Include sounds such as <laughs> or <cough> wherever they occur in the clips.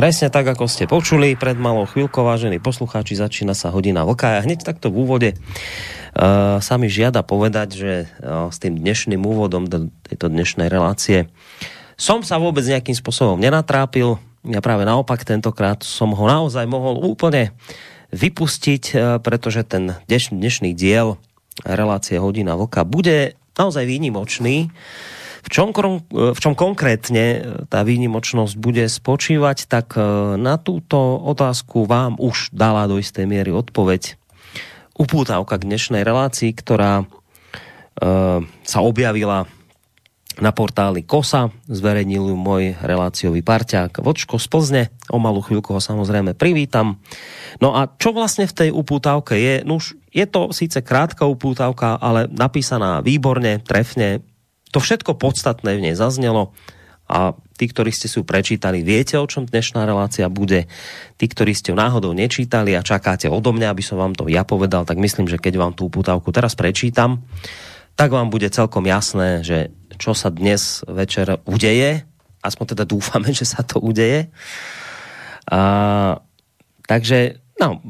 Presne tak, ako ste počuli pred malou chvíľkou, vážení poslucháči, začína sa hodina vlka. A hneď takto v úvode uh, sa mi žiada povedať, že uh, s tým dnešným úvodom do tejto dnešnej relácie som sa vôbec nejakým spôsobom nenatrápil. Ja práve naopak tentokrát som ho naozaj mohol úplne vypustiť, uh, pretože ten dneš, dnešný diel relácie Hodina vlka bude naozaj výnimočný. Uh, v čom, v čom konkrétne e, tá výnimočnosť bude spočívať, tak e, na túto otázku vám už dala do istej miery odpoveď upútavka k dnešnej relácii, ktorá e, sa objavila na portáli KOSA, zverejnil ju môj reláciový parťák Vočko z Plzne, o malú chvíľku ho samozrejme privítam. No a čo vlastne v tej upútavke je? No už je to síce krátka upútavka, ale napísaná výborne, trefne, to všetko podstatné v nej zaznelo a tí, ktorí ste si ju prečítali, viete, o čom dnešná relácia bude. Tí, ktorí ste ju náhodou nečítali a čakáte odo mňa, aby som vám to ja povedal, tak myslím, že keď vám tú putavku teraz prečítam, tak vám bude celkom jasné, že čo sa dnes večer udeje. Aspoň teda dúfame, <laughs> že sa to udeje. A, takže, no,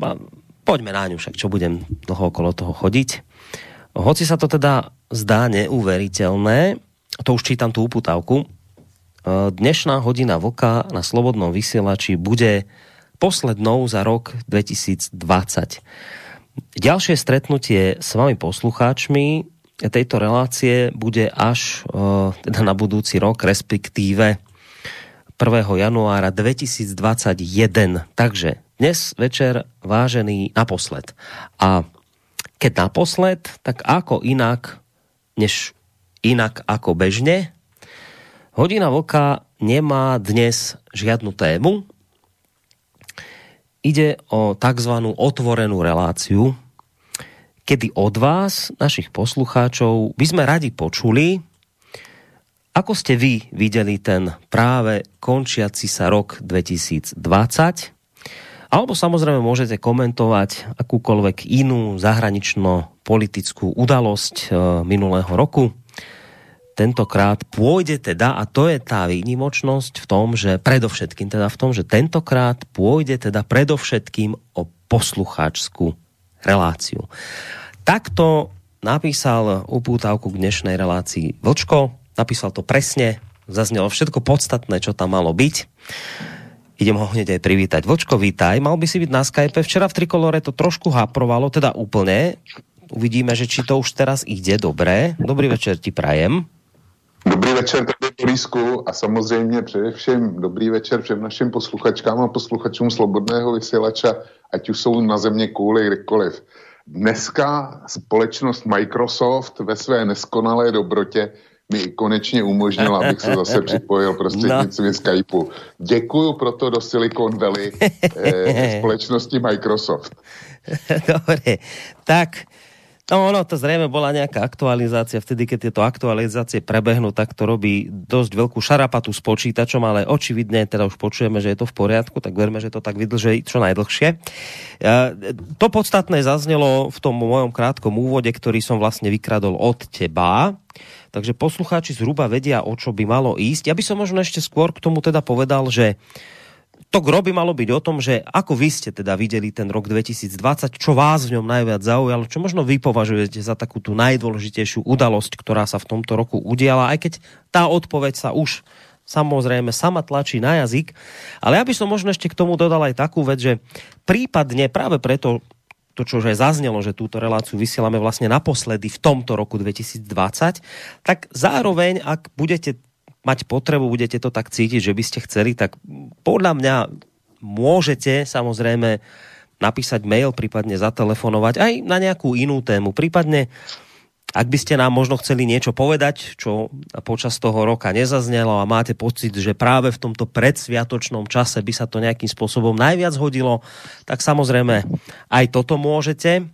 poďme na ňu však, čo budem dlho okolo toho chodiť. Hoci sa to teda zdá neuveriteľné, to už čítam tú uputávku, e, dnešná hodina voka na Slobodnom vysielači bude poslednou za rok 2020. Ďalšie stretnutie s vami poslucháčmi tejto relácie bude až e, teda na budúci rok, respektíve 1. januára 2021. Takže dnes večer vážený naposled. A keď naposled, tak ako inak, než inak ako bežne. Hodina vlka nemá dnes žiadnu tému. Ide o tzv. otvorenú reláciu, kedy od vás, našich poslucháčov, by sme radi počuli, ako ste vy videli ten práve končiaci sa rok 2020 alebo samozrejme môžete komentovať akúkoľvek inú zahranično-politickú udalosť e, minulého roku. Tentokrát pôjde teda, a to je tá výnimočnosť v tom, že predovšetkým teda v tom, že tentokrát pôjde teda predovšetkým o poslucháčskú reláciu. Takto napísal upútavku k dnešnej relácii Vlčko, napísal to presne, zaznelo všetko podstatné, čo tam malo byť. Idem ho hneď aj privítať. Vočko, vítaj. Mal by si byť na Skype. Včera v Trikolore to trošku haprovalo, teda úplne. Uvidíme, že či to už teraz ide dobre. Dobrý večer ti prajem. Dobrý večer tady Borisku a samozřejmě především dobrý večer všem našim posluchačkám a posluchačům Slobodného vysílača, ať už jsou na země kůli kdekoliv. Dneska společnost Microsoft ve své neskonalé dobrotě mi konečně umožnil, abych se zase <laughs> připojil prostřednictvím no. Skypeu. Děkuju proto do Silicon Valley eh, <laughs> společnosti Microsoft. Dobre, tak No, ono to zrejme bola nejaká aktualizácia, vtedy, keď tieto aktualizácie prebehnú, tak to robí dosť veľkú šarapatu s počítačom, ale očividne teda už počujeme, že je to v poriadku, tak verme, že to tak vydlže čo najdlhšie. To podstatné zaznelo v tom mojom krátkom úvode, ktorý som vlastne vykradol od teba. Takže poslucháči zhruba vedia, o čo by malo ísť. Ja by som možno ešte skôr k tomu teda povedal, že to gro by malo byť o tom, že ako vy ste teda videli ten rok 2020, čo vás v ňom najviac zaujalo, čo možno vy považujete za takú tú najdôležitejšiu udalosť, ktorá sa v tomto roku udiala, aj keď tá odpoveď sa už samozrejme sama tlačí na jazyk. Ale ja by som možno ešte k tomu dodal aj takú vec, že prípadne práve preto, to, čo už aj zaznelo, že túto reláciu vysielame vlastne naposledy v tomto roku 2020, tak zároveň, ak budete mať potrebu, budete to tak cítiť, že by ste chceli, tak podľa mňa môžete samozrejme napísať mail, prípadne zatelefonovať aj na nejakú inú tému, prípadne ak by ste nám možno chceli niečo povedať, čo počas toho roka nezaznelo a máte pocit, že práve v tomto predsviatočnom čase by sa to nejakým spôsobom najviac hodilo, tak samozrejme aj toto môžete.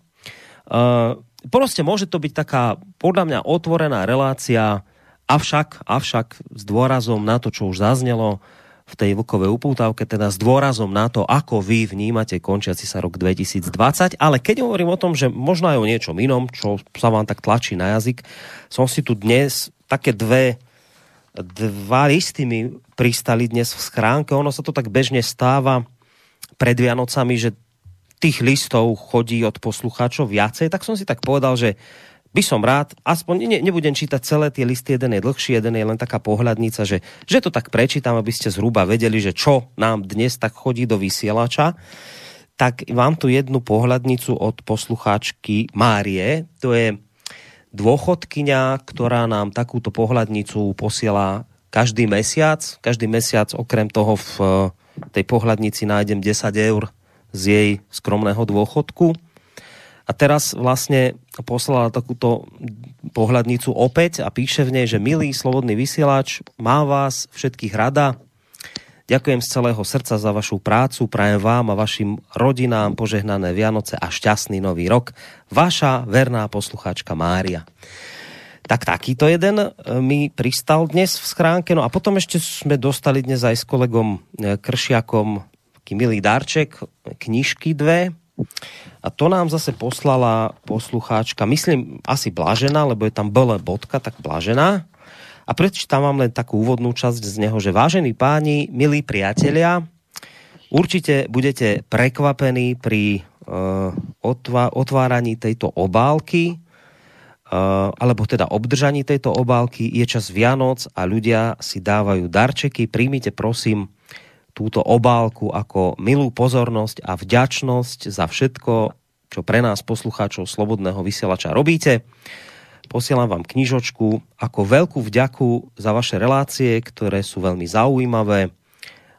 Uh, proste môže to byť taká podľa mňa otvorená relácia, avšak, avšak s dôrazom na to, čo už zaznelo, v tej vlkovej upútavke, teda s dôrazom na to, ako vy vnímate končiaci sa rok 2020. Ale keď hovorím o tom, že možno aj o niečom inom, čo sa vám tak tlačí na jazyk, som si tu dnes také dve dva listy mi pristali dnes v schránke. Ono sa to tak bežne stáva pred Vianocami, že tých listov chodí od poslucháčov viacej, tak som si tak povedal, že by som rád, aspoň ne, nebudem čítať celé tie listy, jeden je dlhší, jeden je len taká pohľadnica, že, že to tak prečítam, aby ste zhruba vedeli, že čo nám dnes tak chodí do vysielača. Tak vám tu jednu pohľadnicu od poslucháčky Márie, to je dôchodkyňa, ktorá nám takúto pohľadnicu posiela každý mesiac. Každý mesiac okrem toho v tej pohľadnici nájdem 10 eur z jej skromného dôchodku. A teraz vlastne poslala takúto pohľadnicu opäť a píše v nej, že milý slobodný vysielač, má vás všetkých rada. Ďakujem z celého srdca za vašu prácu, prajem vám a vašim rodinám požehnané Vianoce a šťastný nový rok. Vaša verná poslucháčka Mária. Tak takýto jeden e, mi pristal dnes v schránke. No a potom ešte sme dostali dnes aj s kolegom e, Kršiakom taký milý darček, knižky dve a to nám zase poslala poslucháčka, myslím asi Blažená, lebo je tam bl bodka, tak Blažená. A prečítam vám len takú úvodnú časť z neho, že vážení páni, milí priatelia, určite budete prekvapení pri uh, otva- otváraní tejto obálky, uh, alebo teda obdržaní tejto obálky. Je čas Vianoc a ľudia si dávajú darčeky. Príjmite prosím túto obálku ako milú pozornosť a vďačnosť za všetko, čo pre nás poslucháčov Slobodného vysielača robíte. Posielam vám knižočku ako veľkú vďaku za vaše relácie, ktoré sú veľmi zaujímavé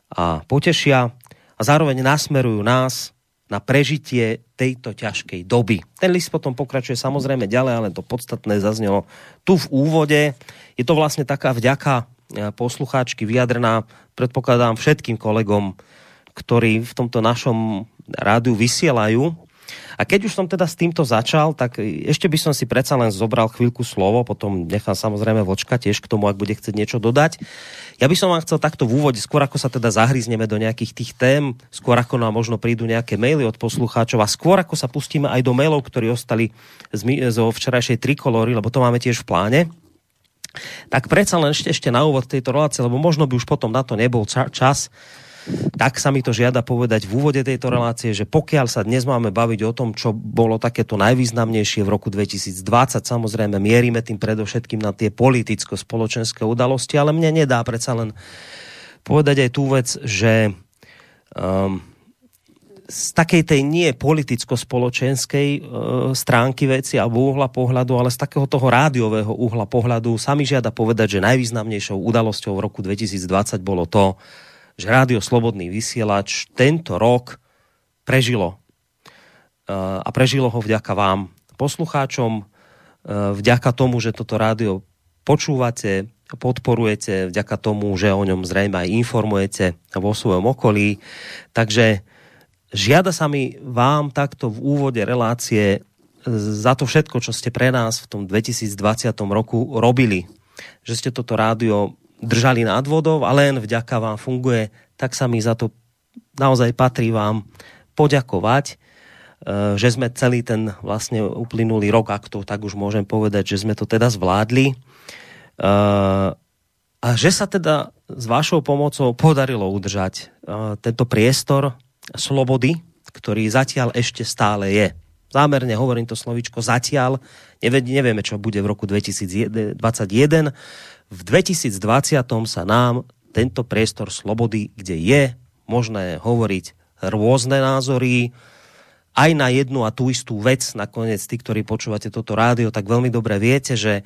a potešia a zároveň nasmerujú nás na prežitie tejto ťažkej doby. Ten list potom pokračuje samozrejme ďalej, ale to podstatné zaznelo tu v úvode. Je to vlastne taká vďaka poslucháčky vyjadrená, predpokladám, všetkým kolegom, ktorí v tomto našom rádiu vysielajú. A keď už som teda s týmto začal, tak ešte by som si predsa len zobral chvíľku slovo, potom nechám samozrejme vočka tiež k tomu, ak bude chcieť niečo dodať. Ja by som vám chcel takto v úvode, skôr ako sa teda zahryzneme do nejakých tých tém, skôr ako nám možno prídu nejaké maily od poslucháčov a skôr ako sa pustíme aj do mailov, ktorí ostali zo včerajšej trikolory, lebo to máme tiež v pláne, tak predsa len ešte, ešte na úvod tejto relácie, lebo možno by už potom na to nebol ča- čas, tak sa mi to žiada povedať v úvode tejto relácie, že pokiaľ sa dnes máme baviť o tom, čo bolo takéto najvýznamnejšie v roku 2020, samozrejme mierime tým predovšetkým na tie politicko-spoločenské udalosti, ale mne nedá predsa len povedať aj tú vec, že um, z takej tej nie politicko-spoločenskej e, stránky veci alebo uhla pohľadu, ale z takého toho rádiového uhla pohľadu sa mi žiada povedať, že najvýznamnejšou udalosťou v roku 2020 bolo to, že Rádio Slobodný vysielač tento rok prežilo. E, a prežilo ho vďaka vám, poslucháčom, e, vďaka tomu, že toto rádio počúvate, podporujete, vďaka tomu, že o ňom zrejme aj informujete vo svojom okolí. Takže Žiada sa mi vám takto v úvode relácie za to všetko, čo ste pre nás v tom 2020 roku robili. Že ste toto rádio držali nad vodou a len vďaka vám funguje, tak sa mi za to naozaj patrí vám poďakovať, e, že sme celý ten vlastne uplynulý rok, ak to tak už môžem povedať, že sme to teda zvládli. E, a že sa teda s vašou pomocou podarilo udržať e, tento priestor slobody, ktorý zatiaľ ešte stále je. Zámerne hovorím to slovičko zatiaľ. Nevieme, čo bude v roku 2021. V 2020 sa nám tento priestor slobody, kde je možné hovoriť rôzne názory, aj na jednu a tú istú vec, nakoniec tí, ktorí počúvate toto rádio, tak veľmi dobre viete, že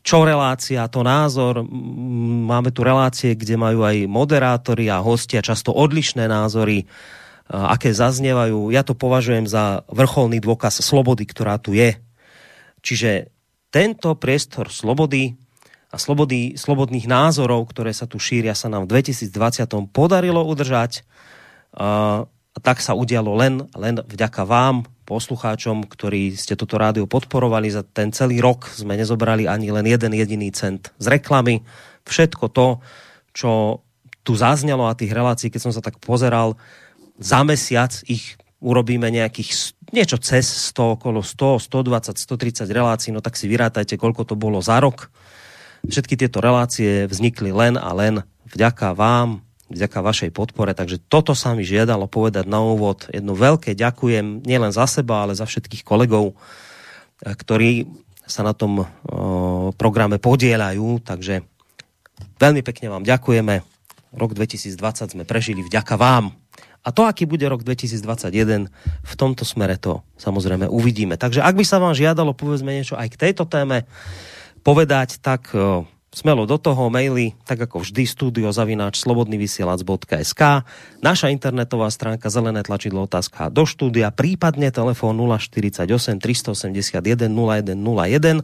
čo relácia, to názor. Máme tu relácie, kde majú aj moderátori a hostia často odlišné názory aké zaznievajú, ja to považujem za vrcholný dôkaz slobody, ktorá tu je. Čiže tento priestor slobody a slobody, slobodných názorov, ktoré sa tu šíria, sa nám v 2020 podarilo udržať. A, tak sa udialo len, len vďaka vám, poslucháčom, ktorí ste toto rádio podporovali za ten celý rok. Sme nezobrali ani len jeden jediný cent z reklamy. Všetko to, čo tu zaznelo a tých relácií, keď som sa tak pozeral, za mesiac ich urobíme nejakých niečo cez 100, okolo 100, 120, 130 relácií, no tak si vyrátajte, koľko to bolo za rok. Všetky tieto relácie vznikli len a len vďaka vám, vďaka vašej podpore. Takže toto sa mi žiadalo povedať na úvod. Jedno veľké ďakujem nielen za seba, ale za všetkých kolegov, eh, ktorí sa na tom o, eh, programe podielajú. Takže veľmi pekne vám ďakujeme. Rok 2020 sme prežili vďaka vám. A to, aký bude rok 2021, v tomto smere to samozrejme uvidíme. Takže ak by sa vám žiadalo, povedzme niečo aj k tejto téme povedať, tak eh, Smelo do toho, maily, tak ako vždy, studio zavináč slobodnyvysielac.sk, naša internetová stránka zelené tlačidlo otázka do štúdia, prípadne telefón 048 381 0101.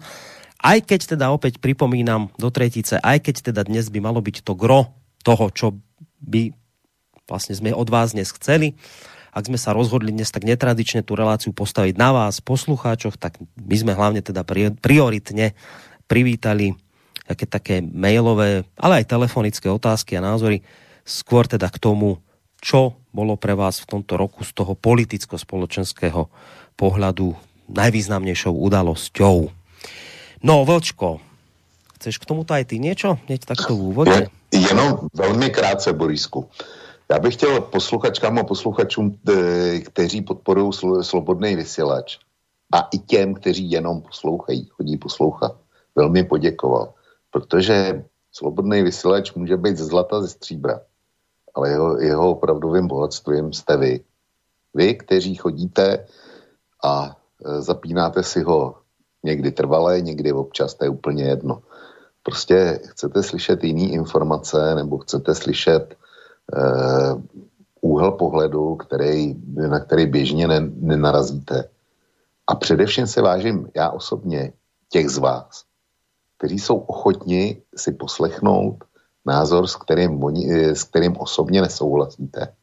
Aj keď teda opäť pripomínam do tretice, aj keď teda dnes by malo byť to gro toho, čo by vlastne sme od vás dnes chceli, ak sme sa rozhodli dnes tak netradične tú reláciu postaviť na vás, poslucháčoch, tak my sme hlavne teda prioritne privítali také, také mailové, ale aj telefonické otázky a názory, skôr teda k tomu, čo bolo pre vás v tomto roku z toho politicko-spoločenského pohľadu najvýznamnejšou udalosťou. No, Vlčko, chceš k tomuto aj ty niečo? Hneď takto v úvode? Jenom velmi krátce, Borisku. Já bych chtěl posluchačkám a posluchačům, e, kteří podporují slobodný vysílač a i těm, kteří jenom poslouchají, chodí poslouchat, velmi poděkoval protože slobodný vysílač může být ze zlata ze stříbra, ale jeho, jeho opravdovým bohatstvím jste vy. Vy, kteří chodíte a e, zapínáte si ho někdy trvalé, někdy občas, to je úplně jedno. Prostě chcete slyšet jiný informace nebo chcete slyšet úhel pohledu, který, na který běžně ne, nenarazíte. A především se vážím já osobně těch z vás, kteří jsou ochotni si poslechnout názor, s kterým, oni, eh, s kterým osobně nesouhlasíte.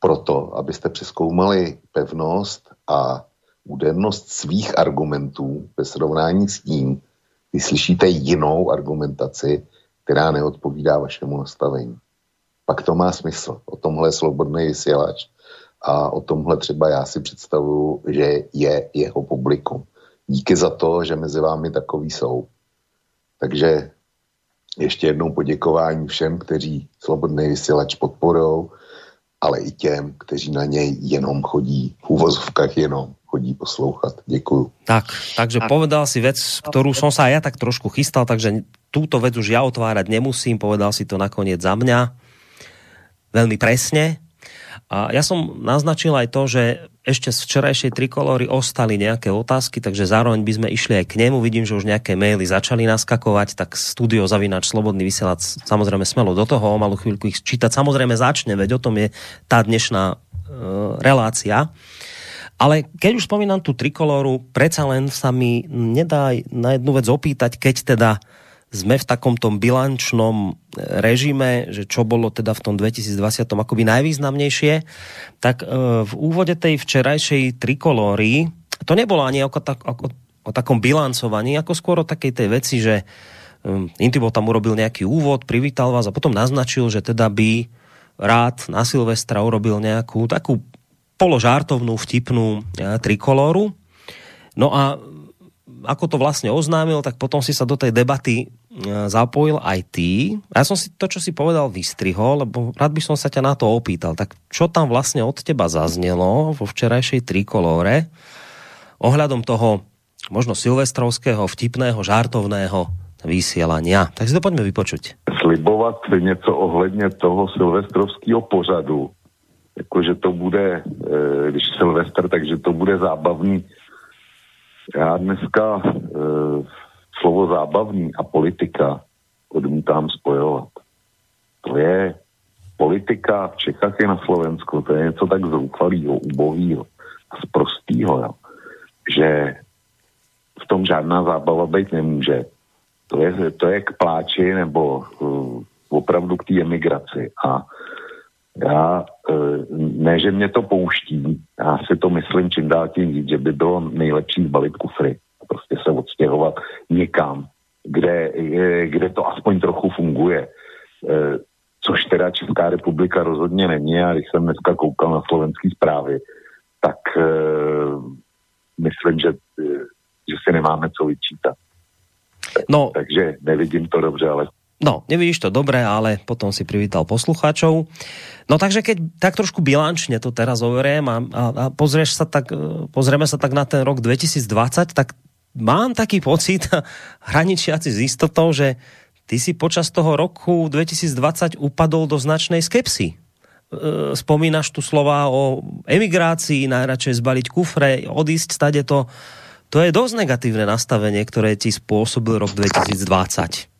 Proto, abyste přeskoumali pevnost a údernost svých argumentů ve srovnání s tím, když slyšíte jinou argumentaci, která neodpovídá vašemu nastavení. Pak to má smysl. O tomhle je slobodný vysílač a o tomhle třeba já si představuju, že je jeho publikum díky za to, že mezi vámi takový jsou. Takže ještě jednou poděkování všem, kteří Slobodný vysílač podporují, ale i těm, kteří na něj jenom chodí, v úvozovkách jenom chodí poslouchat. Děkuju. Tak, takže tak. povedal si vec, ktorú som sa aj ja tak trošku chystal, takže túto vec už ja otvárať nemusím, povedal si to nakoniec za mňa. Veľmi presne. A ja som naznačil aj to, že ešte z včerajšej trikolóry ostali nejaké otázky, takže zároveň by sme išli aj k nemu. Vidím, že už nejaké maily začali naskakovať, tak studio Zavinač Slobodný vysielač samozrejme smelo do toho, o malú chvíľku ich čítať. Samozrejme začne, veď o tom je tá dnešná e, relácia. Ale keď už spomínam tú trikolóru, predsa len sa mi nedá na jednu vec opýtať, keď teda sme v takom tom bilančnom režime, že čo bolo teda v tom 2020 akoby najvýznamnejšie, tak e, v úvode tej včerajšej trikolóry to nebolo ani ako, tak, ako o takom bilancovaní, ako skôr o takej tej veci, že um, Intibo tam urobil nejaký úvod, privítal vás a potom naznačil, že teda by rád na Silvestra urobil nejakú takú položártovnú, vtipnú ja, e, trikolóru. No a ako to vlastne oznámil, tak potom si sa do tej debaty E, zapojil aj ty. Ja som si to, čo si povedal, vystrihol, lebo rád by som sa ťa na to opýtal. Tak čo tam vlastne od teba zaznelo vo včerajšej trikolóre ohľadom toho možno silvestrovského, vtipného, žartovného vysielania. Tak si to poďme vypočuť. Slibovat něco ohledně toho silvestrovského pořadu, jakože to bude, e, když Silvestr, takže to bude zábavný. Já dneska e, slovo zábavní a politika odmítám spojovat. To je politika v Čechách i na Slovensku, to je něco tak zoufalého, ubohého a zprostého, že v tom žádná zábava být nemůže. To je, to je k pláči nebo uh, opravdu k té emigraci. A já, uh, ne, že mě to pouští, já si to myslím čím dál tím víc, že by bylo nejlepší zbalit kufry prostě se odstěhovat někam, kde, kde to aspoň trochu funguje. Uh, což teda Česká republika rozhodně není. A když jsem dneska koukal na slovenské zprávy, tak uh, myslím, že, že si nemáme co vyčítat. No, Takže nevidím to dobře, ale No, nevidíš to dobre, ale potom si privítal poslucháčov. No takže keď tak trošku bilančne to teraz overiem a, a, a pozrieš sa tak, e, pozrieme sa tak na ten rok 2020, tak mám taký pocit, <laughs> hraničiaci s istotou, že ty si počas toho roku 2020 upadol do značnej skepsy. E, spomínaš tu slova o emigrácii, najradšej zbaliť kufre, odísť stade to. To je dosť negatívne nastavenie, ktoré ti spôsobil rok 2020.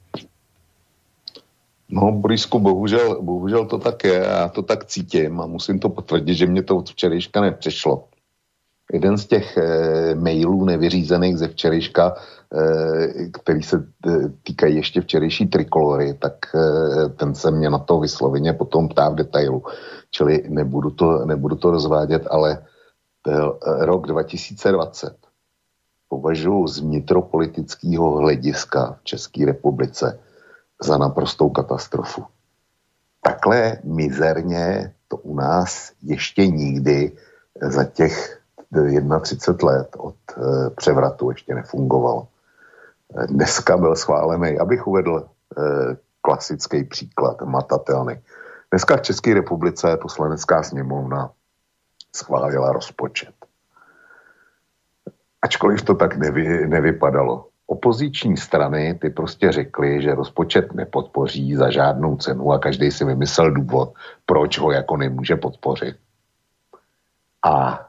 No, Borisku, bohužel, bohužel to tak je, já to tak cítím a musím to potvrdit, že mě to od včerejška nepřešlo. Jeden z těch e, mailů nevyřízených ze včerejška, e, který se e, týkají ještě včerejší trikolory, tak ten se mě na to vysloveně potom ptá v detailu. Čili nebudu to, nebudu to rozvádět, ale e, rok 2020 považuji z vnitropolitického hlediska v České republice za naprostou katastrofu. Takhle mizerně to u nás ještě nikdy za těch 31 let od e, převratu ještě nefungovalo. Dneska byl schválený, abych uvedl e, klasický příklad, matatelný. Dneska v České republice poslanecká sněmovna schválila rozpočet. Ačkoliv to tak nevy, nevypadalo opoziční strany ty prostě řekly, že rozpočet nepodpoří za žádnou cenu a každý si vymyslel důvod, proč ho jako nemůže podpořit. A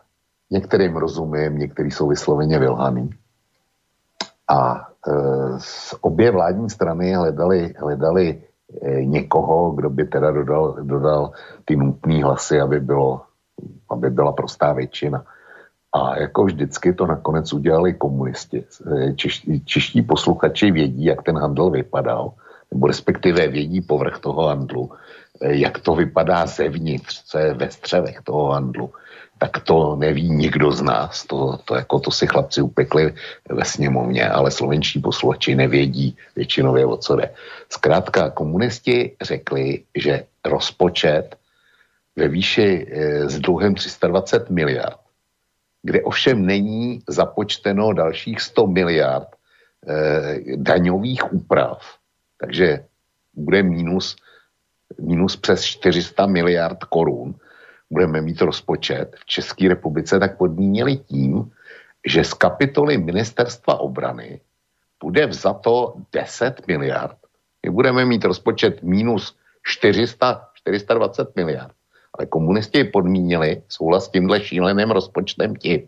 některým rozumím, některý jsou vysloveně vylhaný. A e, obě vládní strany hledali, hledali e, někoho, kdo by teda dodal, dodal ty nutné hlasy, aby, bylo, aby byla prostá většina. A jako vždycky to nakonec udělali komunisti. Češ, čeští posluchači vědí, jak ten handel vypadal, nebo respektive vědí povrch toho handlu, jak to vypadá zevnitř, co je ve střevech toho handlu. Tak to neví nikdo z nás. To, to, jako to si chlapci upekli ve sněmovně, ale slovenští posluchači nevědí většinově o co jde. Zkrátka komunisti řekli, že rozpočet ve výši e, s dluhem 320 miliard kde ovšem není započteno dalších 100 miliard eh, daňových úprav. Takže bude minus, minus přes 400 miliard korun. Budeme mít rozpočet v České republice tak podmínili tím, že z kapitoly ministerstva obrany bude vzato 10 miliard. My budeme mít rozpočet minus 400, 420 miliard. Ale komunisti podmínili souhlas s tímhle šíleným rozpočtem tím,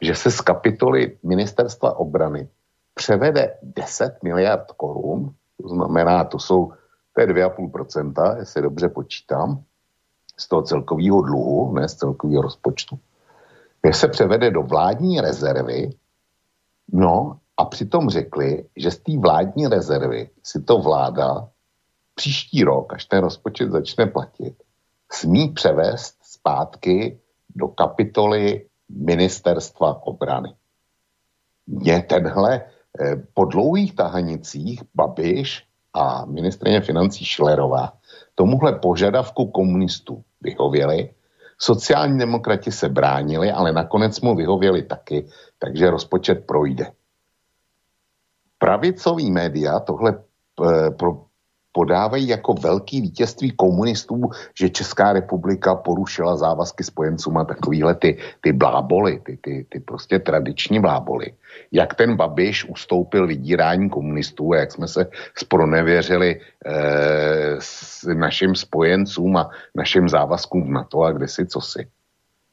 že se z kapitoly ministerstva obrany převede 10 miliard korun, to znamená, to jsou, to je 2,5%, jestli dobře počítám, z toho celkového dluhu, ne z celkového rozpočtu, že se převede do vládní rezervy, no a přitom řekli, že z té vládní rezervy si to vláda příští rok, až ten rozpočet začne platit, smí převést zpátky do kapitoly ministerstva obrany. Mě tenhle eh, po dlouhých tahanicích Babiš a ministrině financí Šlerová tomuhle požadavku komunistů vyhověli, sociální demokrati se bránili, ale nakonec mu vyhověli taky, takže rozpočet projde. Pravicový média tohle eh, podávají jako velký vítězství komunistů, že Česká republika porušila závazky spojencům a takovýhle ty, ty bláboli, ty, ty, ty prostě tradiční bláboli. Jak ten Babiš ustoupil vydírání komunistů a jak jsme se spronevěřili eh, s našim spojencům a našim závazkům v NATO a kde si co si.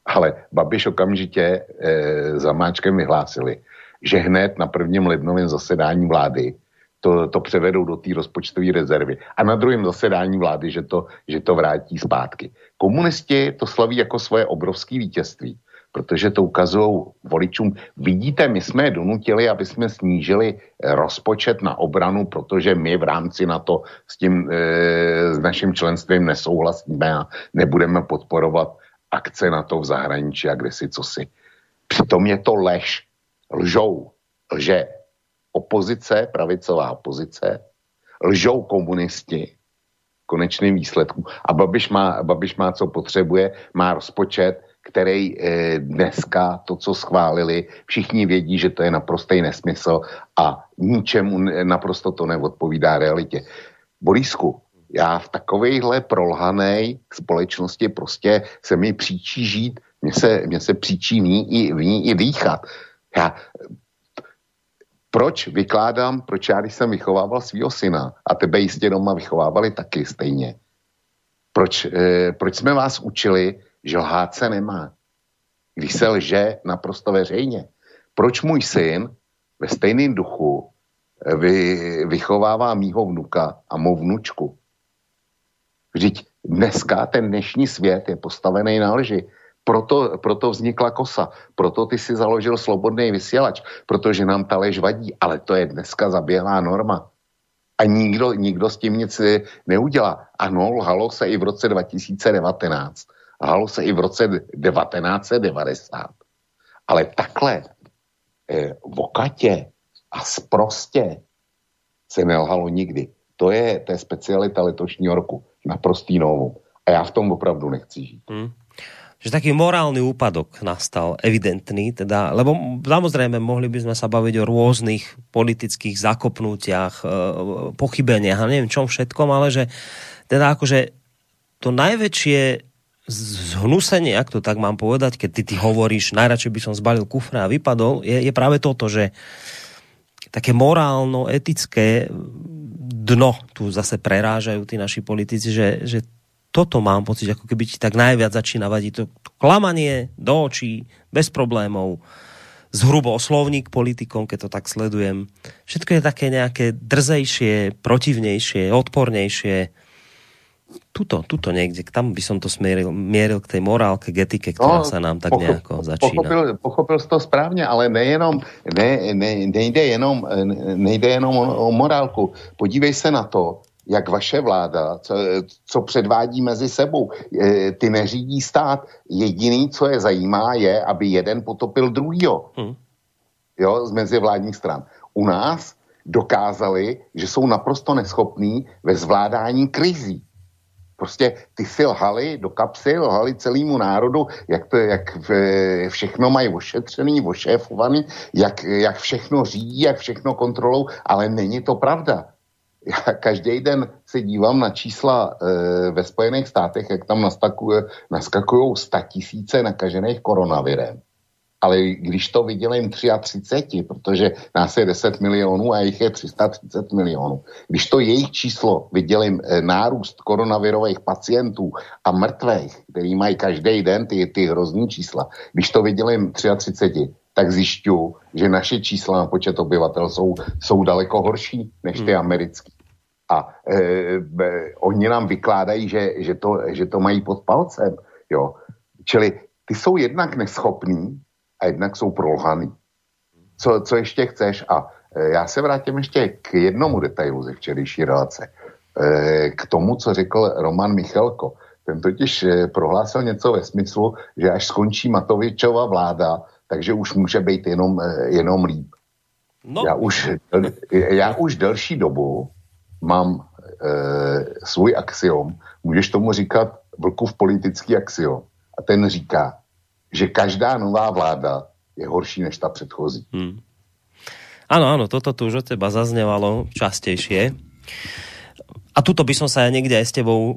Ale Babiš okamžitě eh, zamáčkem vyhlásili, že hned na prvním lednovém zasedání vlády to, to převedou do té rozpočtové rezervy. A na druhém zasedání vlády, že to, že to vrátí zpátky. Komunisti to slaví jako svoje obrovské vítězství, protože to ukazují voličům. Vidíte, my jsme je donutili, aby jsme snížili rozpočet na obranu, protože my v rámci na to s tím, e, s naším členstvím nesouhlasíme a nebudeme podporovat akce na to v zahraničí a kde si co si. Přitom je to lež. Lžou. Lže opozice, pravicová opozice, lžou komunisti, konečným výsledku. A Babiš má, Babiš má, co potřebuje, má rozpočet, který e, dneska to, co schválili, všichni vědí, že to je naprostý nesmysl a ničemu naprosto to neodpovídá realitě. Borisku, já v takovejhle prolhané společnosti prostě se mi příčí žít, mně se, mně se příčí v ní, i, v ní i dýchat. Já, proč vykládám, proč já, když jsem vychovával svého syna, a tebe jistě doma vychovávali taky stejně, proč, eh, proč jsme vás učili, že lhát se nemá, když se lže naprosto veřejně. Proč můj syn ve stejném duchu eh, vy, vychovává mýho vnuka a mou vnučku? Vždyť dneska ten dnešní svět je postavený na lži. Proto, proto vznikla kosa, proto ty si založil slobodný vysílač, protože nám ta lež vadí, ale to je dneska zaběhlá norma. A nikdo, nikdo s tím nic neudělá. Ano, lhalo se i v roce 2019. Lhalo se i v roce 1990. Ale takhle eh, vokatě a sprostě se nelhalo nikdy. To je, to je specialita letošního roku. Naprostý novou. A já v tom opravdu nechci žít. Hmm že taký morálny úpadok nastal, evidentný, teda, lebo samozrejme mohli by sme sa baviť o rôznych politických zakopnutiach, e, pochybeniach a neviem čom všetkom, ale že teda akože to najväčšie zhnusenie, ak to tak mám povedať, keď ty, ty hovoríš, najradšej by som zbalil kufra a vypadol, je, je práve toto, že také morálno-etické dno tu zase prerážajú tí naši politici, že, že toto mám pocit, ako keby ti tak najviac začína vadiť to klamanie do očí, bez problémov, zhrubo oslovník politikom, keď to tak sledujem. Všetko je také nejaké drzejšie, protivnejšie, odpornejšie. Tuto, tuto niekde, tam by som to smieril, mieril k tej morálke, k etike, ktorá no, sa nám tak pochop, nejako začína. Pochopil, pochopil to správně, ale nejenom, ne, ne, nejde jenom, nejde jenom o, o morálku. Podívej se na to, jak vaše vláda, co, co předvádí mezi sebou. Ty neřídí stát. Jediný, co je zajímá, je, aby jeden potopil druhýho. Hmm. Jo, z mezivládních stran. U nás dokázali, že jsou naprosto neschopní ve zvládání krizí. Prostě ty si lhali do kapsy, lhali celému národu, jak, to, jak všechno mají ošetřený, ošéfovaný, jak, jak všechno řídí, jak všechno kontrolou, ale není to pravda já každý den se dívám na čísla e, ve Spojených státech, jak tam naskakují tisíce nakažených koronavirem. Ale když to vydělím 33, protože nás je 10 milionů a jich je 330 milionů, když to jejich číslo vydělím e, nárůst koronavirových pacientů a mrtvých, který mají každý den ty, ty hrozný čísla, když to vydělím 33, tak zjišťu, že naše čísla na počet obyvatel jsou, jsou daleko horší než ty hmm. americké. A e, e, oni nám vykládají, že, že, to, že to mají pod palcem. Jo. Čili ty jsou jednak neschopní a jednak jsou prolhaný. Co, co ještě chceš? A e, já se vrátím ještě k jednomu detailu ze včerejší relace. E, k tomu, co řekl Roman Michalko. Ten totiž e, prohlásil něco ve smyslu, že až skončí Matovičova vláda, takže už může být jenom, e, jenom líp. No. Já, už, já už delší dobu mám e, svůj axiom, můžeš tomu říkat vlkův politický axiom. A ten říká, že každá nová vláda je horší než ta předchozí. Hmm. Áno, áno, toto tu už od teba zaznevalo častejšie. A tuto by som sa ja niekde aj s tebou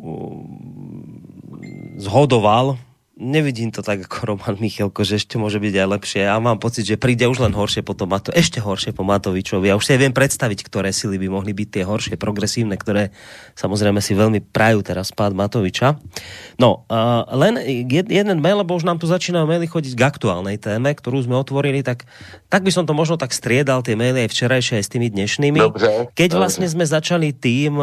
zhodoval, nevidím to tak ako Roman Michalko, že ešte môže byť aj lepšie. A mám pocit, že príde už len horšie potom Mato, ešte horšie po Matovičovi. Ja už si aj viem predstaviť, ktoré sily by mohli byť tie horšie, progresívne, ktoré samozrejme si veľmi prajú teraz pád Matoviča. No, uh, len jeden mail, lebo už nám tu začínajú maily chodiť k aktuálnej téme, ktorú sme otvorili, tak, tak by som to možno tak striedal, tie maily aj včerajšie aj s tými dnešnými. Dobre, Keď dobre. vlastne sme začali tým,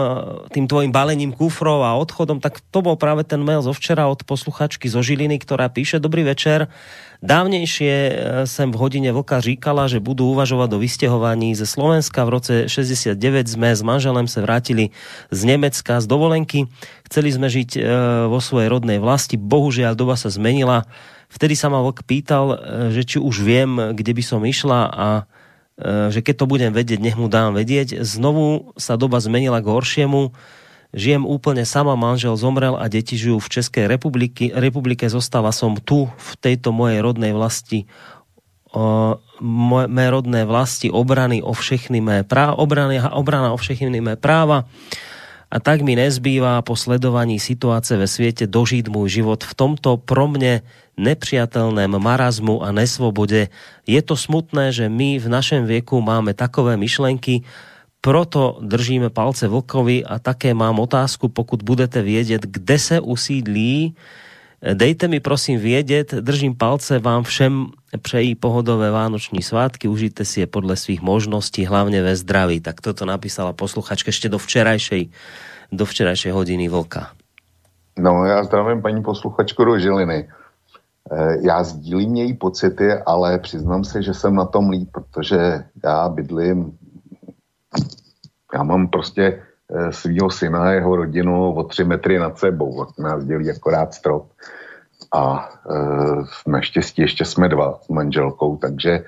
tým tvojim balením kufrov a odchodom, tak to bol práve ten mail zo včera od posluchačky zo Žiliny, Žiliny, ktorá píše Dobrý večer. Dávnejšie e, sem v hodine Vlka říkala, že budú uvažovať o vystehovaní ze Slovenska. V roce 69 sme s manželem sa vrátili z Nemecka z dovolenky. Chceli sme žiť e, vo svojej rodnej vlasti. Bohužiaľ, doba sa zmenila. Vtedy sa ma Vlk pýtal, e, že či už viem, kde by som išla a že keď to budem vedieť, nech mu dám vedieť. Znovu sa doba zmenila k horšiemu Žijem úplne sama, manžel zomrel a deti žijú v Českej republiky. republike. Zostáva som tu, v tejto mojej rodnej vlasti mé rodné vlasti obrany o všechny mé práva, obrany, obrana o všechny mé práva a tak mi nezbývá po sledovaní situace ve sviete dožiť môj život v tomto pro mne nepriateľném marazmu a nesvobode. Je to smutné, že my v našem vieku máme takové myšlenky, proto držíme palce vlkovi a také mám otázku, pokud budete vědět, kde se usídlí, dejte mi prosím vědět, držím palce vám všem, přejí pohodové vánoční svátky, užijte si je podle svých možností, hlavně ve zdraví. Tak toto napísala posluchačka ešte do včerajšej, do včerajšej hodiny vlka. No, já zdravím paní posluchačku do Žiliny. Eh, já sdílím její pocity, ale přiznám se, že jsem na tom líp, protože já bydlím já mám prostě e, svého syna a jeho rodinu o tři metry nad sebou. Nás dělí akorát strop. A e, naštěstí ještě jsme dva s manželkou, takže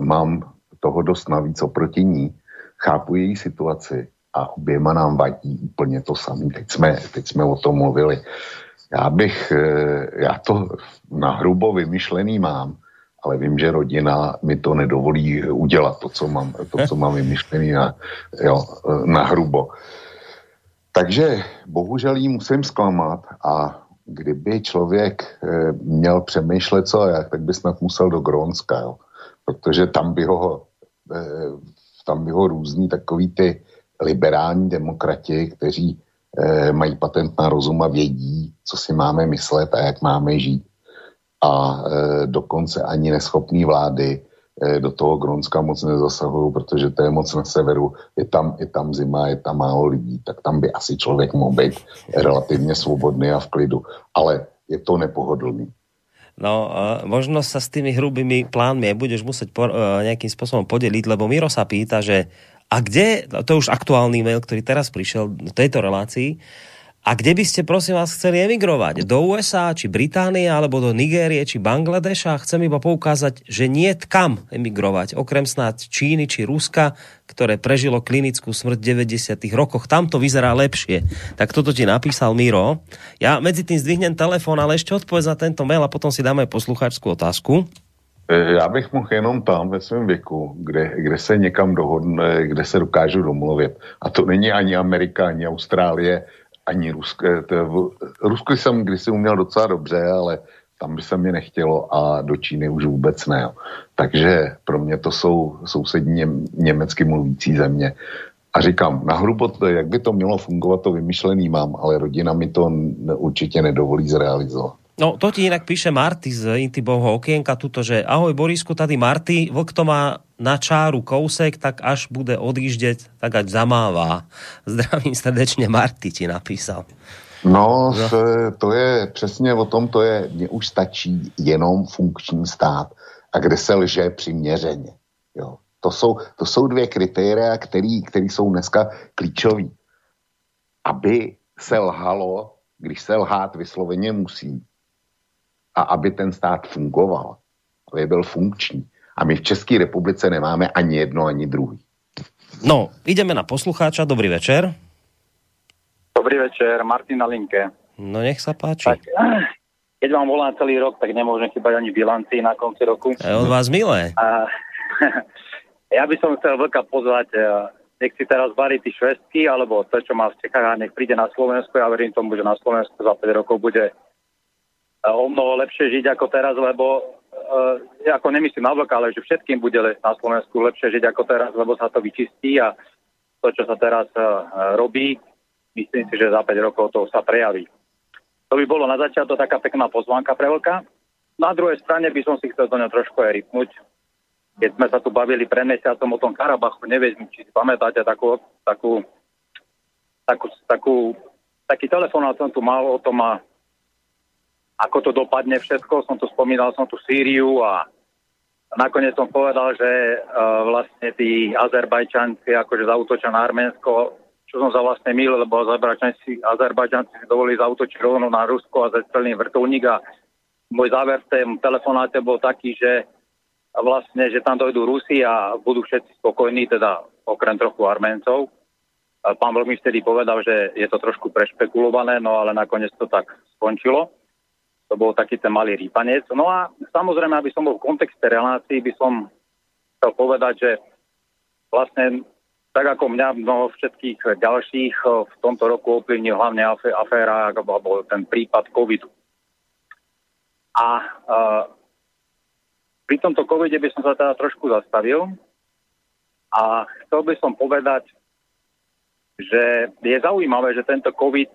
mám toho dost navíc oproti ní. Chápu její situaci a oběma nám vadí úplně to samé. Teď jsme, teď jsme o tom mluvili. Já bych, e, já to na hrubo vymyšlený mám, ale vím, že rodina mi to nedovolí udělat, to, co mám, to, co mám vymyšlený na, jo, na hrubo. Takže bohužel jí musím zklamat a kdyby člověk e, měl přemýšlet co a jak, tak by snad musel do Grónska, jo. protože tam by ho, e, tam by ho různí takový ty liberální demokrati, kteří e, mají patent na rozum a vědí, co si máme myslet a jak máme žít a e, dokonce ani neschopní vlády e, do toho Grónska moc nezasahují, protože to je moc na severu, je tam, je tam zima, je tam málo lidí, tak tam by asi člověk mohl být relativně svobodný a v klidu. Ale je to nepohodlný. No, uh, možno sa s tými hrubými plánmi budeš musieť por, uh, nejakým spôsobom podeliť, lebo Miro sa pýta, že a kde, to je už aktuálny mail, ktorý teraz prišiel v tejto relácii, a kde by ste, prosím vás, chceli emigrovať? Do USA, či Británie, alebo do Nigérie, či Bangladeša? Chcem iba poukázať, že nie kam emigrovať, okrem snáď Číny či Ruska, ktoré prežilo klinickú smrť v 90. rokoch. Tam to vyzerá lepšie. Tak toto ti napísal Miro. Ja medzi tým zdvihnem telefón, ale ešte odpovedz na tento mail a potom si dáme poslucháčskú otázku. E, já bych mohl jenom tam ve svém věku, kde, kde se někam dohodne, kde se dokážu domluvit. A to není ani Amerika, ani Austrálie, ani Rusko. Rusko jsem kdysi uměl docela dobře, ale tam by se mi nechtělo a do Číny už vůbec ne. Takže pro mě to jsou sousední něm, německy mluvící země. A říkám, na hrubo, jak by to mělo fungovat, to vymyšlený mám, ale rodina mi to určitě nedovolí zrealizovat. No, to ti inak píše Marty z Intibovho okienka tuto, že ahoj Borisku, tady Marty, vlk to má na čáru kousek, tak až bude odjíždět, tak ať zamává. <laughs> Zdravím srdečně, Marty ti napísal. No, no. to je přesně o tom, to je, mně už stačí jenom funkční stát a kde se lže přiměřeně. Jo. To, jsou, to jsou dvě kritéria, které jsou dneska klíčové. Aby se lhalo, když se lhát vysloveně musí, a aby ten stát fungoval, aby byl funkční. A my v České republice nemáme ani jedno, ani druhý. No, ideme na poslucháča. Dobrý večer. Dobrý večer, Martin na linke. No nech sa páči. Tak, keď vám volám celý rok, tak nemôžem chýbať ani bilanci na konci roku. Je od vás milé. A, <laughs> ja by som chcel veľká pozvať, e, nech si teraz varí tí švestky, alebo to, čo má v Čechách, a nech príde na Slovensku. Ja verím tomu, že na Slovensku za 5 rokov bude o mnoho lepšie žiť ako teraz, lebo uh, ako nemyslím na vlka, ale že všetkým bude na Slovensku lepšie žiť ako teraz, lebo sa to vyčistí a to, čo sa teraz uh, robí, myslím si, že za 5 rokov to sa prejaví. To by bolo na začiatok taká pekná pozvánka pre vlka. Na druhej strane by som si chcel do ňa trošku aj rypnúť. Keď sme sa tu bavili pred mesiacom o tom Karabachu, neviem, či si pamätáte takú, takú, takú, takú taký telefonát som tu mal o tom a ako to dopadne všetko. Som tu spomínal, som tu Sýriu a nakoniec som povedal, že uh, vlastne tí Azerbajčanci akože zautočia na Arménsko, čo som sa vlastne mýlil, lebo Azerbajčanci, Azerbajčanci si dovolili zautočiť rovno na Rusko a zestrelný vrtulník a môj záver v tom telefonáte bol taký, že vlastne, že tam dojdú Rusi a budú všetci spokojní, teda okrem trochu Arméncov. Pán Vlk mi vtedy povedal, že je to trošku prešpekulované, no ale nakoniec to tak skončilo. To bol taký ten malý rýpanec. No a samozrejme, aby som bol v kontexte relácií, by som chcel povedať, že vlastne tak ako mňa mnoho všetkých ďalších v tomto roku ovplyvnil hlavne aféra alebo ten prípad covidu. A uh, pri tomto covide by som sa teda trošku zastavil a chcel by som povedať, že je zaujímavé, že tento covid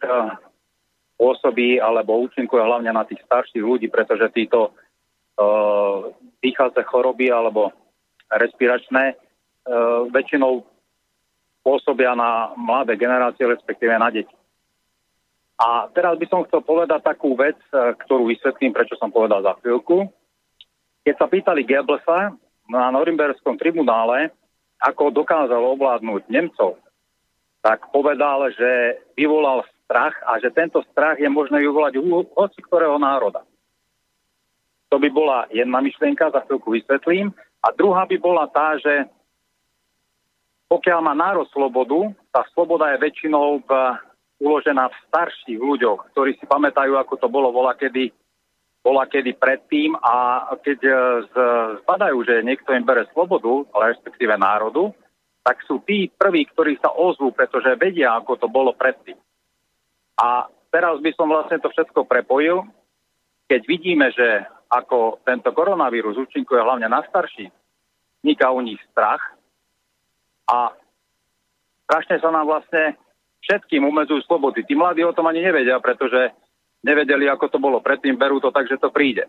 pôsobí alebo účinkuje hlavne na tých starších ľudí, pretože títo uh, dýchace choroby alebo respiračné uh, väčšinou pôsobia na mladé generácie, respektíve na deti. A teraz by som chcel povedať takú vec, e, ktorú vysvetlím, prečo som povedal za chvíľku. Keď sa pýtali Goebbelsa na Norimberskom tribunále, ako dokázal ovládnuť Nemcov, tak povedal, že vyvolal strach a že tento strach je možné vyvolať u hoci ktorého národa. To by bola jedna myšlienka, za chvíľku vysvetlím. A druhá by bola tá, že pokiaľ má národ slobodu, tá sloboda je väčšinou v, uložená v starších ľuďoch, ktorí si pamätajú, ako to bolo vola kedy, bola kedy predtým a keď e, z, zbadajú, že niekto im bere slobodu, ale respektíve národu, tak sú tí prví, ktorí sa ozvú, pretože vedia, ako to bolo predtým. A teraz by som vlastne to všetko prepojil. Keď vidíme, že ako tento koronavírus účinkuje hlavne na starší, vzniká u nich strach, a strašne sa nám vlastne všetkým umedzujú slobody. Tí mladí o tom ani nevedia, pretože nevedeli, ako to bolo predtým, berú to tak, že to príde.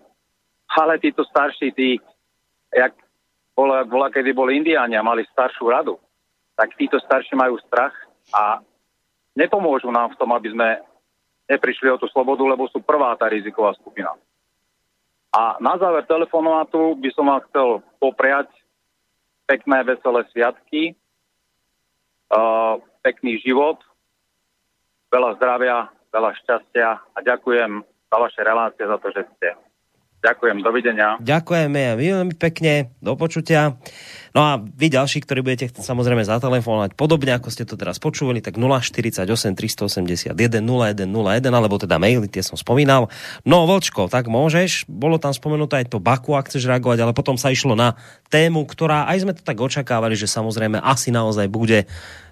Ale títo starší, tí, jak bola, bola kedy boli indiáni a mali staršiu radu, tak títo starší majú strach a nepomôžu nám v tom, aby sme neprišli o tú slobodu, lebo sú prvá tá riziková skupina. A na záver telefonátu by som vám chcel popriať pekné, veselé sviatky, uh, pekný život, veľa zdravia, veľa šťastia a ďakujem za vaše relácie, za to, že ste. Ďakujem, dovidenia. Ďakujeme veľmi pekne, do počutia. No a vy ďalší, ktorí budete chcieť samozrejme zatelefonovať podobne, ako ste to teraz počúvali, tak 048 381 0101, alebo teda maily, tie som spomínal. No, Vočko, tak môžeš, bolo tam spomenuté aj to Baku, ak chceš reagovať, ale potom sa išlo na tému, ktorá, aj sme to tak očakávali, že samozrejme asi naozaj bude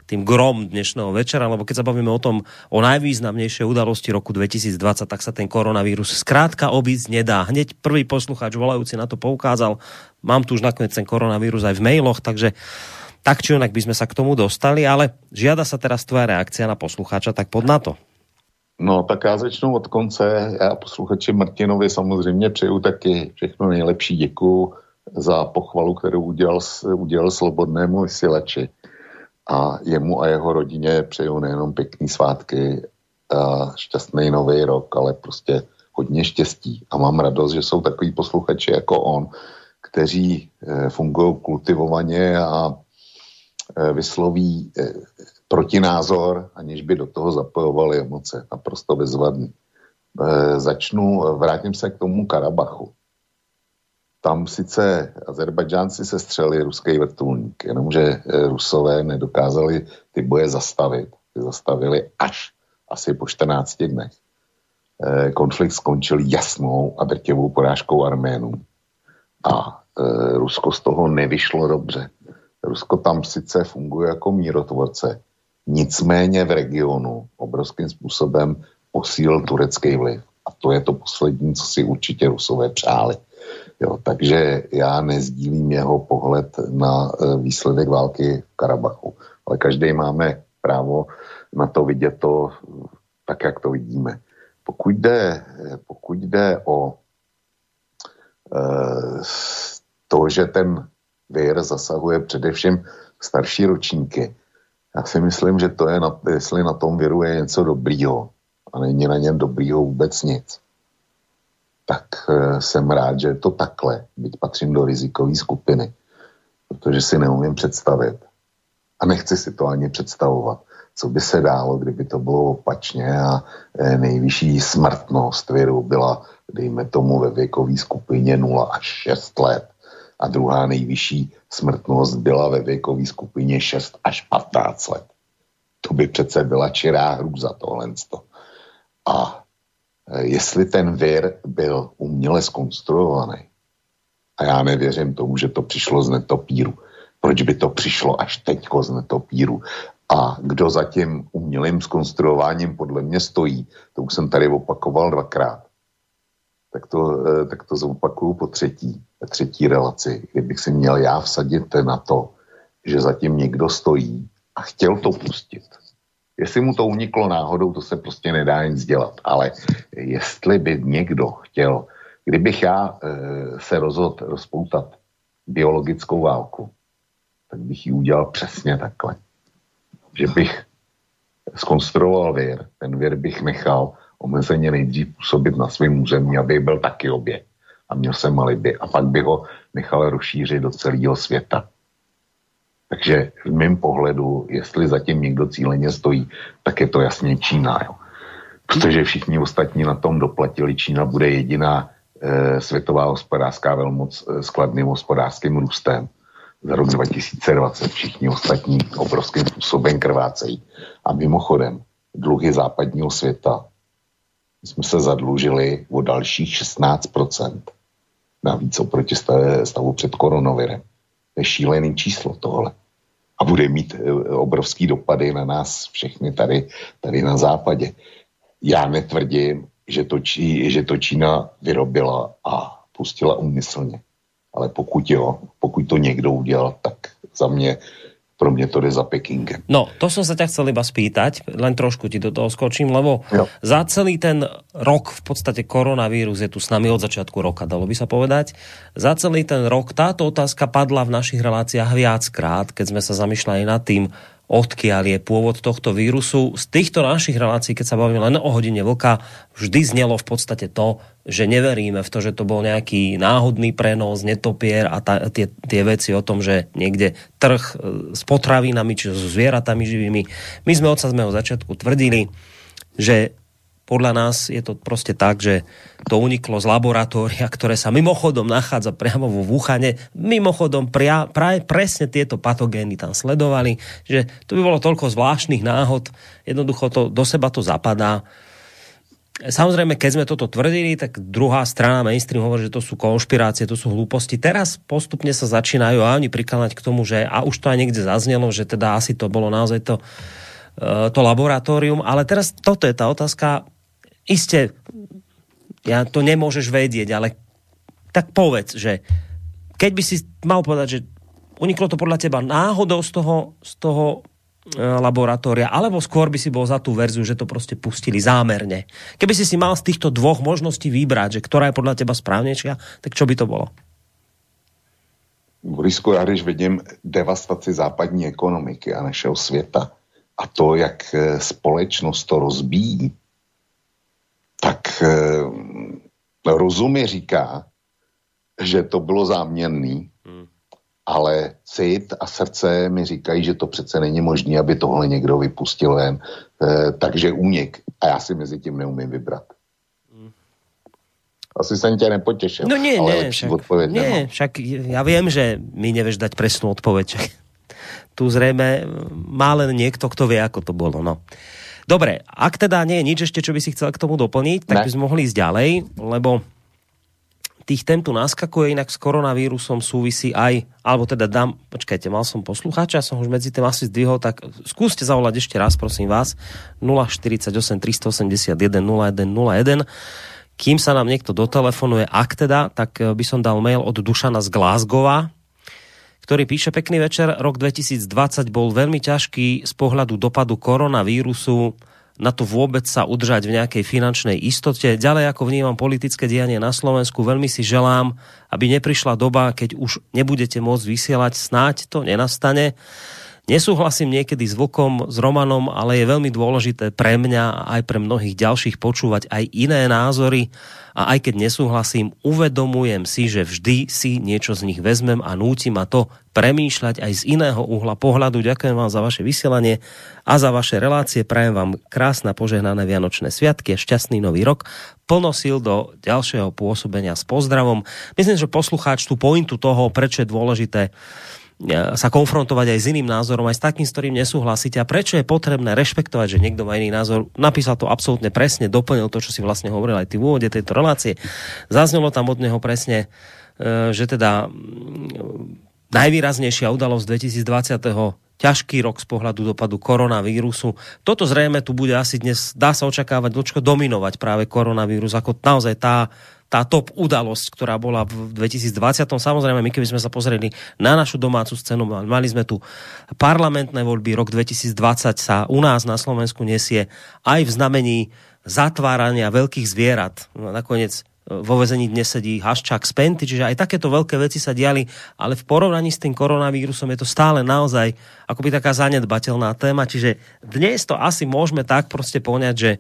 tým grom dnešného večera, lebo keď sa bavíme o tom, o najvýznamnejšej udalosti roku 2020, tak sa ten koronavírus skrátka obísť nedá. Hneď prvý poslucháč volajúci na to poukázal, mám tu už nakoniec ten koronavírus aj v mailoch, takže tak či onak by sme sa k tomu dostali, ale žiada sa teraz tvoja reakcia na poslucháča, tak pod na to. No, tak já začnu od konce. Já posluchači Martinovi samozřejmě přeju taky všechno nejlepší. Děkuju za pochvalu, kterou udělal, udělal slobodnému vysílači a jemu a jeho rodině přeju nejenom pěkný svátky a šťastný nový rok, ale prostě hodně štěstí. A mám radost, že jsou takový posluchači jako on, kteří e, fungují kultivovaně a e, vysloví e, protinázor, aniž by do toho zapojovali emoce. Naprosto bezvadný. Začnu, vrátím se k tomu Karabachu tam sice Azerbajdžánci se střeli ruský vrtulník, jenomže eh, Rusové nedokázali ty boje zastavit. Ty zastavili až asi po 14 dnech. Eh, konflikt skončil jasnou a drtivou porážkou Arménů. A eh, Rusko z toho nevyšlo dobře. Rusko tam sice funguje jako mírotvorce, nicméně v regionu obrovským způsobem posílil turecký vliv. A to je to poslední, co si určitě Rusové přáli. Jo, takže já nezdílím jeho pohled na e, výsledek války v Karabachu. Ale každý máme právo na to vidět to tak, jak to vidíme. Pokud jde, pokud jde o e, to, že ten vir zasahuje především starší ročníky, já si myslím, že to je, na, jestli na tom viru je něco dobrýho a není na něm dobrýho vůbec nic tak e, jsem rád, že je to takhle, byť patřím do rizikové skupiny, protože si neumím představit a nechci si to ani představovat, co by se dálo, kdyby to bylo opačně a e, nejvyšší smrtnost viru byla, dejme tomu, ve věkové skupině 0 až 6 let a druhá nejvyšší smrtnost byla ve věkové skupině 6 až 15 let. To by přece byla čirá hrůza tohle. A jestli ten vir byl uměle skonstruovaný, a já nevěřím tomu, že to přišlo z netopíru, proč by to přišlo až teďko z netopíru? A kdo za tím umělým skonstruováním podle mě stojí, to už jsem tady opakoval dvakrát, tak to, e, tak to zopakuju po třetí, třetí relaci, kdybych si měl já vsadit na to, že zatím někdo stojí a chtěl to pustit. Jestli mu to uniklo náhodou, to se prostě nedá nic dělat, ale jestli by někdo chtěl, kdybych já e, se rozhodl rozpoutat biologickou válku, tak bych ji udělal přesně takhle. Že bych skonstruoval věr, ten věr bych nechal omezeně nejdřív působit na svém území, aby byl taky obě. A měl jsem alibi. A pak bych ho nechal rozšířit do celého světa. Takže v mém pohledu, jestli zatím někdo cíleně stojí, tak je to jasně Čína. Jo. Protože všichni ostatní na tom doplatili. Čína bude jediná e, světová hospodářská velmoc e, s kladným hospodářským růstem za rok 2020. Všichni ostatní obrovským způsobem krvácejí. A mimochodem, dluhy západního světa jsme se zadlužili o dalších 16%. Navíc oproti stavu před koronavirem. To je šílený číslo tohle. A bude mít e, obrovský dopady na nás všechny tady, tady na západě. Já netvrdím, že to, Čí, že to Čína vyrobila a pustila umyslně. Ale pokud jo, pokud to někdo udělal, tak za mě pro mňa to je za Pekingem. No, to som sa ťa chcel iba spýtať, len trošku ti do toho skočím, lebo jo. za celý ten rok v podstate koronavírus je tu s nami od začiatku roka, dalo by sa povedať. Za celý ten rok táto otázka padla v našich reláciách viackrát, keď sme sa zamýšľali nad tým, odkiaľ je pôvod tohto vírusu. Z týchto našich relácií, keď sa bavíme len o hodine vlka, vždy znelo v podstate to, že neveríme v to, že to bol nejaký náhodný prenos, netopier a ta, tie, tie veci o tom, že niekde trh e, s potravinami, či so zvieratami živými. My sme od samého začiatku tvrdili, že podľa nás je to proste tak, že to uniklo z laboratória, ktoré sa mimochodom nachádza priamo vo Wuhane. Mimochodom pria, pra, presne tieto patogény tam sledovali, že to by bolo toľko zvláštnych náhod, jednoducho to, do seba to zapadá. Samozrejme, keď sme toto tvrdili, tak druhá strana mainstream hovorí, že to sú konšpirácie, to sú hlúposti. Teraz postupne sa začínajú a oni prikladať k tomu, že a už to aj niekde zaznelo, že teda asi to bolo naozaj to, e, to laboratórium. Ale teraz toto je tá otázka, Isté, ja to nemôžeš vedieť, ale tak povedz, že keď by si mal povedať, že uniklo to podľa teba náhodou z toho, z toho e, laboratória, alebo skôr by si bol za tú verziu, že to proste pustili zámerne. Keby si si mal z týchto dvoch možností vybrať, že ktorá je podľa teba správnejšia, tak čo by to bolo? Borisku, já když vidím devastaci západní ekonomiky a našeho světa a to, jak e, společnost to rozbíjí, tak eh, rozum mi říká, že to bylo záměrný, hmm. ale cit a srdce mi říkají, že to přece není možné, aby tohle někdo vypustil ven. E, takže únik. A já si mezi tím neumím vybrat. Hmm. Asi jsem tě nepotěšil. No nie, ale nie, však, nie, však ja viem, že mi nevieš dať presnú odpoveď. <laughs> tu zrejme má len niekto, kto vie, ako to bolo. No. Dobre, ak teda nie je nič ešte, čo by si chcel k tomu doplniť, tak ne. by sme mohli ísť ďalej, lebo tých tém tu naskakuje, inak s koronavírusom súvisí aj, alebo teda dám, počkajte, mal som poslucháča, som už medzi tým asi zdvihol, tak skúste zavolať ešte raz, prosím vás, 048 381 0101. Kým sa nám niekto dotelefonuje, ak teda, tak by som dal mail od Dušana z Glasgowa, ktorý píše pekný večer. Rok 2020 bol veľmi ťažký z pohľadu dopadu koronavírusu na to vôbec sa udržať v nejakej finančnej istote. Ďalej, ako vnímam politické dianie na Slovensku, veľmi si želám, aby neprišla doba, keď už nebudete môcť vysielať, snáď to nenastane. Nesúhlasím niekedy s Vlkom, s Romanom, ale je veľmi dôležité pre mňa a aj pre mnohých ďalších počúvať aj iné názory a aj keď nesúhlasím, uvedomujem si, že vždy si niečo z nich vezmem a núti ma to premýšľať aj z iného uhla pohľadu. Ďakujem vám za vaše vysielanie a za vaše relácie. Prajem vám krásne požehnané Vianočné sviatky a šťastný nový rok. Plno sil do ďalšieho pôsobenia s pozdravom. Myslím, že poslucháč tú pointu toho, prečo je dôležité sa konfrontovať aj s iným názorom, aj s takým, s ktorým nesúhlasíte a prečo je potrebné rešpektovať, že niekto má iný názor. Napísal to absolútne presne, doplnil to, čo si vlastne hovoril aj ty v úvode tejto relácie. Zaznelo tam od neho presne, e, že teda najvýraznejšia udalosť 2020 ťažký rok z pohľadu dopadu koronavírusu. Toto zrejme tu bude asi dnes, dá sa očakávať, dlčko dominovať práve koronavírus ako naozaj tá tá top udalosť, ktorá bola v 2020. Samozrejme, my keby sme sa pozreli na našu domácu scénu, mali sme tu parlamentné voľby, rok 2020 sa u nás na Slovensku nesie aj v znamení zatvárania veľkých zvierat. No, nakoniec e, vo vezení dnes sedí Haščák z čiže aj takéto veľké veci sa diali, ale v porovnaní s tým koronavírusom je to stále naozaj akoby taká zanedbateľná téma, čiže dnes to asi môžeme tak proste poňať, že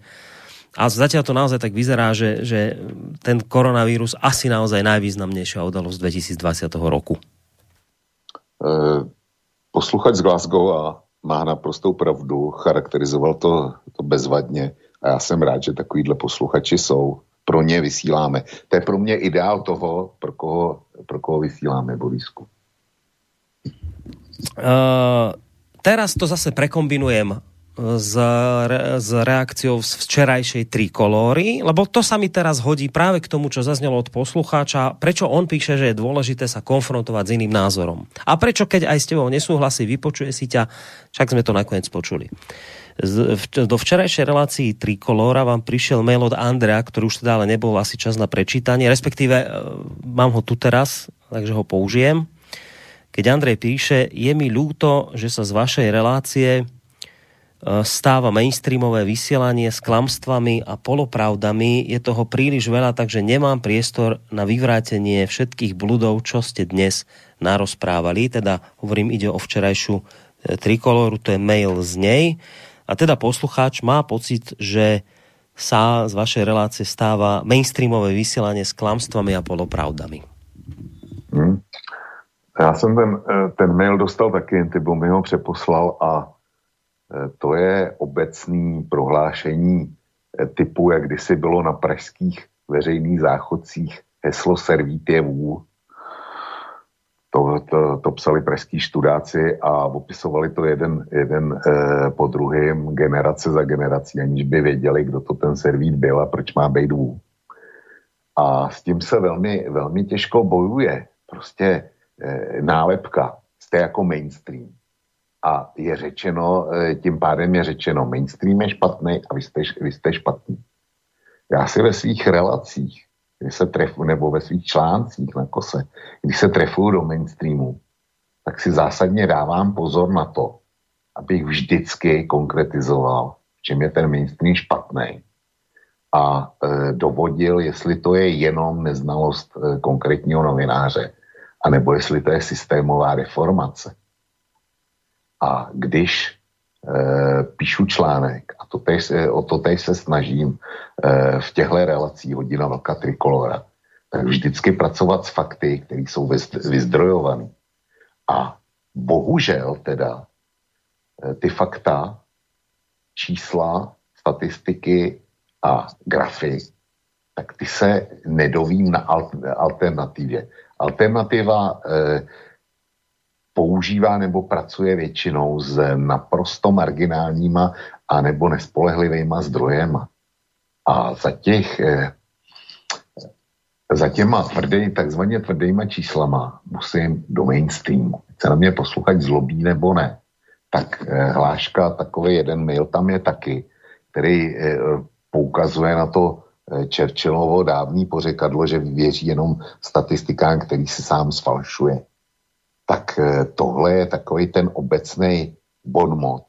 a zatiaľ to naozaj tak vyzerá, že, že ten koronavírus asi naozaj najvýznamnejšia udalosť 2020 roku. E, posluchač z Glasgow a má naprostou pravdu, charakterizoval to, to bezvadně a já jsem rád, že takovýhle posluchači jsou. Pro ně vysíláme. To je pro mě ideál toho, pro koho, pro koho vysíláme, Borisku. Uh, teraz to zase prekombinujem s, re, s reakciou z včerajšej trikolóry, lebo to sa mi teraz hodí práve k tomu, čo zaznelo od poslucháča, prečo on píše, že je dôležité sa konfrontovať s iným názorom. A prečo, keď aj s tebou nesúhlasí, vypočuje si ťa, však sme to nakoniec počuli. Z, v, do včerajšej relácii Trikolóra vám prišiel mail od Andrea, ktorý už teda ale nebol asi čas na prečítanie, respektíve e, mám ho tu teraz, takže ho použijem. Keď Andrej píše, je mi ľúto, že sa z vašej relácie stáva mainstreamové vysielanie s klamstvami a polopravdami. Je toho príliš veľa, takže nemám priestor na vyvrátenie všetkých bludov, čo ste dnes narozprávali. Teda, hovorím, ide o včerajšiu e, trikoloru, to je mail z nej. A teda poslucháč má pocit, že sa z vašej relácie stáva mainstreamové vysielanie s klamstvami a polopravdami. Hmm. Já jsem ten, e, ten mail dostal taky, ty mi ho přeposlal a to je obecný prohlášení eh, typu, jak kdysi bylo na pražských veřejných záchodcích heslo servít je vůl. To, to, to psali pražský študáci a opisovali to jeden, jeden eh, po druhém, generace za generací, aniž by věděli, kdo to ten servít byl a proč má být vůl. A s tím se velmi, velmi těžko bojuje. Prostě eh, nálepka, jste jako mainstream a je řečeno, e, tím pádem je řečeno, mainstream je špatný a vy jste, vy jste špatný. Já si ve svých relacích, když se trefu, nebo ve svých článcích na kose, když se trefuju do mainstreamu, tak si zásadně dávám pozor na to, abych vždycky konkretizoval, v čem je ten mainstream špatný a e, dovodil, jestli to je jenom neznalost e, konkrétního novináře, anebo jestli to je systémová reformace. A když e, píšu článek, a to tež, o to teď se snažím e, v těchto relacích hodina velká trikolora, tak vždycky pracovat s fakty, které jsou vyzdrojované. A bohužel teda e, ty fakta, čísla, statistiky a grafy, tak ty se nedovím na alternativě. Alternativa e, používá nebo pracuje většinou s naprosto marginálníma a nebo nespolehlivýma zdrojema. A za těch eh, za těma tvrdý, takzvaně tvrdýma číslama musím do mainstreamu. Se na mě posluchač zlobí nebo ne, tak eh, hláška, takový jeden mail tam je taky, který eh, poukazuje na to Churchillovo dávný pořekadlo, že věří jenom statistikám, který si sám sfalšuje tak eh, tohle je takový ten obecný bonmot,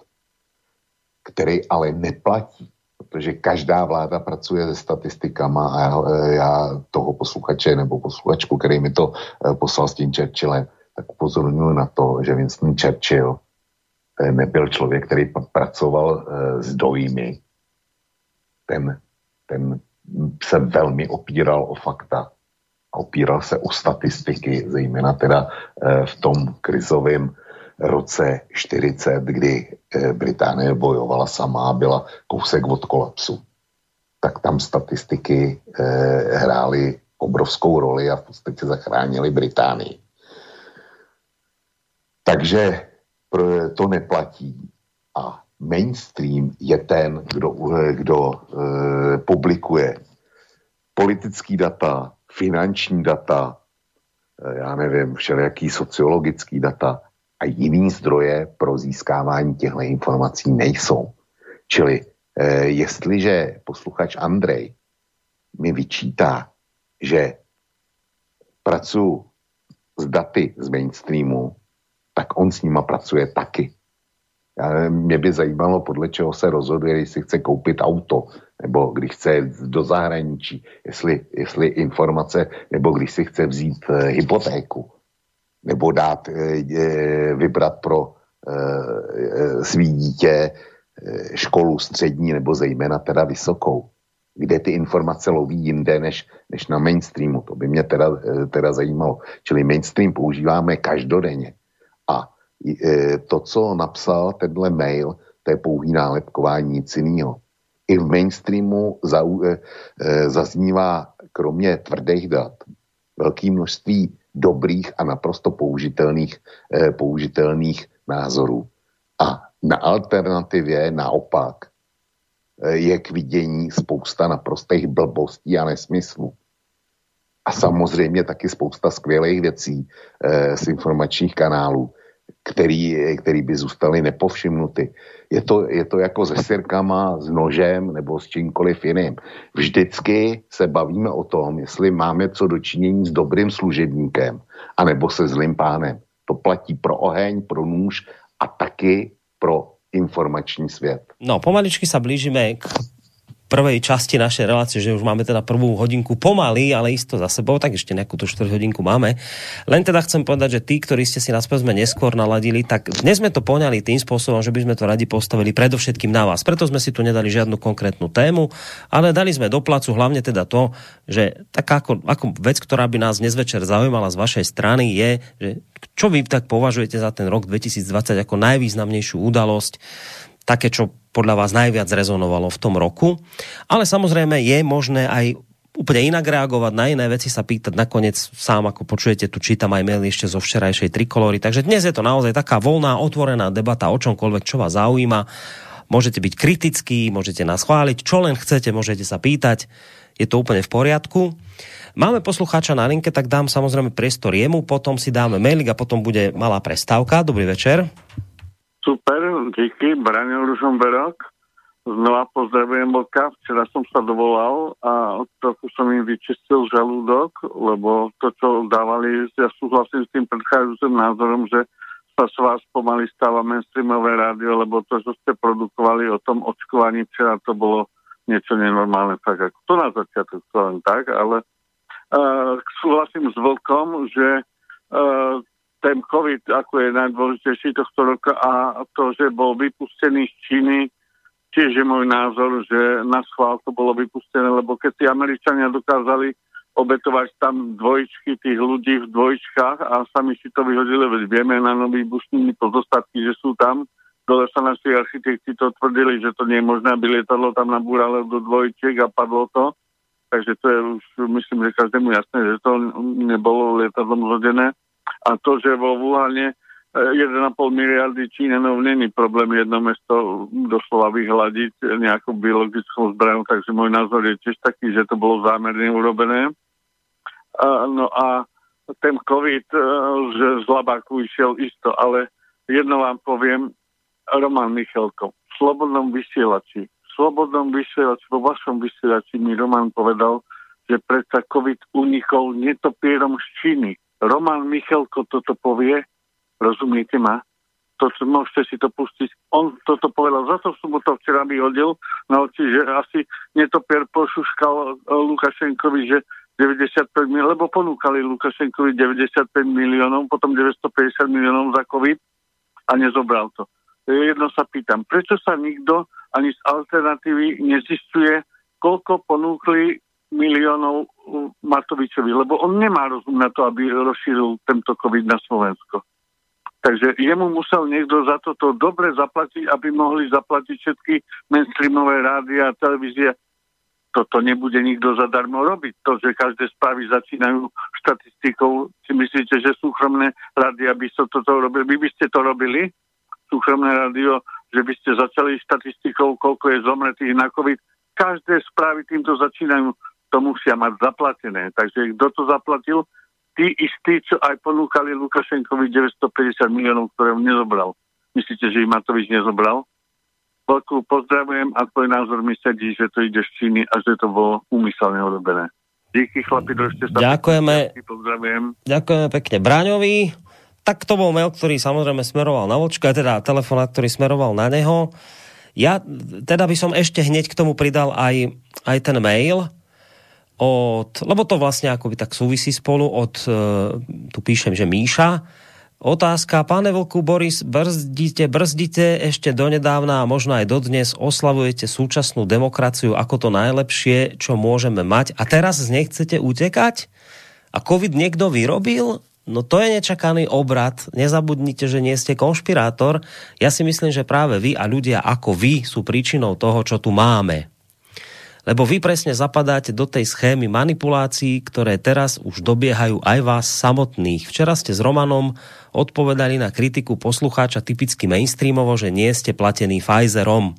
který ale neplatí, protože každá vláda pracuje se statistikama a já, eh, já toho posluchače nebo posluchačku, který mi to eh, poslal s tím Churchillem, tak upozorňuji na to, že Winston Churchill nebyl člověk, který pracoval s dojmy. Ten, ten se velmi opíral o fakta. Opíral se o statistiky, zejména teda v tom krizovém roce 40, kdy Británie bojovala sama a byla kousek od kolapsu. Tak tam statistiky hrály obrovskou roli a v podstatě zachránili Británii. Takže to neplatí. A mainstream je ten, kdo, kdo e, publikuje politický data, finanční data, e, já nevím, všelijaký sociologický data a jiný zdroje pro získávání těchto informací nejsou. Čili e, jestliže posluchač Andrej mi vyčítá, že pracuji s daty z mainstreamu, tak on s nima pracuje taky. Já, mě by zajímalo, podle čeho se rozhoduje, jestli chce koupit auto, nebo když chce do zahraničí, jestli, jestli informace, nebo když si chce vzít e, hypotéku, nebo dát, e, vybrat pro e, svý dítě e, školu střední, nebo zejména teda vysokou kde ty informace loví jinde než, než na mainstreamu. To by mě teda, teda zajímalo. Čili mainstream používáme každodenně. A e, to, co napsal tenhle mail, to je pouhý nálepkování, nic jiného. I v mainstreamu za, e, zaznívá kromě tvrdých dat velké množství dobrých a naprosto použitelných, e, použitelných názorů. A na alternativě naopak je k vidění spousta naprostých blbostí a nesmyslů. A samozřejmě taky spousta skvělých věcí e, z informačních kanálů, který, který by zůstaly nepovšimnuty. Je to, je to jako se sirkama, s nožem nebo s čímkoliv jiným. Vždycky se bavíme o tom, jestli máme co dočinění s dobrým služebníkem anebo se zlým pánem. To platí pro oheň, pro nůž a taky pro informačný svět. No, pomaličky sa blížime k prvej časti našej relácie, že už máme teda prvú hodinku pomaly, ale isto za sebou, tak ešte nejakú tú štvrť hodinku máme. Len teda chcem povedať, že tí, ktorí ste si nás povedzme neskôr naladili, tak dnes sme to poňali tým spôsobom, že by sme to radi postavili predovšetkým na vás. Preto sme si tu nedali žiadnu konkrétnu tému, ale dali sme do placu hlavne teda to, že taká ako, ako vec, ktorá by nás dnes večer zaujímala z vašej strany je, že čo vy tak považujete za ten rok 2020 ako najvýznamnejšiu udalosť, také, čo podľa vás najviac rezonovalo v tom roku. Ale samozrejme je možné aj úplne inak reagovať, na iné veci sa pýtať. Nakoniec sám, ako počujete, tu čítam aj maily ešte zo včerajšej trikolory. Takže dnes je to naozaj taká voľná, otvorená debata o čomkoľvek, čo vás zaujíma. Môžete byť kritickí, môžete nás chváliť, čo len chcete, môžete sa pýtať. Je to úplne v poriadku. Máme poslucháča na linke, tak dám samozrejme priestor jemu, potom si dáme mailing a potom bude malá prestávka. Dobrý večer. Super, díky, Braniel Ružomberok. Znova pozdravujem Boka. Včera som sa dovolal a trochu som im vyčistil žalúdok, lebo to, čo dávali, ja súhlasím s tým predchádzajúcim názorom, že sa s vás pomaly stáva mainstreamové rádio, lebo to, čo ste produkovali o tom očkovaní včera, to bolo niečo nenormálne, tak ako to na začiatku to len tak, ale uh, súhlasím s Vlkom, že uh, ten COVID, ako je najdôležitejší tohto roka a to, že bol vypustený z Číny, tiež je môj názor, že na schvál to bolo vypustené, lebo keď si Američania dokázali obetovať tam dvojičky tých ľudí v dvojičkách a sami si to vyhodili, veď vieme na nový busnými pozostatky, že sú tam. Dole sa naši architekti to tvrdili, že to nie je možné, aby lietadlo tam nabúralo do dvojčiek a padlo to. Takže to je už, myslím, že každému jasné, že to nebolo lietadlom zhodené. A to, že vo Wuhane 1,5 e, miliardy Čínenov není problém jedno mesto doslova vyhľadiť nejakou biologickou zbraňou, takže môj názor je tiež taký, že to bolo zámerne urobené. No a ten COVID, e, že z labáku išiel isto, ale jedno vám poviem, Roman Michalko, v Slobodnom vysielači, v Slobodnom vysielači, vo vašom vysielači mi Roman povedal, že predsa COVID unikol netopierom z Číny Roman Michalko toto povie, rozumiete ma? To, môžete si to pustiť. On toto povedal, za to som mu to včera vyhodil na oči, že asi netopier pošuškal e, Lukašenkovi, že 95 miliónov, lebo ponúkali Lukašenkovi 95 miliónov, potom 950 miliónov za COVID a nezobral to. jedno sa pýtam, prečo sa nikto ani z alternatívy nezistuje, koľko ponúkli miliónov Matovičovi, lebo on nemá rozum na to, aby rozšíril tento COVID na Slovensko. Takže jemu musel niekto za toto dobre zaplatiť, aby mohli zaplatiť všetky mainstreamové rády a televízie. Toto nebude nikto zadarmo robiť. To, že každé správy začínajú štatistikou, si myslíte, že súkromné rády, aby sa so toto robili? Vy by ste to robili? Súkromné rádio, že by ste začali štatistikou, koľko je zomretých na COVID. Každé správy týmto začínajú to musia mať zaplatené. Takže kto to zaplatil? Tí istí, čo aj ponúkali Lukašenkovi 950 miliónov, ktoré on nezobral. Myslíte, že ich Matovič nezobral? Veľkú pozdravujem a tvoj názor mi sedí, že to ide z Číny a že to bolo úmyselne urobené. Díky chlapi, držte sa. Ďakujeme. Pozdravujem. Ďakujeme pekne Braňovi. Tak to bol mail, ktorý samozrejme smeroval na Vočka, teda telefonát, ktorý smeroval na neho. Ja teda by som ešte hneď k tomu pridal aj, aj ten mail, od, lebo to vlastne akoby tak súvisí spolu, od, e, tu píšem, že Míša, Otázka, páne Vlku Boris, brzdíte, brzdíte ešte donedávna a možno aj dodnes oslavujete súčasnú demokraciu ako to najlepšie, čo môžeme mať a teraz nechcete utekať? A COVID niekto vyrobil? No to je nečakaný obrad. Nezabudnite, že nie ste konšpirátor. Ja si myslím, že práve vy a ľudia ako vy sú príčinou toho, čo tu máme lebo vy presne zapadáte do tej schémy manipulácií, ktoré teraz už dobiehajú aj vás samotných. Včera ste s Romanom odpovedali na kritiku poslucháča typicky mainstreamovo, že nie ste platení Pfizerom.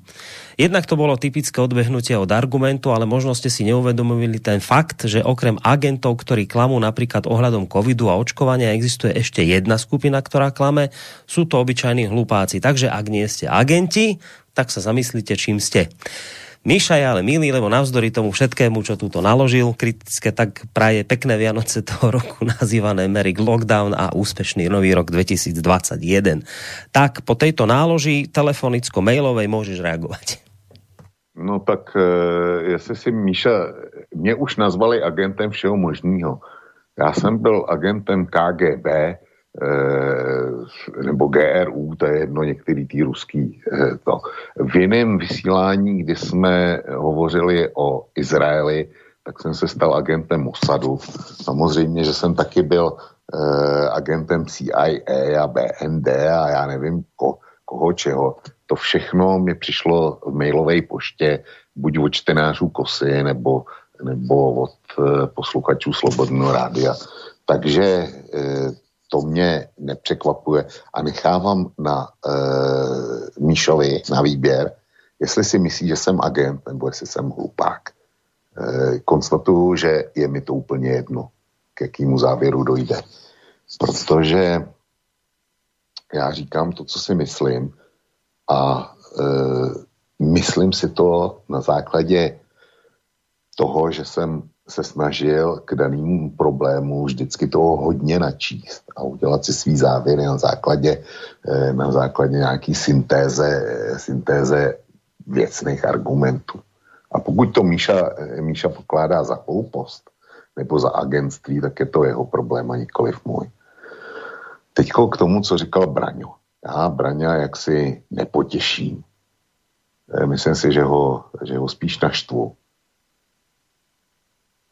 Jednak to bolo typické odbehnutie od argumentu, ale možno ste si neuvedomili ten fakt, že okrem agentov, ktorí klamú napríklad ohľadom covidu a očkovania, existuje ešte jedna skupina, ktorá klame. Sú to obyčajní hlupáci. Takže ak nie ste agenti, tak sa zamyslite, čím ste. Miša je ale milý, lebo navzdory tomu všetkému, čo túto naložil, kritické tak praje pekné Vianoce toho roku nazývané Merry Lockdown a úspešný nový rok 2021. Tak po tejto náloži telefonicko-mailovej môžeš reagovať. No tak, e, jestli si Míša, mě už nazvali agentem všeho možného. Já jsem byl agentem KGB, nebo GRU, to je jedno některý tý ruský. Eh, to. V jiném vysílání, kdy jsme hovořili o Izraeli, tak jsem se stal agentem Mossadu. Samozřejmě, že jsem taky byl eh, agentem CIA a BND a já nevím ko, koho čeho. To všechno mi přišlo v mailové poště, buď od čtenářů Kosy, nebo, nebo od eh, posluchačů Slobodného rádia. Takže eh, to mě nepřekvapuje a nechávám na e, Míšovi na výběr, jestli si myslí, že jsem agent nebo jestli jsem hlupák. E, konstatuju, že je mi to úplně jedno, k jakému závěru dojde. Protože já říkám to, co si myslím a e, myslím si to na základě toho, že jsem se snažil k danému problému vždycky toho hodně načíst a udělat si svý závěry na základě, eh, na základě nějaký syntéze, syntéze věcných argumentů. A pokud to Míša, eh, Míša pokládá za hloupost nebo za agentství, tak je to jeho problém a nikoliv můj. Teď k tomu, co říkal Braňo. Já Braňa jaksi nepotěším. Eh, myslím si, že ho, že ho spíš naštvu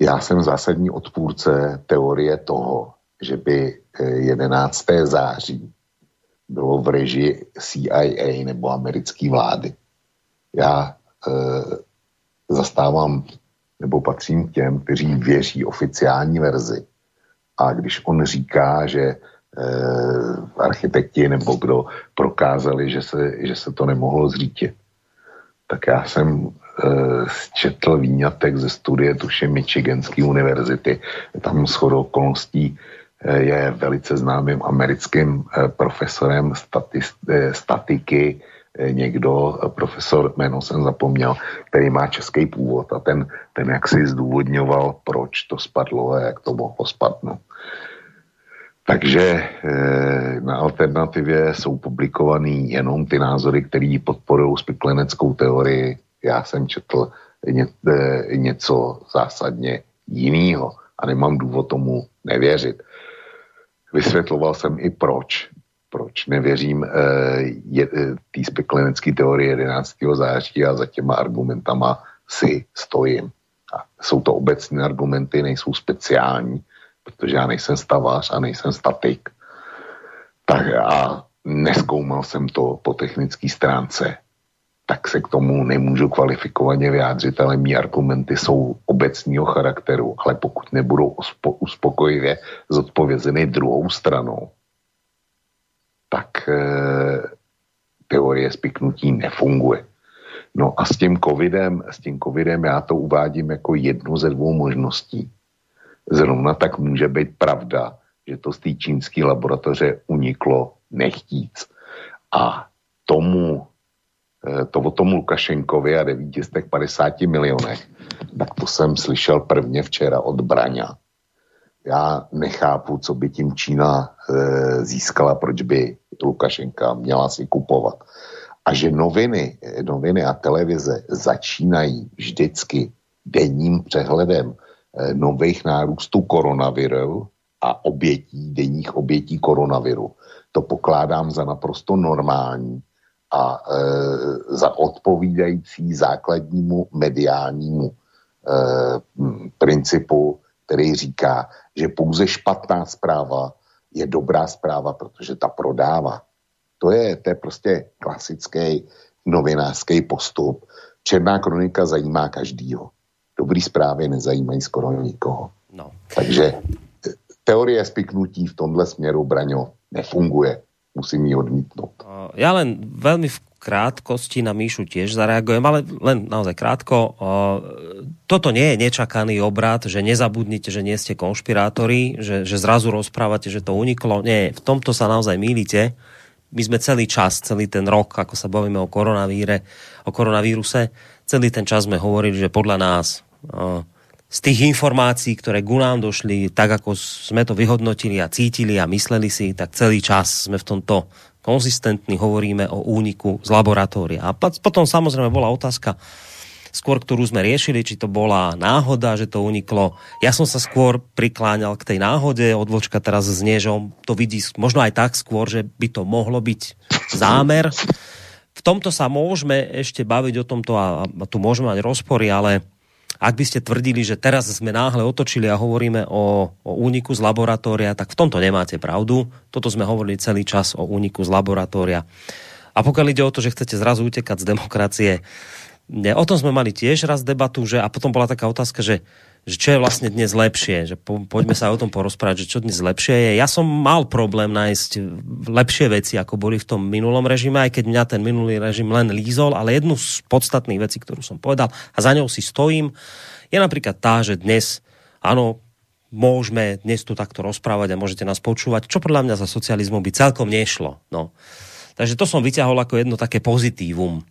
já jsem zásadní odpůrce teorie toho, že by 11. Eh, září bylo v režii CIA nebo americké vlády. Já e, zastávám nebo patřím k těm, kteří věří oficiální verzi. A když on říká, že e, architekti nebo kdo prokázali, že se, že se to nemohlo zřítit, tak já jsem Eh, četl výňatek ze studie tuším Michiganské univerzity. Tam shodou okolností eh, je velice známým americkým eh, profesorem statiky, někdo, profesor, jméno jsem zapomněl, který má český původ a ten, ten jak si zdůvodňoval, proč to spadlo a jak to mohlo spadnout. Takže na alternativě jsou publikovaný jenom ty názory, které podporují spikleneckou teorii já jsem četl ně, e, něco zásadně jiného a nemám důvod tomu nevěřit. Vysvětloval jsem i proč. proč nevěřím e, té speklenecké teorie 11. září a za těma argumentama si stojím. A jsou to obecné argumenty, nejsou speciální, protože já nejsem stavář a nejsem statik. Tak a neskoumal jsem to po technické stránce, tak se k tomu nemůžu kvalifikovaně vyjádřit, ale mý argumenty jsou obecního charakteru, ale pokud nebudou uspokojivě zodpovězeny druhou stranou, tak e, teorie spiknutí nefunguje. No a s tím covidem, s tím covidem já to uvádím jako jednu ze dvou možností. Zrovna tak může být pravda, že to z té čínské laboratoře uniklo nechtíc. A tomu, eh, to o tom Lukašenkovi a 950 milionech, tak to jsem slyšel prvně včera od Braňa. Já nechápu, co by tím Čína e, získala, proč by Lukašenka měla si kupovat. A že noviny, noviny a televize začínají vždycky denním přehledem nových nárůstů koronaviru a obětí, denních obětí koronaviru to pokládám za naprosto normální a e, za odpovídající základnímu mediálnímu e, principu, který říká, že pouze špatná zpráva je dobrá zpráva, protože ta prodává. To je, to je prostě klasický novinářský postup. Černá kronika zajímá každýho. Dobrý zprávy nezajímají skoro nikoho. No. Takže e, teorie spiknutí v tomhle směru, Braňo, nefunguje. Musím ji odmítnout. Ja len veľmi v krátkosti na Míšu tiež zareagujem, ale len naozaj krátko. Toto nie je nečakaný obrad, že nezabudnite, že nie ste konšpirátori, že, že zrazu rozprávate, že to uniklo. Nie, v tomto sa naozaj mýlite. My sme celý čas, celý ten rok, ako sa bavíme o koronavíre, o koronavíruse, celý ten čas sme hovorili, že podľa nás z tých informácií, ktoré ku nám došli, tak ako sme to vyhodnotili a cítili a mysleli si, tak celý čas sme v tomto konzistentní, hovoríme o úniku z laboratória. A potom samozrejme bola otázka, skôr, ktorú sme riešili, či to bola náhoda, že to uniklo. Ja som sa skôr prikláňal k tej náhode, odvočka teraz znie, že on to vidí možno aj tak skôr, že by to mohlo byť zámer. V tomto sa môžeme ešte baviť o tomto a, a tu môžeme mať rozpory, ale ak by ste tvrdili, že teraz sme náhle otočili a hovoríme o, o úniku z laboratória, tak v tomto nemáte pravdu. Toto sme hovorili celý čas o úniku z laboratória. A pokiaľ ide o to, že chcete zrazu utekať z demokracie, ne, o tom sme mali tiež raz debatu, že, a potom bola taká otázka, že že čo je vlastne dnes lepšie, že po, poďme sa o tom porozprávať, že čo dnes lepšie je. Ja som mal problém nájsť lepšie veci, ako boli v tom minulom režime, aj keď mňa ten minulý režim len lízol, ale jednu z podstatných vecí, ktorú som povedal a za ňou si stojím, je napríklad tá, že dnes, áno, môžeme dnes tu takto rozprávať a môžete nás počúvať, čo podľa mňa za socializmu by celkom nešlo. No. Takže to som vyťahol ako jedno také pozitívum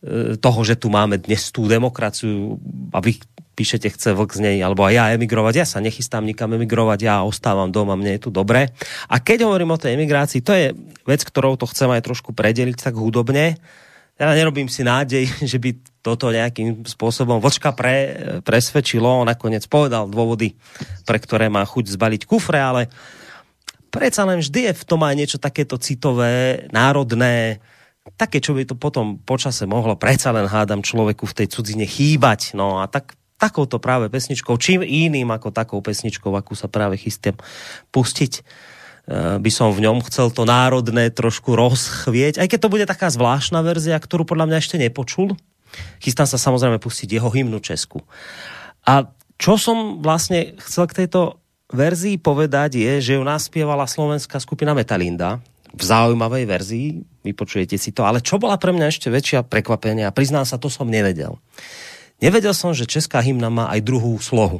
e, toho, že tu máme dnes tú demokraciu a vy píšete, chce vlk z nej, alebo aj ja emigrovať. Ja sa nechystám nikam emigrovať, ja ostávam doma, mne je tu dobre. A keď hovorím o tej emigrácii, to je vec, ktorou to chcem aj trošku predeliť tak hudobne. Ja nerobím si nádej, <laughs> že by toto nejakým spôsobom Vlčka pre, presvedčilo. On nakoniec povedal dôvody, pre ktoré má chuť zbaliť kufre, ale predsa len vždy je v tom aj niečo takéto citové, národné, také, čo by to potom počase mohlo predsa len hádam človeku v tej cudzine chýbať. No a tak takouto práve pesničkou, čím iným ako takou pesničkou, akú sa práve chystám pustiť, e, by som v ňom chcel to národné trošku rozchvieť, aj keď to bude taká zvláštna verzia, ktorú podľa mňa ešte nepočul. Chystám sa samozrejme pustiť jeho hymnu Česku. A čo som vlastne chcel k tejto verzii povedať je, že ju naspievala slovenská skupina Metalinda v zaujímavej verzii, vypočujete si to, ale čo bola pre mňa ešte väčšia prekvapenie a priznám sa, to som nevedel. Nevedel som, že česká hymna má aj druhú slohu.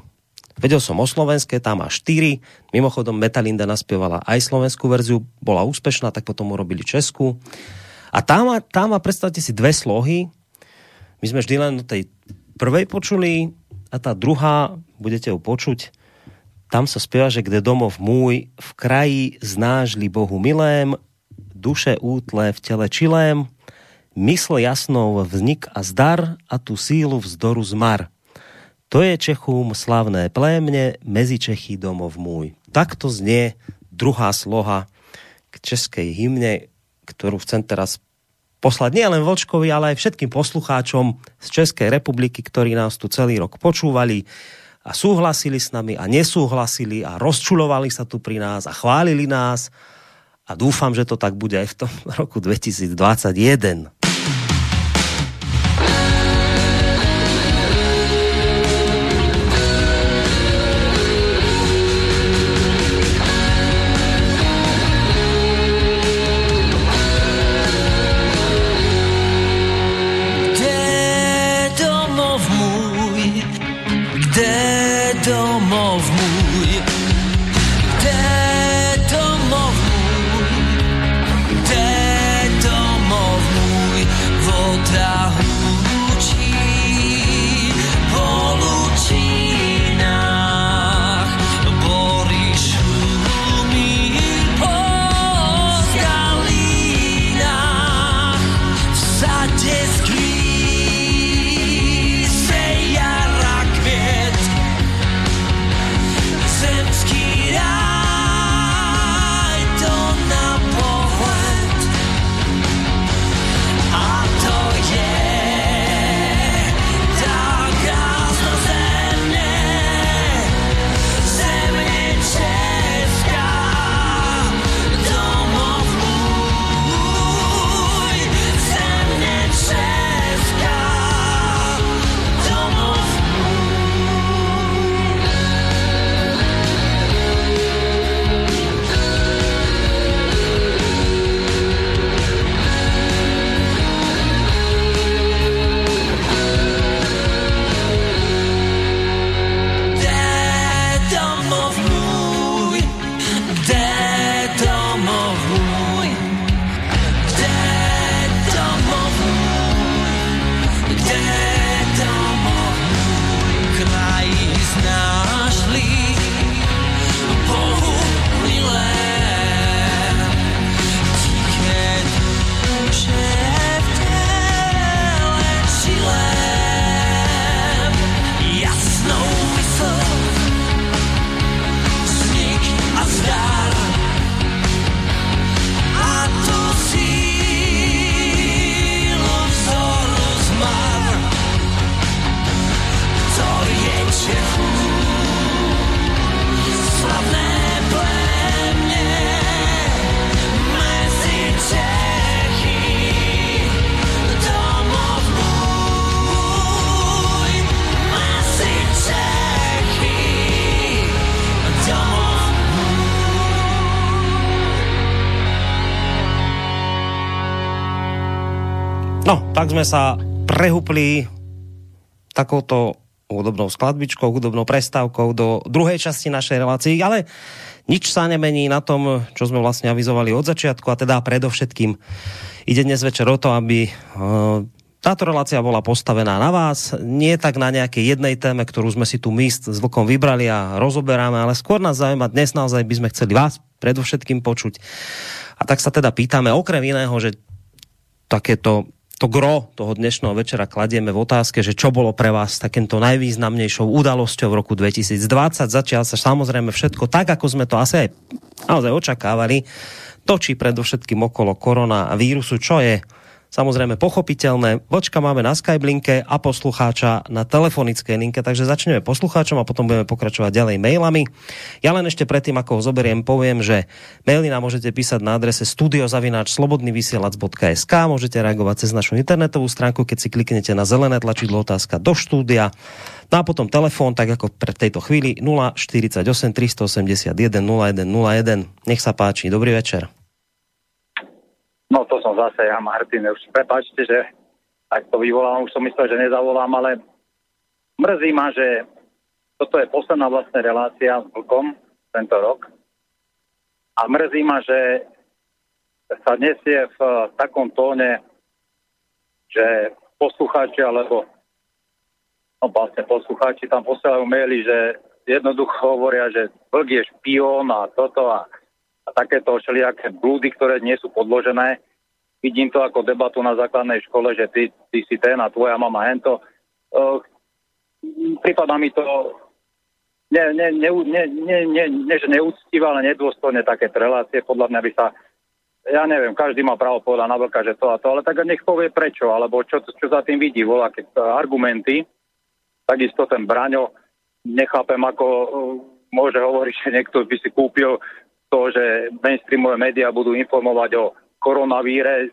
Vedel som o slovenské, tam má štyri. Mimochodom Metalinda naspievala aj slovenskú verziu, bola úspešná, tak potom urobili českú. A tam má, tam má, predstavte si, dve slohy. My sme vždy len do tej prvej počuli a tá druhá, budete ju počuť, tam sa spieva, že kde domov môj, v kraji znážli Bohu milém, duše útle v tele čilém, mysl jasnou vznik a zdar a tu sílu vzdoru zmar. To je Čechům slavné plémne, mezi Čechy domov môj. Takto znie druhá sloha k českej hymne, ktorú chcem teraz poslať nielen Vočkovi, ale aj všetkým poslucháčom z Českej republiky, ktorí nás tu celý rok počúvali a súhlasili s nami a nesúhlasili a rozčulovali sa tu pri nás a chválili nás a dúfam, že to tak bude aj v tom <laughs> roku 2021. tak sme sa prehupli takouto hudobnou skladbičkou, hudobnou prestávkou do druhej časti našej relácii, ale nič sa nemení na tom, čo sme vlastne avizovali od začiatku a teda predovšetkým ide dnes večer o to, aby uh, táto relácia bola postavená na vás, nie tak na nejakej jednej téme, ktorú sme si tu my s Vlkom vybrali a rozoberáme, ale skôr nás zaujíma dnes naozaj by sme chceli vás predovšetkým počuť. A tak sa teda pýtame okrem iného, že takéto to gro toho dnešného večera kladieme v otázke, že čo bolo pre vás takýmto najvýznamnejšou udalosťou v roku 2020. Začal sa samozrejme všetko tak, ako sme to asi aj naozaj očakávali. Točí predovšetkým okolo korona a vírusu, čo je samozrejme pochopiteľné. Vočka máme na Skyblinke a poslucháča na telefonickej linke, takže začneme poslucháčom a potom budeme pokračovať ďalej mailami. Ja len ešte predtým, ako ho zoberiem, poviem, že maily nám môžete písať na adrese studiozavináč.slobodnyvysielac.sk môžete reagovať cez našu internetovú stránku, keď si kliknete na zelené tlačidlo otázka do štúdia. No a potom telefón, tak ako pre tejto chvíli 048 381 0101. Nech sa páči, dobrý večer. No to som zase ja, Martin. Už prepáčte, že tak to vyvolám. Už som myslel, že nezavolám, ale mrzí ma, že toto je posledná vlastná relácia s Vlkom tento rok. A mrzí ma, že sa nesie v takom tóne, že poslucháči alebo no vlastne poslucháči tam posielajú maily, že jednoducho hovoria, že vlk je špión a toto a a takéto všelijaké blúdy, ktoré nie sú podložené. Vidím to ako debatu na základnej škole, že ty, ty si ten a tvoja mama hento. Uh, prípada mi to ne, ne, ne, ne, ne, ne, ne, že neúctivé, ale nedôstojné také relácie. Podľa mňa by sa ja neviem, každý má právo povedať na veľká, že to a to, ale tak nech povie prečo, alebo čo, čo za tým vidí, volá keď argumenty. Takisto ten Braňo, nechápem, ako uh, môže hovoriť, že niekto by si kúpil to, že mainstreamové médiá budú informovať o koronavíre,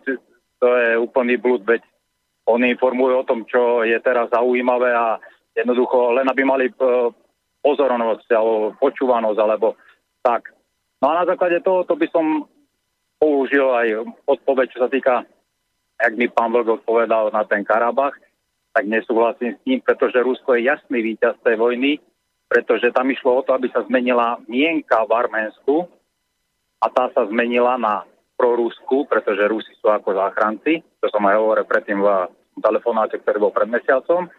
to je úplný blúd, veď oni informujú o tom, čo je teraz zaujímavé a jednoducho len aby mali uh, pozornosť alebo počúvanosť, alebo tak. No a na základe toho to by som použil aj odpoveď, čo sa týka, jak mi pán Vlk odpovedal na ten Karabach, tak nesúhlasím s ním, pretože Rusko je jasný víťaz tej vojny, pretože tam išlo o to, aby sa zmenila mienka v Arménsku a tá sa zmenila na prorusku, pretože Rusi sú ako záchranci, to som aj hovoril predtým v telefonáte, ktorý bol pred mesiacom. E,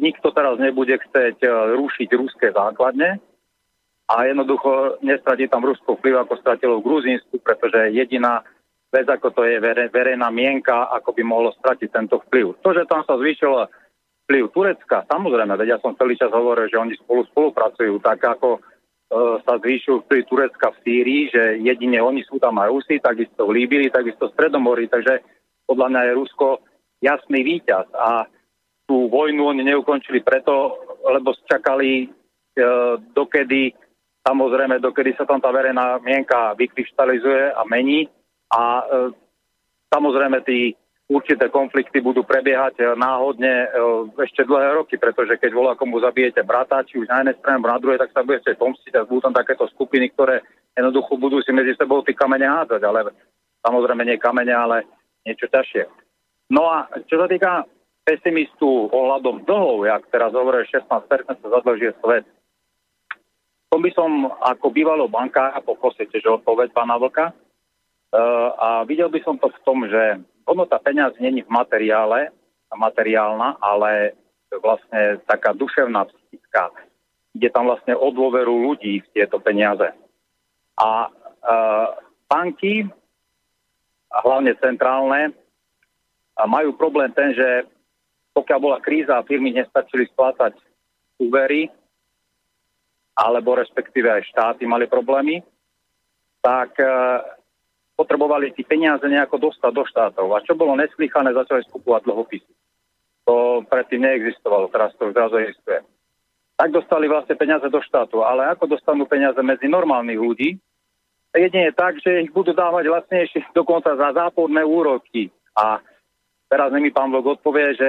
nikto teraz nebude chcieť e, rušiť ruské základne, a jednoducho nestratí tam Rusko vplyv, ako stratilo v Gruzínsku, pretože jediná vec, ako to je verejná mienka, ako by mohlo stratiť tento vplyv. To, že tam sa zvýšil vplyv Turecka, samozrejme, veď ja som celý čas hovoril, že oni spolu spolupracujú, tak ako sa zvýšil vplyv Turecka v Sýrii, že jedine oni sú tam aj Rusi, takisto v Líbili, takisto v Stredomorí, takže podľa mňa je Rusko jasný víťaz. A tú vojnu oni neukončili preto, lebo čakali, e, dokedy Samozrejme, dokedy sa tam tá verejná mienka vykryštalizuje a mení. A e, samozrejme tí určité konflikty budú prebiehať e, náhodne e, ešte dlhé roky, pretože keď volá komu zabijete brata, či už na jednej strane, alebo na druhej, tak sa budete pomstiť a budú tam takéto skupiny, ktoré jednoducho budú si medzi sebou tí kamene hádzať, ale samozrejme nie kamene, ale niečo ťažšie. No a čo sa týka pesimistu ohľadom dlhov, jak teraz hovorí, 16% sa zadlžuje svet, to by som ako bývalo bankára poprosil že odpoveď pána Vlka. Uh, a videl by som to v tom, že hodnota peniaz není v materiále, materiálna, ale vlastne taká duševná, psychická. Ide tam vlastne o dôveru ľudí v tieto peniaze. A uh, banky, a hlavne centrálne, majú problém ten, že pokiaľ bola kríza a firmy nestačili splácať úvery, alebo respektíve aj štáty mali problémy, tak e, potrebovali tí peniaze nejako dostať do štátov. A čo bolo neslychané, začali skupovať dlhopisy. To predtým neexistovalo, teraz to zrazu existuje. Tak dostali vlastne peniaze do štátu, ale ako dostanú peniaze medzi normálnych ľudí? Jedine tak, že ich budú dávať vlastnejšie <laughs> dokonca za záporné úroky. A teraz mi pán Vlog odpovie, že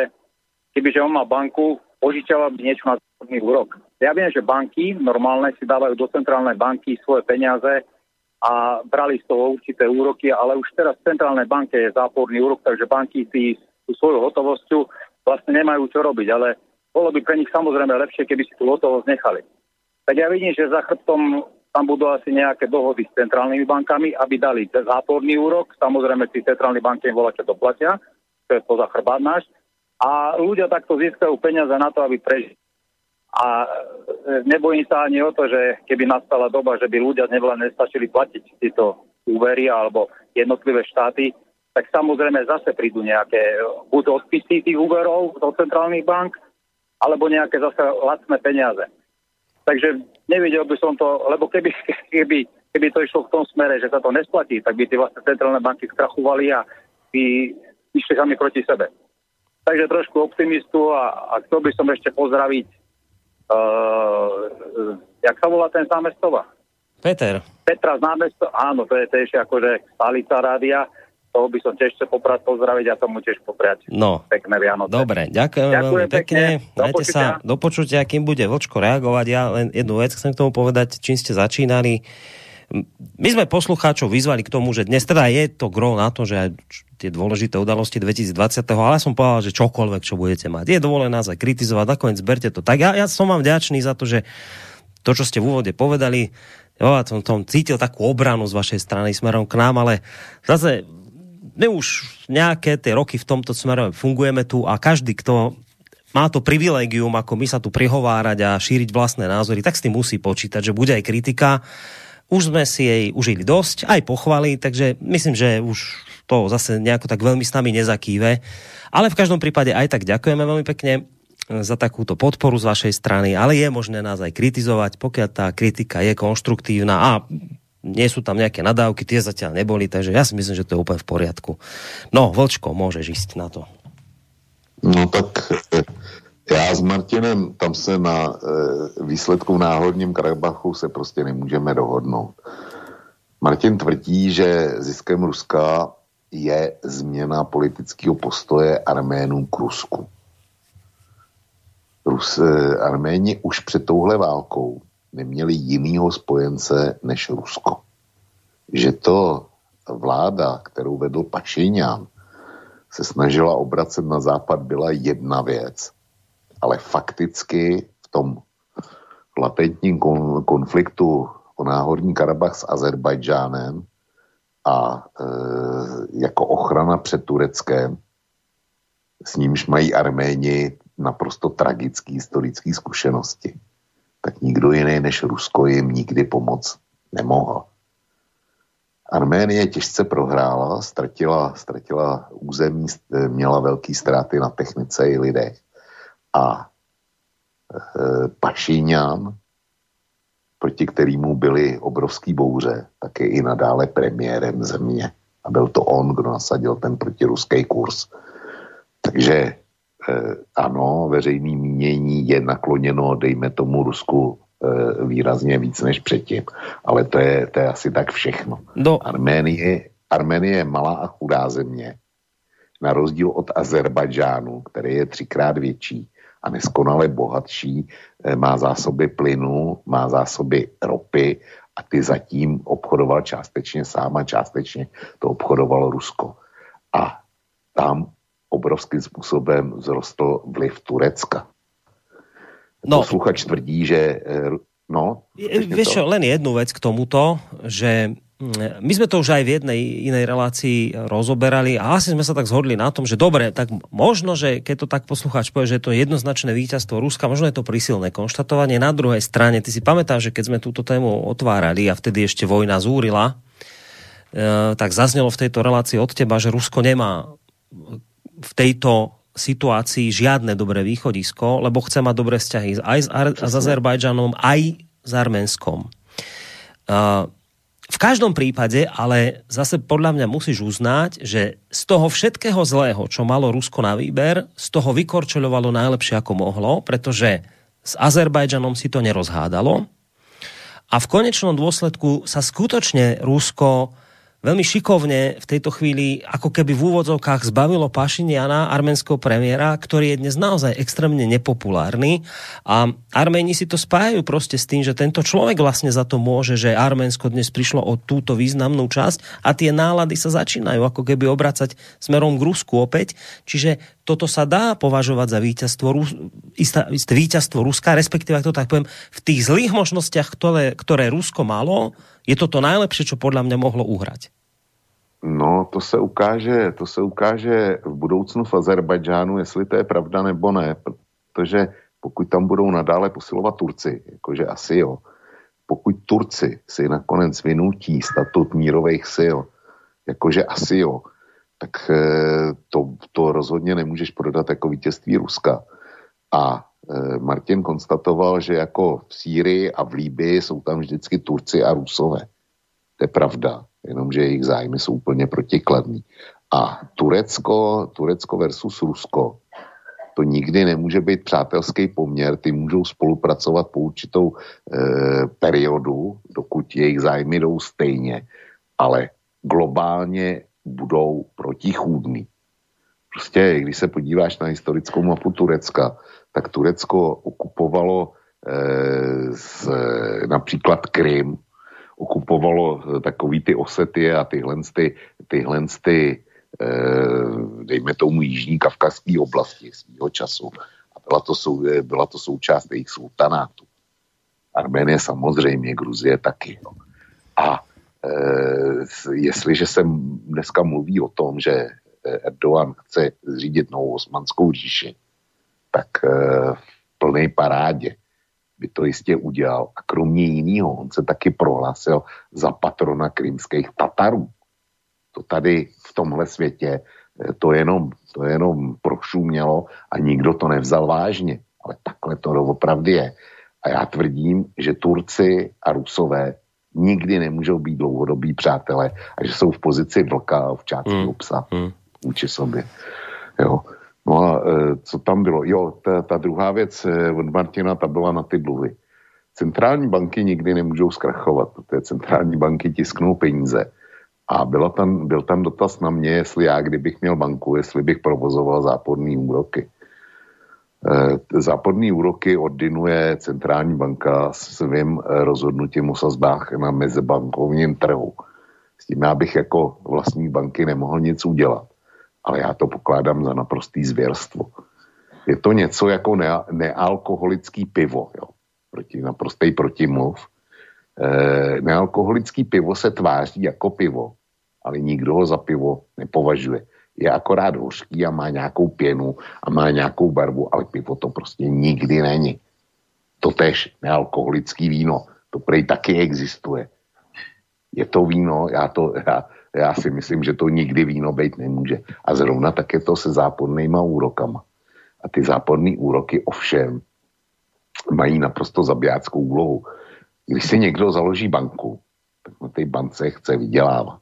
kebyže on má banku, požičiava by niečo na záporný úrok. Ja viem, že banky normálne si dávajú do centrálnej banky svoje peniaze a brali z toho určité úroky, ale už teraz v centrálnej banke je záporný úrok, takže banky si svojou hotovosťou vlastne nemajú čo robiť, ale bolo by pre nich samozrejme lepšie, keby si tú hotovosť nechali. Tak ja vidím, že za chrbtom tam budú asi nejaké dohody s centrálnymi bankami, aby dali záporný úrok. Samozrejme, tí centrálne banky im volá, čo doplatia, to je poza chrbát náš. A ľudia takto získajú peniaze na to, aby prežili. A e, nebojím sa ani o to, že keby nastala doba, že by ľudia nebolo nestačili platiť tieto úvery alebo jednotlivé štáty, tak samozrejme zase prídu nejaké buď odpisy tých úverov do centrálnych bank, alebo nejaké zase lacné peniaze. Takže nevidel by som to, lebo keby, <laughs> keby, keby to išlo v tom smere, že sa to nesplatí, tak by tie vlastne centrálne banky skrachovali a by išli sami proti sebe. Takže trošku optimistu a, a chcel by som ešte pozdraviť Uh, jak sa volá ten z námestova? Peter. Petra z námestova, áno, to je tiež akože stálica rádia. Toho by som tiež chcel poprať pozdraviť a tomu tiež popriať. No. Pekné Vianoce. Dobre, ďakujem, ďakujem veľmi pekne. pekne. Majte sa do počutia, kým bude Vlčko reagovať. Ja len jednu vec chcem k tomu povedať, čím ste začínali. My sme poslucháčov vyzvali k tomu, že dnes teda je to gro na to, že tie dôležité udalosti 2020. Ale som povedal, že čokoľvek, čo budete mať. Je dovolené nás aj kritizovať, nakoniec berte to. Tak ja, ja som vám vďačný za to, že to, čo ste v úvode povedali, jo, ja som tom cítil takú obranu z vašej strany smerom k nám, ale zase my už nejaké tie roky v tomto smere fungujeme tu a každý, kto má to privilegium, ako my sa tu prihovárať a šíriť vlastné názory, tak s tým musí počítať, že bude aj kritika. Už sme si jej užili dosť, aj pochvaly, takže myslím, že už to zase nejako tak veľmi s nami nezakýve. Ale v každom prípade aj tak ďakujeme veľmi pekne za takúto podporu z vašej strany, ale je možné nás aj kritizovať, pokiaľ tá kritika je konštruktívna a nie sú tam nejaké nadávky, tie zatiaľ neboli, takže ja si myslím, že to je úplne v poriadku. No, Vlčko, môžeš ísť na to. No tak eh, já s Martinem, tam se na e, výsledku v náhodním Karabachu se prostě nemůžeme dohodnout. Martin tvrdí, že ziskem Ruska je změna politického postoje Arménů k Rusku. Rus, eh, Arméni už před touhle válkou neměli jinýho spojence než Rusko. Že to vláda, kterou vedl Pašiňán, se snažila obracet na západ, byla jedna věc. Ale fakticky v tom latentním konfliktu o náhorní Karabach s Azerbajdžánem a e, jako ochrana před Tureckem, s nímž mají Arméni naprosto tragické historické zkušenosti, tak nikdo jiný než Rusko jim nikdy pomoct nemohl. Arménie těžce prohrála, ztratila, ztratila území, měla velký ztráty na technice i lidech. A e, Pašíňan, proti kterému byly obrovský bouře, tak je i nadále premiérem země. A byl to on, kdo nasadil ten protiruský kurz. Takže e, ano, veřejný mínění je nakloněno, dejme tomu Rusku, E, výrazně víc než předtím. Ale to je, to je asi tak všechno. No. Arménie, Arménie je malá a chudá země. Na rozdíl od Azerbajdžánu, který je třikrát větší a neskonale bohatší, e, má zásoby plynu, má zásoby ropy a ty zatím obchodoval částečně sám a částečně to obchodovalo Rusko. A tam obrovským způsobem vzrostl vliv Turecka. No, Posluchač tvrdí, že... Eh, no, Vieš čo, len jednu vec k tomuto, že my sme to už aj v jednej inej relácii rozoberali a asi sme sa tak zhodli na tom, že dobre, tak možno, že keď to tak poslucháč povie, že je to jednoznačné víťazstvo Ruska, možno je to prísilné konštatovanie. Na druhej strane, ty si pamätáš, že keď sme túto tému otvárali a vtedy ešte vojna zúrila, e, tak zaznelo v tejto relácii od teba, že Rusko nemá v tejto situácii žiadne dobré východisko, lebo chce mať dobré vzťahy aj s, Ar- s Azerbajdžanom, aj s Arménskom. Uh, v každom prípade, ale zase podľa mňa musíš uznať, že z toho všetkého zlého, čo malo Rusko na výber, z toho vykorčeľovalo najlepšie ako mohlo, pretože s Azerbajdžanom si to nerozhádalo. A v konečnom dôsledku sa skutočne Rusko veľmi šikovne v tejto chvíli ako keby v úvodzovkách zbavilo Pašiniana, arménskeho premiéra, ktorý je dnes naozaj extrémne nepopulárny a Arméni si to spájajú proste s tým, že tento človek vlastne za to môže, že Arménsko dnes prišlo o túto významnú časť a tie nálady sa začínajú ako keby obracať smerom k Rusku opäť. Čiže toto sa dá považovať za víťazstvo, isté, isté víťazstvo Ruska, respektíve, ak to tak poviem, v tých zlých možnostiach, ktoré, ktoré Rusko malo, je to to najlepšie, čo podľa mňa mohlo uhrať. No, to se ukáže, to se ukáže v budoucnu v Azerbajdžánu, jestli to je pravda nebo ne, protože pokud tam budou nadále posilovat Turci, jakože asi jo, pokud Turci si nakonec vynutí statut mírových sil, jakože asi jo, tak eh, to, to rozhodně nemůžeš prodat jako vítězství Ruska. A eh, Martin konstatoval, že jako v Sýrii a v Líbii jsou tam vždycky Turci a Rusové. To je pravda jenomže jejich zájmy jsou úplně protikladný. A Turecko, Turecko versus Rusko, to nikdy nemůže být přátelský poměr, ty můžou spolupracovat po určitou e, periodu, dokud jejich zájmy jdou stejně, ale globálně budou protichůdný. Prostě, když se podíváš na historickou mapu Turecka, tak Turecko okupovalo e, z, například Krym okupovalo eh, takový ty osety a tyhle, ty, tyhle ty, eh, dejme tomu jižní kavkazské oblasti svýho času. A byla to, sou, eh, byla to součást jejich sultanátu. Arménie samozřejmě, Gruzie taky. No. A e, jestliže se dneska mluví o tom, že Erdogan chce zřídit novou osmanskou říši, tak e, v plné parádě by to jistě udělal. A kromě jiného, on se taky prohlásil za patrona krymských Tatarů. To tady v tomhle světě eh, to jenom, to jenom prošumělo a nikdo to nevzal vážně. Ale takhle to opravdu je. A já tvrdím, že Turci a Rusové nikdy nemůžou být dlouhodobí přátelé a že jsou v pozici vlka v části mm. psa mm. vůči sobě. Jo. No a e, co tam bylo? Jo, ta, ta druhá věc e, od Martina, ta byla na ty dluhy. Centrální banky nikdy nemůžou zkrachovat, protože centrální banky tisknou peníze. A byla tam, byl tam dotaz na mě, jestli já, kdybych měl banku, jestli bych provozoval záporný úroky. E, záporný úroky ordinuje centrální banka svým rozhodnutím o sazbách na mezibankovním trhu. S tím já bych jako vlastní banky nemohl nic udělat ale já to pokládám za naprostý zvěrstvo. Je to něco jako ne, nealkoholický pivo, jo. Proti, naprostý protimluv. E, nealkoholický pivo se tváří jako pivo, ale nikdo ho za pivo nepovažuje. Je akorát hořký a má nějakou pěnu a má nějakou barvu, ale pivo to prostě nikdy není. To tež nealkoholický víno, to prej taky existuje. Je to víno, já to, já, já si myslím, že to nikdy víno být nemůže. A zrovna tak je to se zápornýma úrokama. A ty záporné úroky ovšem mají naprosto zabijáckou úlohu. Když si někdo založí banku, tak na té bance chce vydělávat.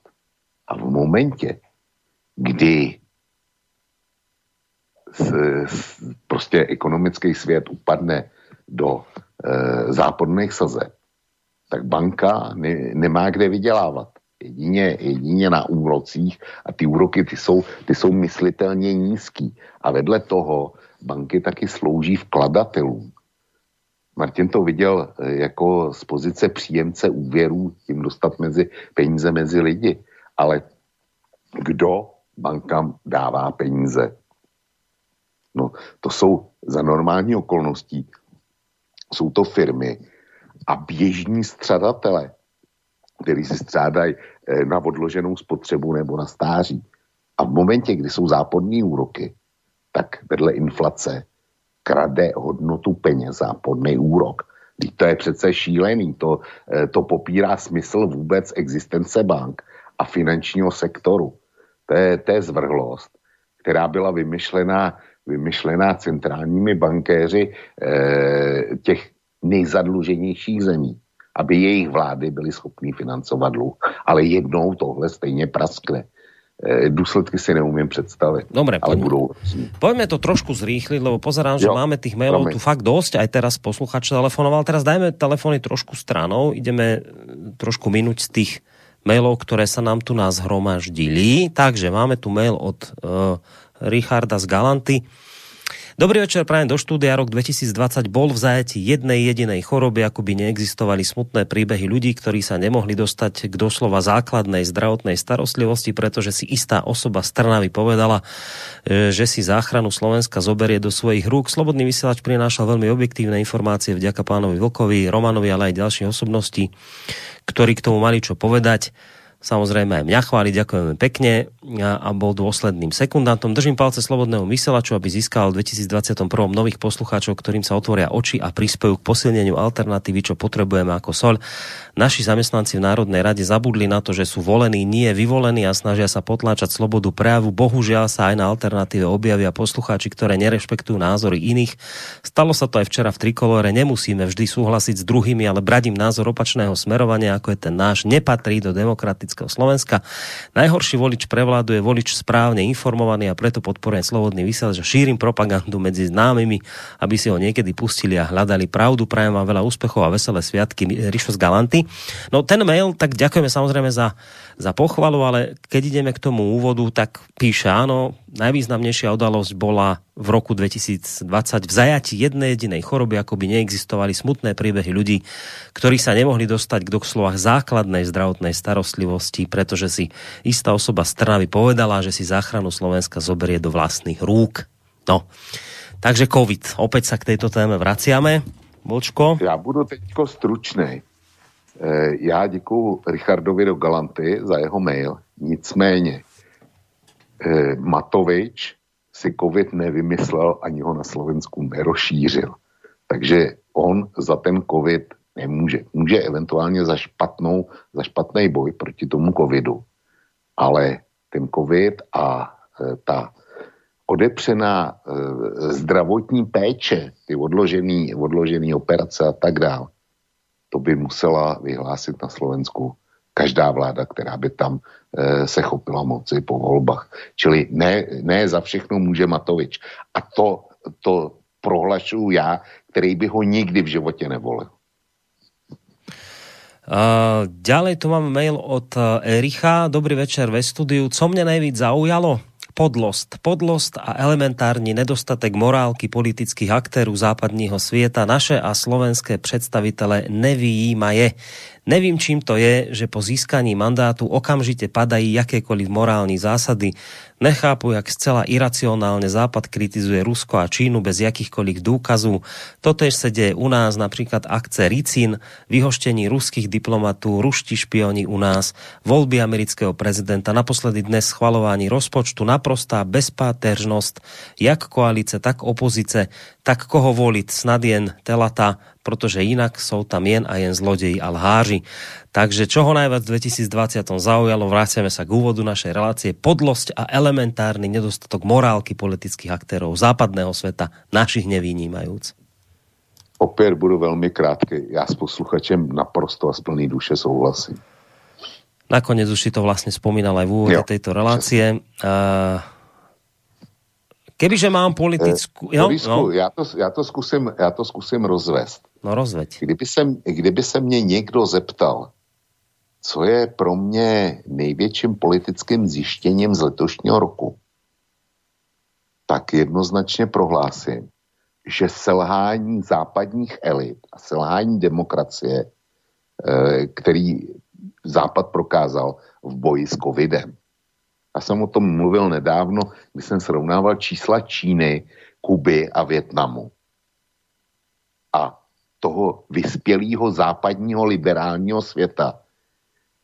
A v momentě, kdy s, s, prostě ekonomický svět upadne do e, záporných sazeb, tak banka ne, nemá kde vydělávat jedině, jedině na úrocích a ty úroky ty jsou, ty jsou myslitelně nízký. A vedle toho banky taky slouží vkladatelům. Martin to viděl eh, jako z pozice příjemce úvěrů, tím dostat mezi peníze mezi lidi. Ale kdo bankám dává peníze? No, to jsou za normální okolností, jsou to firmy a běžní střadatele, který si střádají na odloženou spotřebu nebo na stáří. A v momentě, kdy jsou záporní úroky, tak vedle inflace krade hodnotu peněz záporný úrok. To je přece šílený, to, eh, to popírá smysl vůbec existence bank a finančního sektoru. To je, to je zvrhlost, která byla vymyšlená, vymyšlená centrálními bankéři eh, těch nejzadluženějších zemí aby jejich vlády byly schopné financovat dluh. Ale jednou tohle stejně praskne. E, důsledky si neumím představit. Dobre, ale poďme, budou... poďme to trošku zrýchliť, lebo pozerám, že jo, máme tých mailov promiň. tu fakt dosť, aj teraz posluchač telefonoval, teraz dajme telefony trošku stranou, ideme trošku minúť z tých mailov, ktoré sa nám tu nás hromaždili. Takže máme tu mail od uh, Richarda z Galanty. Dobrý večer, prajem do štúdia. Rok 2020 bol v zajati jednej jedinej choroby, ako by neexistovali smutné príbehy ľudí, ktorí sa nemohli dostať k doslova základnej zdravotnej starostlivosti, pretože si istá osoba z Trnavy povedala, e, že si záchranu Slovenska zoberie do svojich rúk. Slobodný vysielač prinášal veľmi objektívne informácie vďaka pánovi Vlkovi, Romanovi, ale aj ďalších osobností, ktorí k tomu mali čo povedať samozrejme aj mňa chváli, ďakujeme pekne a, a bol dôsledným sekundantom. Držím palce slobodného vyselaču, aby získal v 2021 nových poslucháčov, ktorým sa otvoria oči a prispejú k posilneniu alternatívy, čo potrebujeme ako sol. Naši zamestnanci v Národnej rade zabudli na to, že sú volení, nie vyvolení a snažia sa potláčať slobodu prejavu. Bohužiaľ sa aj na alternatíve objavia poslucháči, ktoré nerešpektujú názory iných. Stalo sa to aj včera v Trikolore. Nemusíme vždy súhlasiť s druhými, ale brať im názor opačného smerovania, ako je ten náš, nepatrí do demokratického demokratického Slovenska. Najhorší volič prevláduje volič správne informovaný a preto podporujem slobodný vysielač a šírim propagandu medzi známymi, aby si ho niekedy pustili a hľadali pravdu. Prajem vám veľa úspechov a veselé sviatky. Rišo z Galanty. No ten mail, tak ďakujeme samozrejme za za pochvalu, ale keď ideme k tomu úvodu, tak píše áno, najvýznamnejšia udalosť bola v roku 2020 v zajati jednej jedinej choroby, ako by neexistovali smutné príbehy ľudí, ktorí sa nemohli dostať k doslovách základnej zdravotnej starostlivosti, pretože si istá osoba z povedala, že si záchranu Slovenska zoberie do vlastných rúk. No, takže COVID. Opäť sa k tejto téme vraciame. Bočko? Já budu teďko stručný. Eh, já děkuji Richardovi do Galanty za jeho mail. Nicméně eh, Matovič si covid nevymyslel ani ho na Slovensku nerozšířil. Takže on za ten covid nemůže. Může eventuálně za, špatnou, za špatný boj proti tomu covidu. Ale ten covid a e, ta odepřená zdravotní péče, ty odložený operace a tak dále, to by musela vyhlásit na Slovensku každá vláda, která by tam e, se chopila moci po volbách. Čili ne, ne za všechno může Matovič. A to, to prohlašuju já, který by ho nikdy v životě nevolil. Uh, ďalej tu máme mail od Ericha. Dobrý večer ve studiu. Co mne najvíc zaujalo? Podlost. Podlost a elementárny nedostatek morálky politických aktérov západního svieta naše a slovenské představitele nevyjímaje. Nevím, čím to je, že po získaní mandátu okamžite padají jakékoliv morální zásady. Nechápu, jak zcela iracionálne Západ kritizuje Rusko a Čínu bez jakýchkoľvek dôkazů. Totež sa deje u nás, napríklad akce Ricin, vyhoštení ruských diplomatů, ruští špioni u nás, voľby amerického prezidenta, naposledy dnes schvalování rozpočtu, naprostá bezpáteržnosť, jak koalice, tak opozice, tak koho voliť, snad jen telata, protože inak sú tam jen a jen zlodeji a lháři. Takže čo ho najviac v 2020 zaujalo, vráciame sa k úvodu našej relácie, podlosť a elementárny nedostatok morálky politických aktérov západného sveta, našich nevynímajúc. Opět budu velmi krátký. Já s posluchačem naprosto a z plný duše souhlasím. Nakoniec už si to vlastne spomínal aj v úvode jo, tejto relácie. Uh, Kebyže mám politickú... Eh, jo, no. já, to, já, to zkusím, já to zkusím rozvést. No rozveď. Kdyby se, kdyby se mě někdo zeptal, co je pro mě největším politickým zjištěním z letošního roku, tak jednoznačně prohlásím, že selhání západních elit a selhání demokracie, eh, který Západ prokázal v boji s covidem, já jsem o tom mluvil nedávno, když jsem srovnával čísla Číny, Kuby a Větnamu. Toho vyspělého západního liberálního světa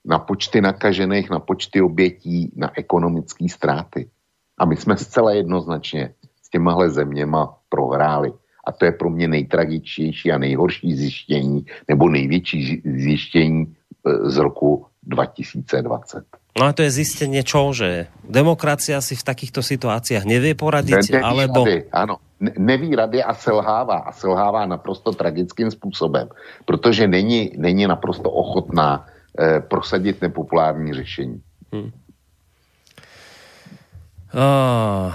na počty nakažených, na počty obětí, na ekonomické ztráty. A my jsme zcela jednoznačně s těmahle zeměma prohráli. A to je pro mě nejtragičtější a nejhorší zjištění, nebo největší zjištění e, z roku 2020. No a to je zistenie čo, že demokracia si v takýchto situáciách nevie poradiť, neví alebo... Rady, áno, neví rady a selhává. A selhává naprosto tragickým způsobem, protože není, není naprosto ochotná eh, prosadit nepopulární řešení. Hmm. Uh,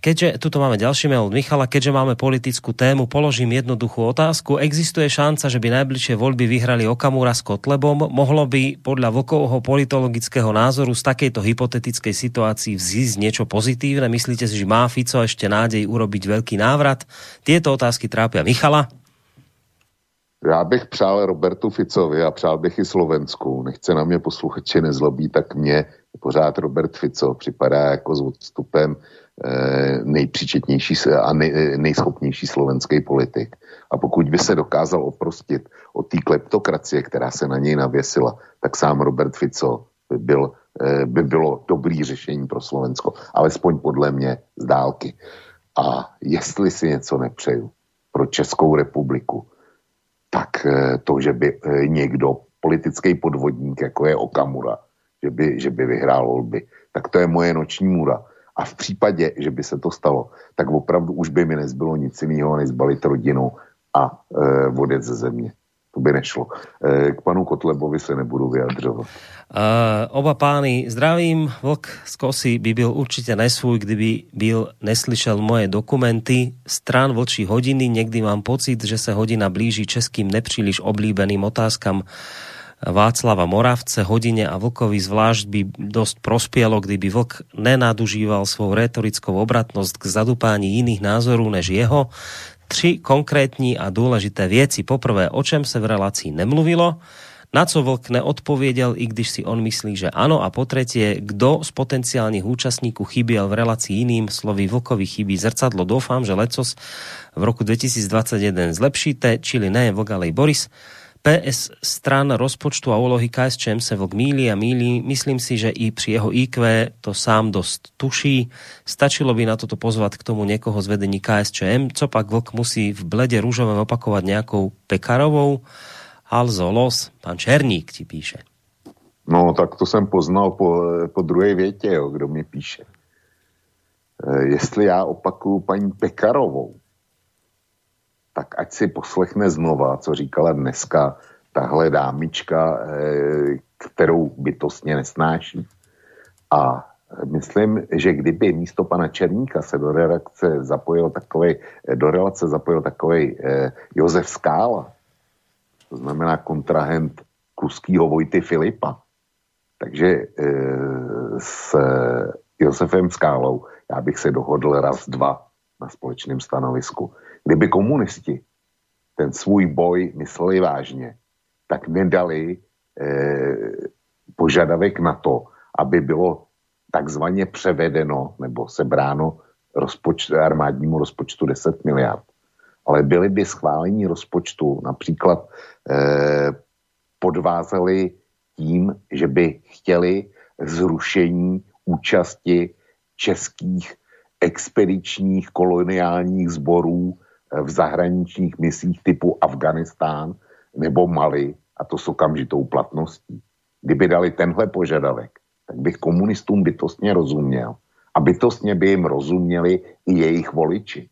Keďže, tuto máme ďalší mail od Michala, keďže máme politickú tému, položím jednoduchú otázku. Existuje šanca, že by najbližšie voľby vyhrali Okamura s Kotlebom? Mohlo by podľa Vokovho politologického názoru z takejto hypotetickej situácii vzísť niečo pozitívne? Myslíte si, že má Fico ešte nádej urobiť veľký návrat? Tieto otázky trápia Michala. Já bych přál Robertu Ficovi a přál bych i Slovensku. Nechce na mě posluchači nezlobí, tak mě pořád Robert Fico připadá jako s odstupem nejpříčetnější a nej, nejschopnější slovenský politik. A pokud by se dokázal oprostit od té kleptokracie, která se na něj navěsila, tak sám Robert Fico by, byl, eh, by bylo dobrý řešení pro Slovensko. Alespoň podle mě z dálky. A jestli si něco nepřeju pro Českou republiku, tak eh, to, že by někdo, politický podvodník, jako je Okamura, že by, že by vyhrál volby, tak to je moje noční můra a v případě, že by se to stalo, tak opravdu už by mi nezbylo nic jiného, než zbalit rodinu a e, vodec ze země. To by nešlo. E, k panu Kotlebovi se nebudu vyjadřovat. Uh, oba pány, zdravím. Vlk z Kosy by byl určitě nesvůj, kdyby byl neslyšel moje dokumenty. Stran vlčí hodiny, někdy mám pocit, že se hodina blíží českým nepříliš oblíbeným otázkam Václava Moravce, Hodine a Vlkovi zvlášť by dosť prospielo, kdyby Vlk nenadužíval svou retorickou obratnosť k zadupání iných názorů než jeho. Tři konkrétní a dôležité věci. Poprvé, o čem se v relácii nemluvilo, na co Vlk neodpověděl, i když si on myslí, že ano. A po tretie, kdo z potenciálnych účastníků chyběl v relácii iným, slovy Vlkovi chybí zrcadlo. Doufám, že lecos v roku 2021 zlepšíte, čili ne Vlk, ale Boris. PS stran rozpočtu a úlohy KSČM se vlk míli a míli. Myslím si, že i při jeho IQ to sám dost tuší. Stačilo by na toto pozvat k tomu někoho z vedení KSČM, co pak vlk musí v blede rúžovém opakovat nějakou Pekarovou. Halzo los, pan Černík ti píše. No, tak to jsem poznal po, po druhé větě, jo, kdo mi píše. E, jestli já opakuju paní Pekarovou, tak ať si poslechne znova, co říkala dneska tahle dámička, eh, kterou bytostně nesnáší. A myslím, že kdyby místo pana Černíka se do redakce zapojil takový, do relace zapojil takový eh, Josef Skála, to znamená kontrahent kluskýho Vojty Filipa. Takže eh, s Josefem Skálou já bych se dohodl raz, dva na společném stanovisku. Kdyby komunisti ten svůj boj mysleli vážně, tak nedali eh, požadavek na to, aby bylo takzvaně převedeno nebo sebráno rozpoč- armádnímu rozpočtu 10 miliard. Ale byly by schválení rozpočtu například eh, podvázeli tím, že by chtěli zrušení účasti českých expedičních koloniálních sborů v zahraničních misích typu Afganistán nebo Mali, a to s okamžitou platností. Kdyby dali tenhle požadavek, tak bych komunistům bytostně rozuměl. A bytostně by jim rozuměli i jejich voliči.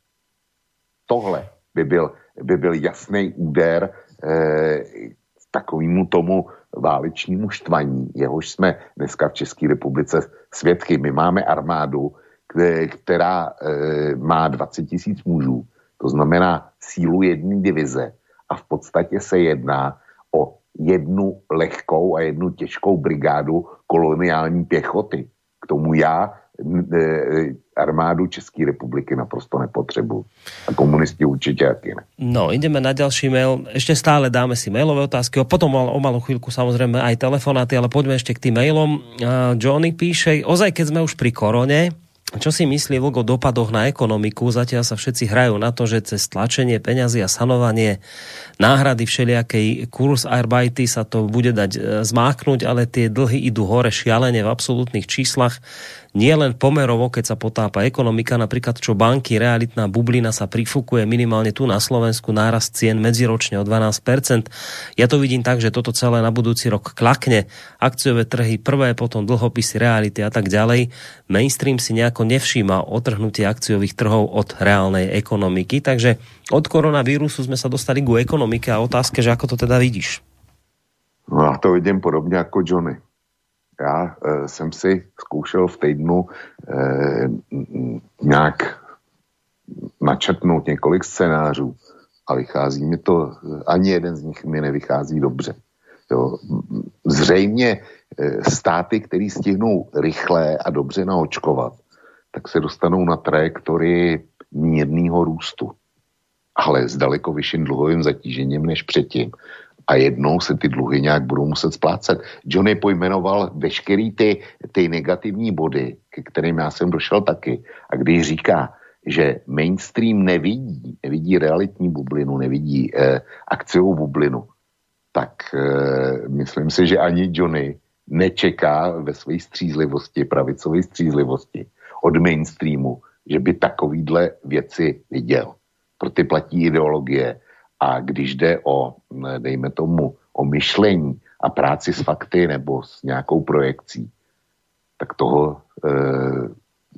Tohle by byl, by byl jasný úder eh, takovému tomu válečnímu štvaní, jehož jsme dneska v České republice svědky. My máme armádu, která eh, má 20 tisíc mužů, to znamená sílu jedné divize a v podstatě se jedná o jednu lehkou a jednu těžkou brigádu koloniální pěchoty. K tomu já e, armádu České republiky naprosto nepotřebuju. A komunisti určitě taky ne. No, ideme na ďalší mail. Ešte stále dáme si mailové otázky. Potom o malú chvíľku samozrejme aj telefonáty, ale poďme ešte k tým mailom. Johnny píše, ozaj keď sme už pri korone, čo si myslí Vlk o dopadoch na ekonomiku? Zatiaľ sa všetci hrajú na to, že cez tlačenie peňazí a sanovanie náhrady všelijakej kurz arbajty sa to bude dať e, zmáknuť, ale tie dlhy idú hore šialene v absolútnych číslach nie len pomerovo, keď sa potápa ekonomika, napríklad čo banky, realitná bublina sa prifukuje minimálne tu na Slovensku nárast cien medziročne o 12%. Ja to vidím tak, že toto celé na budúci rok klakne. Akciové trhy prvé, potom dlhopisy, reality a tak ďalej. Mainstream si nejako nevšíma otrhnutie akciových trhov od reálnej ekonomiky, takže od koronavírusu sme sa dostali ku ekonomike a otázke, že ako to teda vidíš? No ja to vidím podobně jako Johnny já e, jsem si zkoušel v týdnu e, nějak načrtnout několik scénářů a vychází mi to, ani jeden z nich mi nevychází dobře. Jo. Zřejmě e, státy, které stihnou rychle a dobře naočkovat, tak se dostanou na trajektorii mírného růstu, ale s daleko vyšším dluhovým zatížením než předtím a jednou se ty dluhy nějak budou muset splácet. Johnny pojmenoval veškerý ty, ty negativní body, ke kterým já jsem došel taky. A když říká, že mainstream nevidí, nevidí realitní bublinu, nevidí eh, akciovou bublinu, tak eh, myslím si, že ani Johnny nečeká ve své střízlivosti, pravicové střízlivosti od mainstreamu, že by takovýhle věci viděl. Pro ty platí ideologie, a když jde o, dejme tomu, o myšlení a práci s fakty nebo s nějakou projekcí, tak toho e,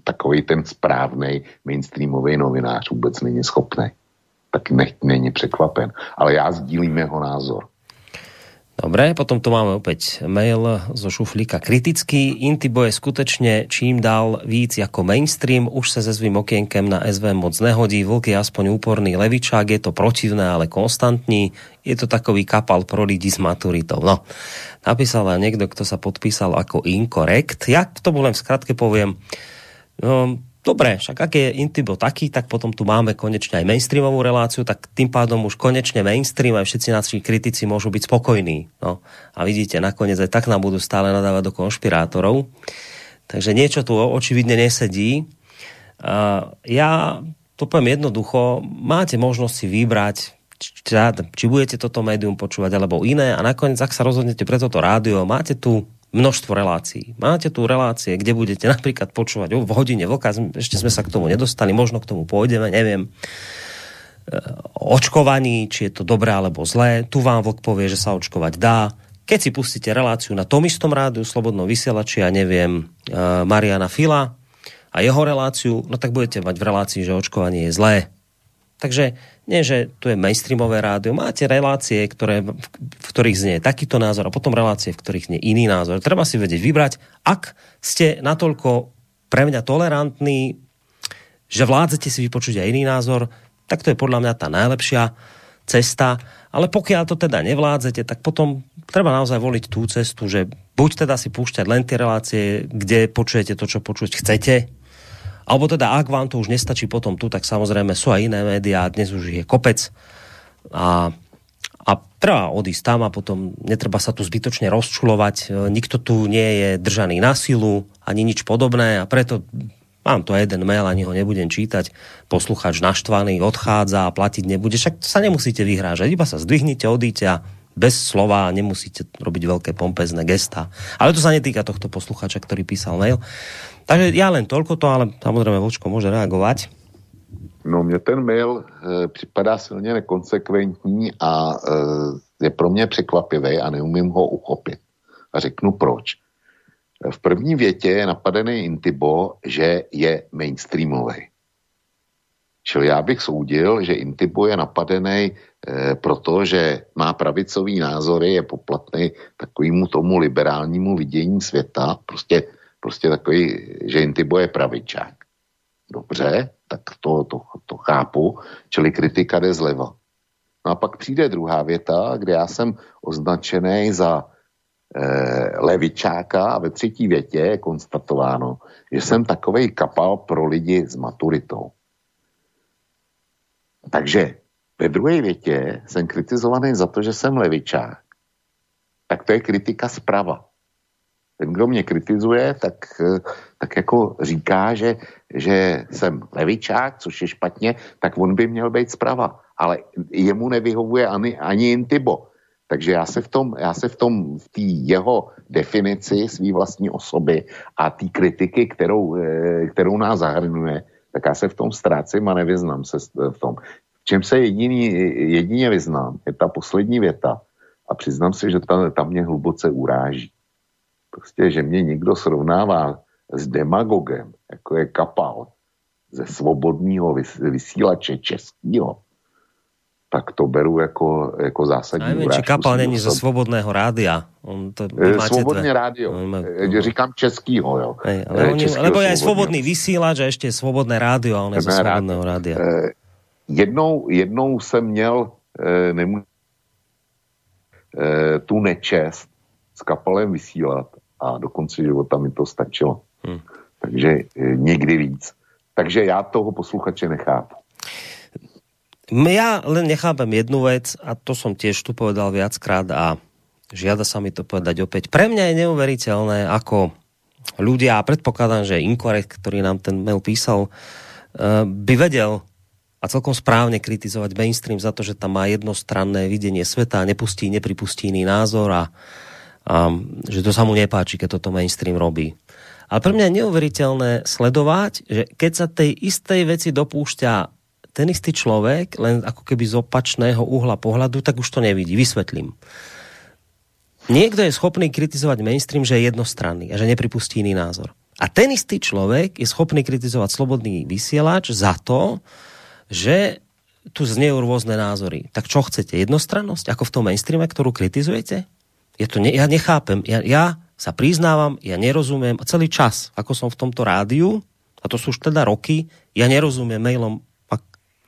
takový ten správný mainstreamový novinář vůbec není schopný. Tak ne, není překvapen. Ale já sdílím jeho názor. Dobre, potom tu máme opäť mail zo šuflíka kritický. Intibo je skutečne čím dál víc ako mainstream. Už sa se svým okienkem na SV moc nehodí. Vlk je aspoň úporný levičák, je to protivné, ale konstantní. Je to takový kapal pro lidi s maturitou. No, napísal niekto, kto sa podpísal ako incorrect. Ja to len v skratke poviem. No, Dobre, však ak je Intibo taký, tak potom tu máme konečne aj mainstreamovú reláciu, tak tým pádom už konečne mainstream aj všetci naši kritici môžu byť spokojní. No. A vidíte, nakoniec aj tak nám budú stále nadávať do konšpirátorov. Takže niečo tu očividne nesedí. Uh, ja to poviem jednoducho, máte možnosť si vybrať, či, či budete toto médium počúvať alebo iné a nakoniec, ak sa rozhodnete pre toto rádio, máte tu množstvo relácií. Máte tu relácie, kde budete napríklad počúvať v hodine vlka, ešte sme sa k tomu nedostali, možno k tomu pôjdeme, neviem, e, očkovaní, či je to dobré alebo zlé. Tu vám vlk povie, že sa očkovať dá. Keď si pustíte reláciu na tom istom rádiu, Slobodnom vysielači, ja neviem, e, Mariana Fila a jeho reláciu, no tak budete mať v relácii, že očkovanie je zlé. Takže nie, že tu je mainstreamové rádio, máte relácie, ktoré, v, v ktorých znie takýto názor a potom relácie, v ktorých znie iný názor. Treba si vedieť vybrať, ak ste natoľko pre mňa tolerantní, že vládzete si vypočuť aj iný názor, tak to je podľa mňa tá najlepšia cesta. Ale pokiaľ to teda nevládzete, tak potom treba naozaj voliť tú cestu, že buď teda si púšťať len tie relácie, kde počujete to, čo počuť chcete, alebo teda, ak vám to už nestačí potom tu, tak samozrejme sú aj iné médiá, dnes už je kopec a, a treba odísť tam a potom netreba sa tu zbytočne rozčulovať. E, nikto tu nie je držaný na silu, ani nič podobné a preto mám to jeden mail, ani ho nebudem čítať. Posluchač naštvaný odchádza a platiť nebude. Však sa nemusíte vyhrážať, iba sa zdvihnite, odíte a bez slova nemusíte robiť veľké pompezné gesta. Ale to sa netýka tohto posluchača, ktorý písal mail. Takže já len toľko to, ale samozřejmě Vlčko může reagovat. No mně ten mail e, připadá silně nekonsekventní a e, je pro mě překvapivý a neumím ho uchopit. A řeknu proč. V první větě je napadený Intibo, že je mainstreamový. Čili já bych soudil, že Intibo je napadený e, proto, že má pravicový názory, je poplatný takovému tomu liberálnímu vidění světa, prostě prostě takový, že Intibo je pravičák. Dobře, tak to, to, to chápu, čili kritika jde zleva. No a pak přijde druhá věta, kde já jsem označený za eh, levičáka a ve třetí větě je konstatováno, že jsem takovej kapal pro lidi s maturitou. Takže ve druhé větě jsem kritizovaný za to, že jsem levičák. Tak to je kritika zprava ten, kdo mě kritizuje, tak, tak jako říká, že, že jsem levičák, což je špatně, tak on by měl být zprava. Ale jemu nevyhovuje ani, ani Intibo. Takže já se v tom, já se v tom, v té jeho definici své vlastní osoby a té kritiky, kterou, eh, kterou nás zahrnuje, tak já se v tom ztrácím a nevyznám se v tom. V čem se jediný, jedině vyznám, je ta poslední věta. A přiznám si, že ta, ta mě hluboce uráží. Prostě, že mě někdo srovnává s demagogem, jako je kapal ze svobodného vysílače českého, tak to beru jako, jako zásadní Nevím, či kapal není ze svobodného rádia. On to, e, svobodné rádio. No, no. Říkám českýho, jo. Hej, ale oni, lebo je aj svobodný vysílač a ještě svobodné rádio a on je ze svobodného rádia. E, jednou, jednou jsem měl e, nemů, e, tu nečest s kapalem vysílat a do konce života mi to stačilo. Hmm. Takže e, někdy víc. Takže já toho posluchače nechápu. Ja len nechápem jednu vec a to som tiež tu povedal viackrát a žiada sa mi to povedať opäť. Pre mňa je neuveriteľné, ako ľudia, a predpokladám, že Inkorekt, ktorý nám ten mail písal, e, by vedel a celkom správne kritizovať mainstream za to, že tam má jednostranné videnie sveta, nepustí, nepripustí iný názor a a že to sa mu nepáči, keď toto mainstream robí. Ale pre mňa je neuveriteľné sledovať, že keď sa tej istej veci dopúšťa ten istý človek, len ako keby z opačného uhla pohľadu, tak už to nevidí. Vysvetlím. Niekto je schopný kritizovať mainstream, že je jednostranný a že nepripustí iný názor. A ten istý človek je schopný kritizovať slobodný vysielač za to, že tu znejú rôzne názory. Tak čo chcete? Jednostrannosť, ako v tom mainstreame, ktorú kritizujete? Je to ne, ja nechápem. Ja, ja sa priznávam, ja nerozumiem celý čas, ako som v tomto rádiu, a to sú už teda roky, ja nerozumiem mailom,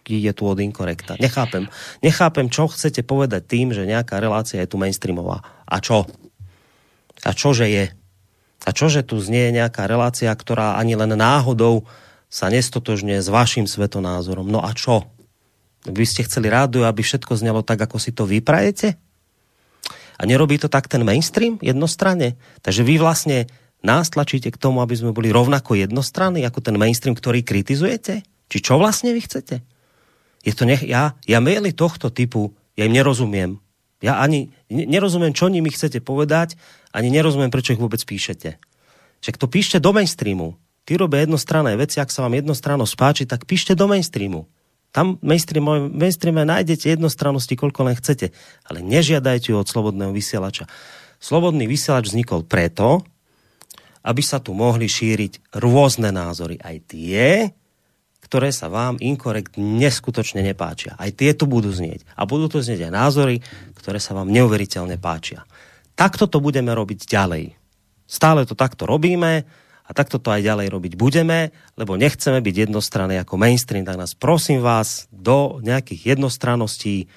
je tu od inkorekta. Nechápem. Nechápem, čo chcete povedať tým, že nejaká relácia je tu mainstreamová. A čo? A čože je? A čože tu znie nejaká relácia, ktorá ani len náhodou sa nestotožňuje s vašim svetonázorom. No a čo? Vy ste chceli rádio, aby všetko znelo tak, ako si to vyprajete? A nerobí to tak ten mainstream jednostranne? Takže vy vlastne nás tlačíte k tomu, aby sme boli rovnako jednostranní ako ten mainstream, ktorý kritizujete? Či čo vlastne vy chcete? Je to nech, ja, ja maily tohto typu, ja im nerozumiem. Ja ani nerozumiem, čo nimi chcete povedať, ani nerozumiem, prečo ich vôbec píšete. Však to píšte do mainstreamu. Ty robia jednostranné veci, ak sa vám jednostranno spáči, tak píšte do mainstreamu. Tam mainstream, mainstreame nájdete jednostrannosti, koľko len chcete, ale nežiadajte od slobodného vysielača. Slobodný vysielač vznikol preto, aby sa tu mohli šíriť rôzne názory. Aj tie, ktoré sa vám inkorekt neskutočne nepáčia. Aj tieto budú znieť. A budú to znieť aj názory, ktoré sa vám neuveriteľne páčia. Takto to budeme robiť ďalej. Stále to takto robíme a takto to aj ďalej robiť budeme, lebo nechceme byť jednostranní ako mainstream, tak nás prosím vás do nejakých jednostranností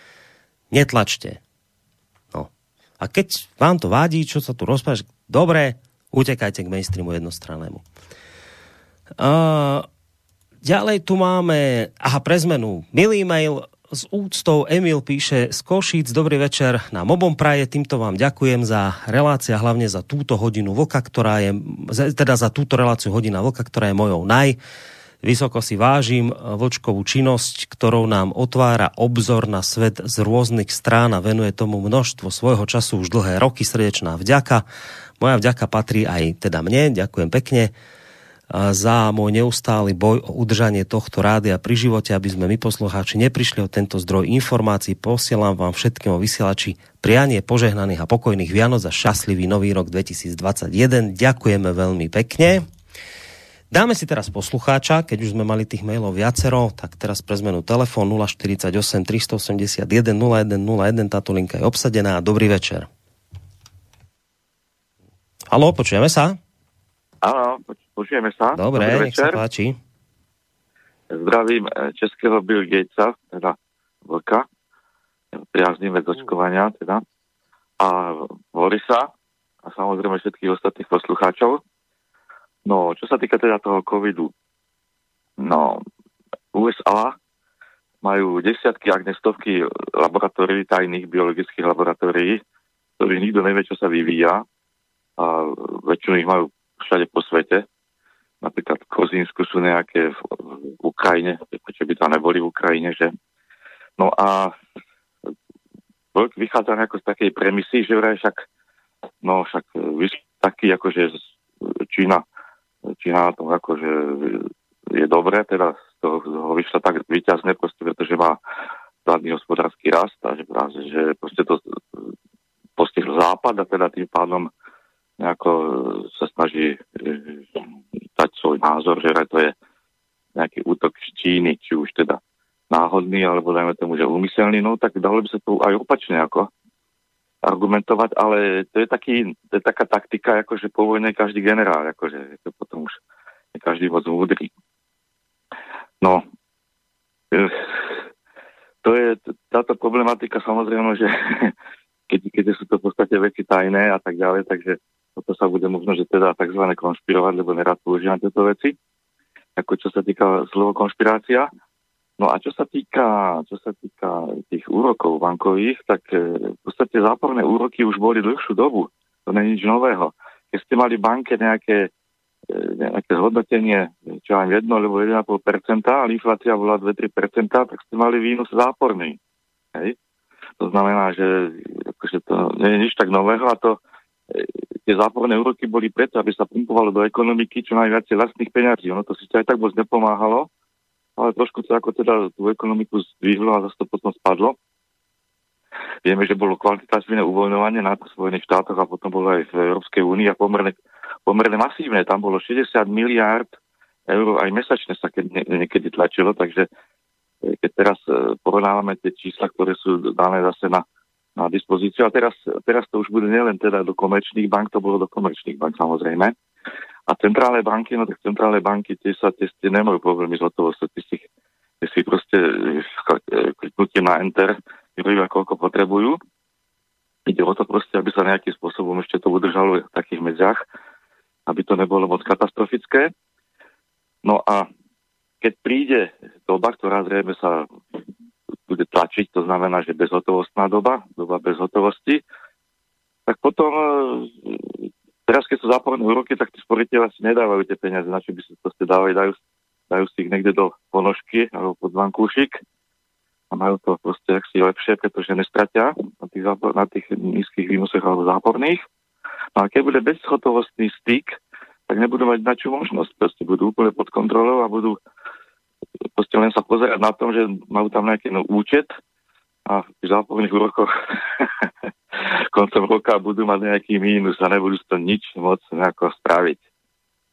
netlačte. No. A keď vám to vádí, čo sa tu rozprávaš, dobre, utekajte k mainstreamu jednostrannému. Uh, ďalej tu máme, aha, pre zmenu, milý mail s úctou Emil píše z Košíc, dobrý večer na Mobom Praje, týmto vám ďakujem za relácia, hlavne za túto hodinu voka, ktorá je, teda za túto reláciu hodina voka, ktorá je mojou naj. Vysoko si vážim vočkovú činnosť, ktorou nám otvára obzor na svet z rôznych strán a venuje tomu množstvo svojho času už dlhé roky. Srdečná vďaka. Moja vďaka patrí aj teda mne, ďakujem pekne za môj neustály boj o udržanie tohto rádia pri živote, aby sme my poslucháči neprišli o tento zdroj informácií. Posielam vám všetkým o vysielači prianie požehnaných a pokojných Vianoc a šťastlivý nový rok 2021. Ďakujeme veľmi pekne. Dáme si teraz poslucháča, keď už sme mali tých mailov viacero, tak teraz pre zmenu telefón 048 381 0101, táto linka je obsadená. Dobrý večer. Haló, počujeme sa? Áno, počujeme sa. Dobre, Dobrý nech sa páči. Zdravím eh, českého Bill Gatesa, teda Vlka, priazným vec očkovania, teda, a Borisa a samozrejme všetkých ostatných poslucháčov. No, čo sa týka teda toho covidu, no, USA majú desiatky, ak nestovky laboratórií, tajných biologických laboratórií, ktorých nikto nevie, čo sa vyvíja a väčšinu ich majú všade po svete. Napríklad v Kozínsku sú nejaké v, v Ukrajine, prečo by to neboli v Ukrajine, že? No a vychádza nejako z takej premisy, že vraj však, no však taký akože Čína, Čína na tom akože je dobré, teda z toho vyšla tak výťazné, proste, pretože má zadný hospodársky rast a že, že proste to postihl západ a teda tým pádom nejako e, sa snaží e, dať svoj názor, že to je nejaký útok z Číny, či už teda náhodný, alebo dajme tomu, že umyselný, no tak dalo by sa to aj opačne ako argumentovať, ale to je, taký, to je taká taktika, ako že po vojne každý generál, akože to potom už je každý moc múdry. No, e, to je táto problematika samozrejme, že <laughs> keď, keď sú to v podstate veci tajné a tak ďalej, takže toto sa bude možno, že teda tzv. konšpirovať, lebo nerad používam tieto veci, ako čo sa týka slovo konšpirácia. No a čo sa týka, čo sa týka tých úrokov bankových, tak e, v podstate záporné úroky už boli dlhšiu dobu. To nie je nič nového. Keď ste mali banke nejaké, e, nejaké zhodnotenie, čo aj 1 alebo 1,5%, ale inflácia bola 2-3%, tak ste mali výnos záporný. Hej? To znamená, že akože to nie je nič tak nového a to tie záporné úroky boli preto, aby sa pumpovalo do ekonomiky čo najviac vlastných peňazí. Ono to si aj tak moc nepomáhalo, ale trošku to ako teda tú ekonomiku zdvihlo a zase to potom spadlo. Vieme, že bolo kvantitatívne uvoľňovanie na Spojených štátoch a potom bolo aj v Európskej únii a pomerne, pomerne masívne. Tam bolo 60 miliárd eur aj mesačne sa keď, nie, niekedy tlačilo, takže keď teraz eh, porovnávame tie čísla, ktoré sú dané zase na na dispozíciu. A teraz, teraz to už bude nielen teda do komerčných bank, to bolo do komerčných bank samozrejme. A centrálne banky, no tak centrálne banky tie sa tie, tie nemajú problémy s hotovosťou, tie si, tie si proste eh, kliknutím na enter vyrobia koľko potrebujú. Ide o to proste, aby sa nejakým spôsobom ešte to udržalo v takých medziach, aby to nebolo moc katastrofické. No a keď príde doba, ktorá zrejme sa bude tlačiť, to znamená, že bezhotovostná doba, doba bez hotovosti, tak potom e, teraz, keď sú záporné úroky, tak tí sporiteľa si nedávajú tie peniaze, na čo by si to ste dávali, dajú, dajú si ich niekde do ponožky alebo pod vankúšik a majú to proste si lepšie, pretože nestratia na tých, zápor, na tých nízkych výnosoch alebo záporných. No a keď bude bezhotovostný styk, tak nebudú mať na čo možnosť. Proste budú úplne pod kontrolou a budú proste len sa pozerať na tom, že majú tam nejaký no, účet a v záporných úrokoch <laughs> koncom roka budú mať nejaký mínus a nebudú to nič moc nejako spraviť.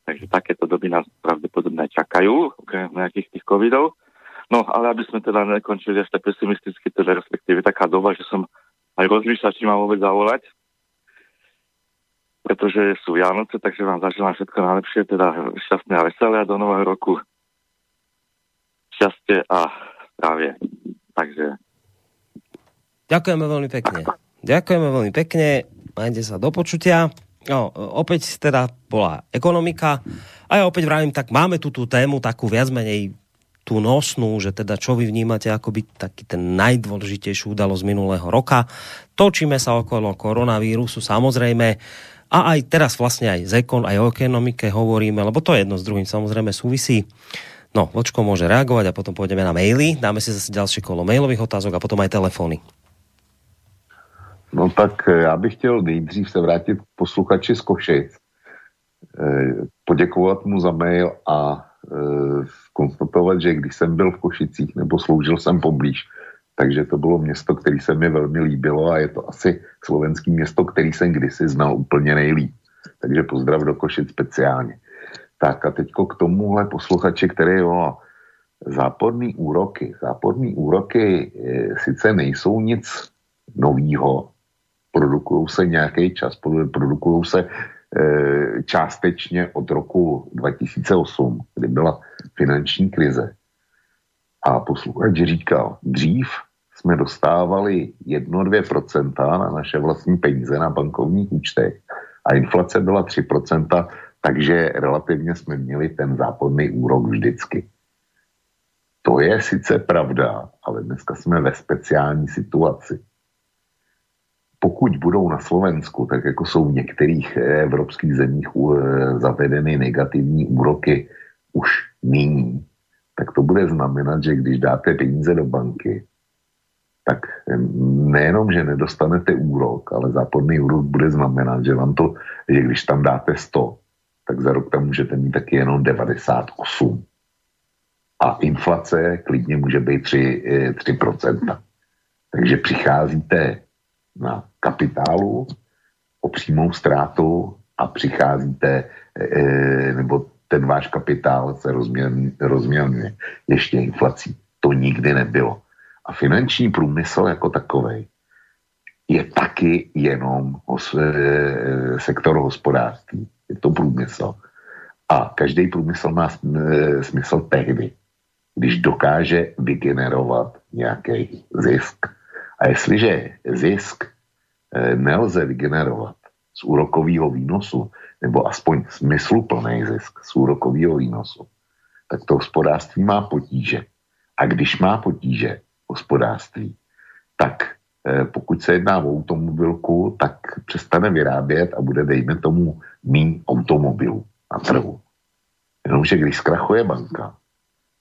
Takže takéto doby nás pravdepodobne čakajú, okrem nejakých tých covidov. No, ale aby sme teda nekončili ešte pesimisticky, teda respektíve taká doba, že som aj rozmýšľal, či mám vôbec zavolať, pretože sú Vianoce, takže vám zaželám všetko najlepšie, teda šťastné a veselé a do nového roku šťastie a zdravie. Takže... Ďakujeme veľmi pekne. Ďakujeme veľmi pekne. Majte sa do počutia. No, opäť teda bola ekonomika. A ja opäť vravím, tak máme tu tú tému takú viac menej tú nosnú, že teda čo vy vnímate ako byť taký ten najdôležitejší udalosť minulého roka. Točíme sa okolo koronavírusu samozrejme a aj teraz vlastne aj z ekon, aj o ekonomike hovoríme, lebo to jedno s druhým samozrejme súvisí. No, Vočko môže reagovať a potom pôjdeme na maily. Dáme si zase ďalšie kolo mailových otázok a potom aj telefóny. No tak eh, já bych chtěl nejdřív se vrátit posluchači z Košic, eh, poděkovat mu za mail a eh, konstatovat, že když jsem byl v Košicích nebo sloužil jsem poblíž, takže to bylo město, které se mi velmi líbilo a je to asi slovenský město, který jsem kdysi znal úplně nejlíp. Takže pozdrav do Košic speciálně. Tak a teďko k tomuhle posluchači, který volá. Záporný úroky. Záporný úroky e, sice nejsou nic novýho, produkují se nějaký čas, produkují se e, částečně od roku 2008, kdy byla finanční krize. A posluchač říkal, dřív jsme dostávali 1-2% na naše vlastní peníze na bankovních účtech a inflace byla 3%, takže relativně jsme měli ten západný úrok vždycky. To je sice pravda, ale dneska jsme ve speciální situaci pokud budou na Slovensku, tak jako jsou v některých evropských zemích zavedeny negativní úroky už nyní, tak to bude znamenat, že když dáte peníze do banky, tak nejenom, že nedostanete úrok, ale záporný úrok bude znamenat, že vám to, že když tam dáte 100, tak za rok tam můžete mít taky jenom 98. A inflace klidně může být 3, 3%. Takže přicházíte na kapitálu o přímou ztrátu a přicházíte, e, nebo ten váš kapitál se rozmělňuje ještě inflací. To nikdy nebylo. A finanční průmysl jako takový je taky jenom e, sektor hospodářství. Je to průmysl. A každý průmysl má smysl tehdy, když dokáže vygenerovat nějaký zisk. A jestliže zisk eh, nelze vygenerovat z úrokového výnosu, nebo aspoň smysluplný zisk z úrokového výnosu, tak to hospodářství má potíže. A když má potíže hospodářství, tak pokud se jedná o automobilku, tak přestane vyrábět a bude, dejme tomu, mý automobilů na trhu. Jenomže když zkrachuje banka,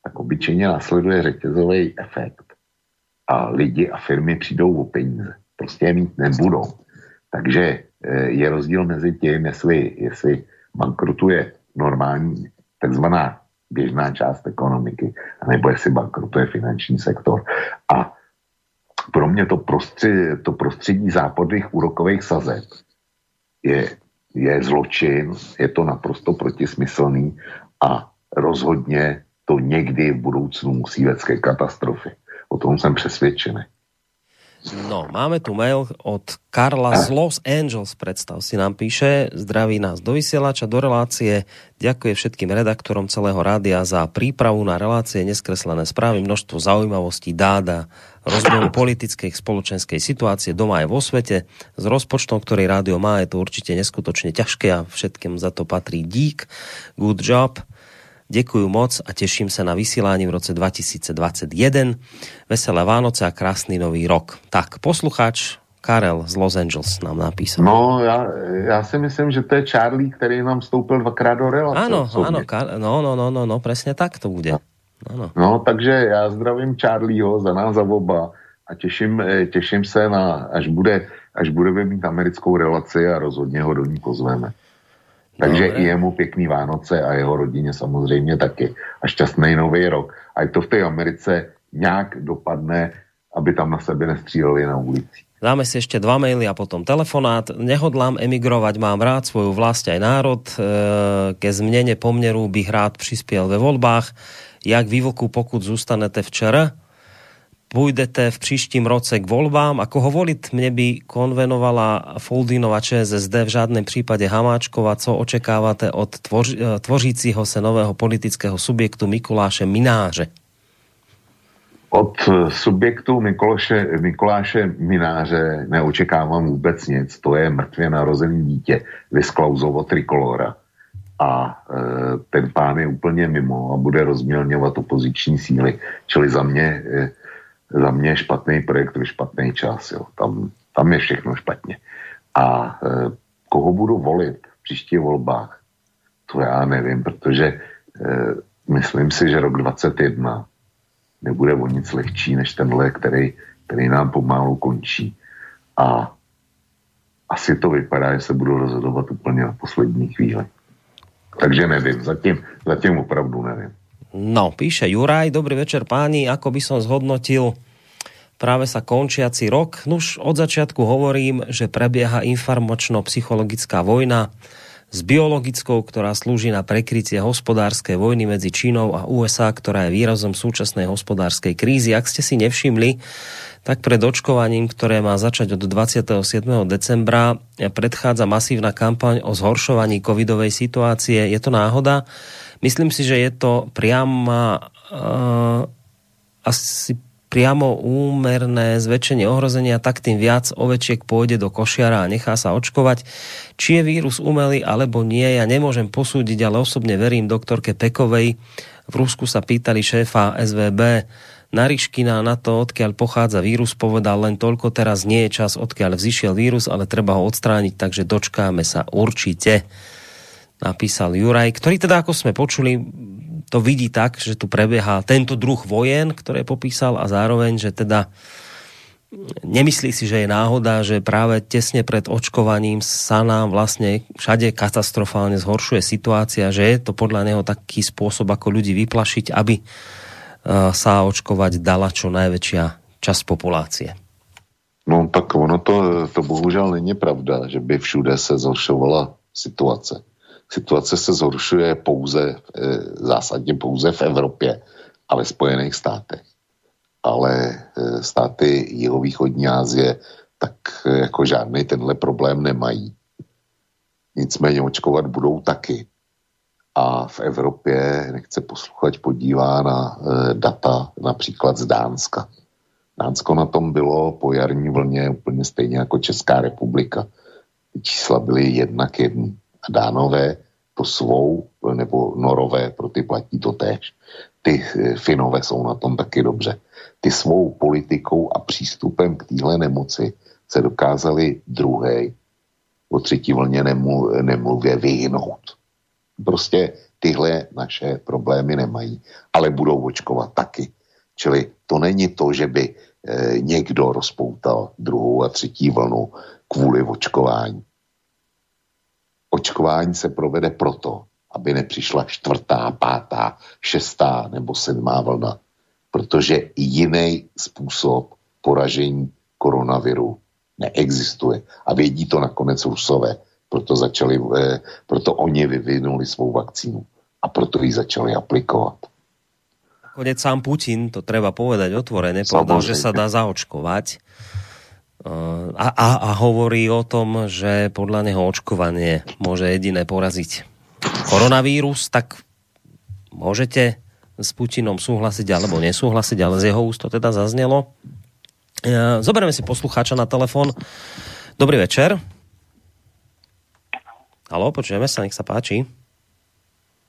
tak obyčejně následuje řetězový efekt a lidi a firmy přijdou o peníze. Prostě je mít nebudou. Takže eh, je rozdíl mezi tím, jestli, jestli bankrutuje normální, takzvaná běžná část ekonomiky, nebo jestli bankrutuje finanční sektor. A pro mě to prostředí, to prostředí západných úrokových sazeb je, je zločin, je to naprosto protismyslný a rozhodně to někdy v budoucnu musí vést ke katastrofy. O tom jsem přesvědčený. No, máme tu mail od Karla z Los Angeles, predstav si nám píše, zdraví nás do vysielača, do relácie, ďakuje všetkým redaktorom celého rádia za prípravu na relácie, neskreslené správy, množstvo zaujímavostí, dáda, rozboru <coughs> politickej spoločenskej situácie doma aj vo svete. S rozpočtom, ktorý rádio má, je to určite neskutočne ťažké a všetkým za to patrí dík. Good job. Ďakujem moc a teším sa na vysielanie v roce 2021. Veselé Vánoce a krásny nový rok. Tak, poslucháč Karel z Los Angeles nám napísal. No, já, já si myslím, že to je Charlie, který nám vstoupil dvakrát do relace. Áno, áno, Kar- no, no, no, no, no, presne tak to bude. No, no takže já zdravím Charlieho za nás za oba a těším, eh, těším se na, až bude, až budeme mít americkou relaci a rozhodně ho do ní pozveme. Takže Dobre. i jemu pěkný Vánoce a jeho rodině samozřejmě taky. A šťastný nový rok. A to v té Americe nějak dopadne aby tam na sebe nestříleli na ulici. Dáme si ešte dva maily a potom telefonát. Nehodlám emigrovať, mám rád svoju vlast aj národ. E, ke zmene poměru bych rád přispěl ve volbách. Jak vy pokud zůstanete včera, půjdete v příštím roce k volbám. Ako ho volit mne by konvenovala Foldinova ČSSD, v žádném případě Hamáčkova. Co očekáváte od tvoř, e, tvořícího se nového politického subjektu Mikuláše Mináře? Od eh, subjektu Mikuláše, Mikuláše Mináře neočekávám vůbec nic. To je mrtvě narozený dítě, vysklauzovo trikolora. A e, ten pán je úplně mimo a bude rozmělňovat opoziční síly. Čili za mě, e, za mě špatný projekt ve špatný čas. Jo. Tam, tam je všechno špatně. A e, koho budu volit v příštích volbách, to já nevím, protože e, myslím si, že rok 21 nebude o nic lehčí než tenhle, který, který nám pomalu končí. A asi to vypadá, že se budou rozhodovat úplně na poslední chvíli. Takže nevím, zatím, zatím opravdu nevím. No, píše Juraj, dobrý večer páni, ako by som zhodnotil práve sa končiaci rok. Nuž od začiatku hovorím, že prebieha informačno-psychologická vojna, s biologickou, ktorá slúži na prekrytie hospodárskej vojny medzi Čínou a USA, ktorá je výrazom súčasnej hospodárskej krízy. Ak ste si nevšimli, tak pred očkovaním, ktoré má začať od 27. decembra, predchádza masívna kampaň o zhoršovaní covidovej situácie. Je to náhoda? Myslím si, že je to priama uh, asi priamo úmerné zväčšenie ohrozenia, tak tým viac ovečiek pôjde do košiara a nechá sa očkovať. Či je vírus umelý alebo nie, ja nemôžem posúdiť, ale osobne verím doktorke Pekovej. V Rusku sa pýtali šéfa SVB Nariškina na to, odkiaľ pochádza vírus, povedal len toľko, teraz nie je čas, odkiaľ vzýšiel vírus, ale treba ho odstrániť, takže dočkáme sa určite napísal Juraj, ktorý teda, ako sme počuli, to vidí tak, že tu prebieha tento druh vojen, ktoré popísal a zároveň, že teda nemyslí si, že je náhoda, že práve tesne pred očkovaním sa nám vlastne všade katastrofálne zhoršuje situácia, že je to podľa neho taký spôsob, ako ľudí vyplašiť, aby e, sa očkovať dala čo najväčšia časť populácie. No tak ono to, to bohužel není pravda, že by všude se zhoršovala situace situace se zhoršuje pouze, eh, zásadně pouze v Evropě a ve Spojených státech. Ale eh, státy jihovýchodní Asie tak eh, jako žádný tenhle problém nemají. Nicméně očkovat budou taky. A v Evropě, nechce posluchač podívá na data například z Dánska. Dánsko na tom bylo po jarní vlně úplně stejně jako Česká republika. Ty čísla byly jednak jedný a dánové to svou, nebo norové, pro ty platí to též. Ty eh, Finové jsou na tom taky dobře. Ty svou politikou a přístupem k téhle nemoci se dokázali druhé o třetí vlně nemlu, nemluvě vyhnout. Prostě tyhle naše problémy nemají, ale budou očkovat taky. Čili to není to, že by e, někdo rozpoutal druhou a třetí vlnu kvůli očkování očkování se provede proto, aby nepřišla čtvrtá, pátá, šestá nebo sedmá vlna. Protože jiný způsob poražení koronaviru neexistuje. A vědí to nakonec Rusové. Proto, začali, eh, proto oni vyvinuli svou vakcínu a proto ji začali aplikovat. Konec sám Putin, to treba povedať otvorene, povedal, že sa dá zaočkovať a, a, a hovorí o tom, že podľa neho očkovanie môže jediné poraziť koronavírus, tak môžete s Putinom súhlasiť alebo nesúhlasiť, ale z jeho úst to teda zaznelo. E, zoberieme si poslucháča na telefon. Dobrý večer. Halo, počujeme sa, nech sa páči.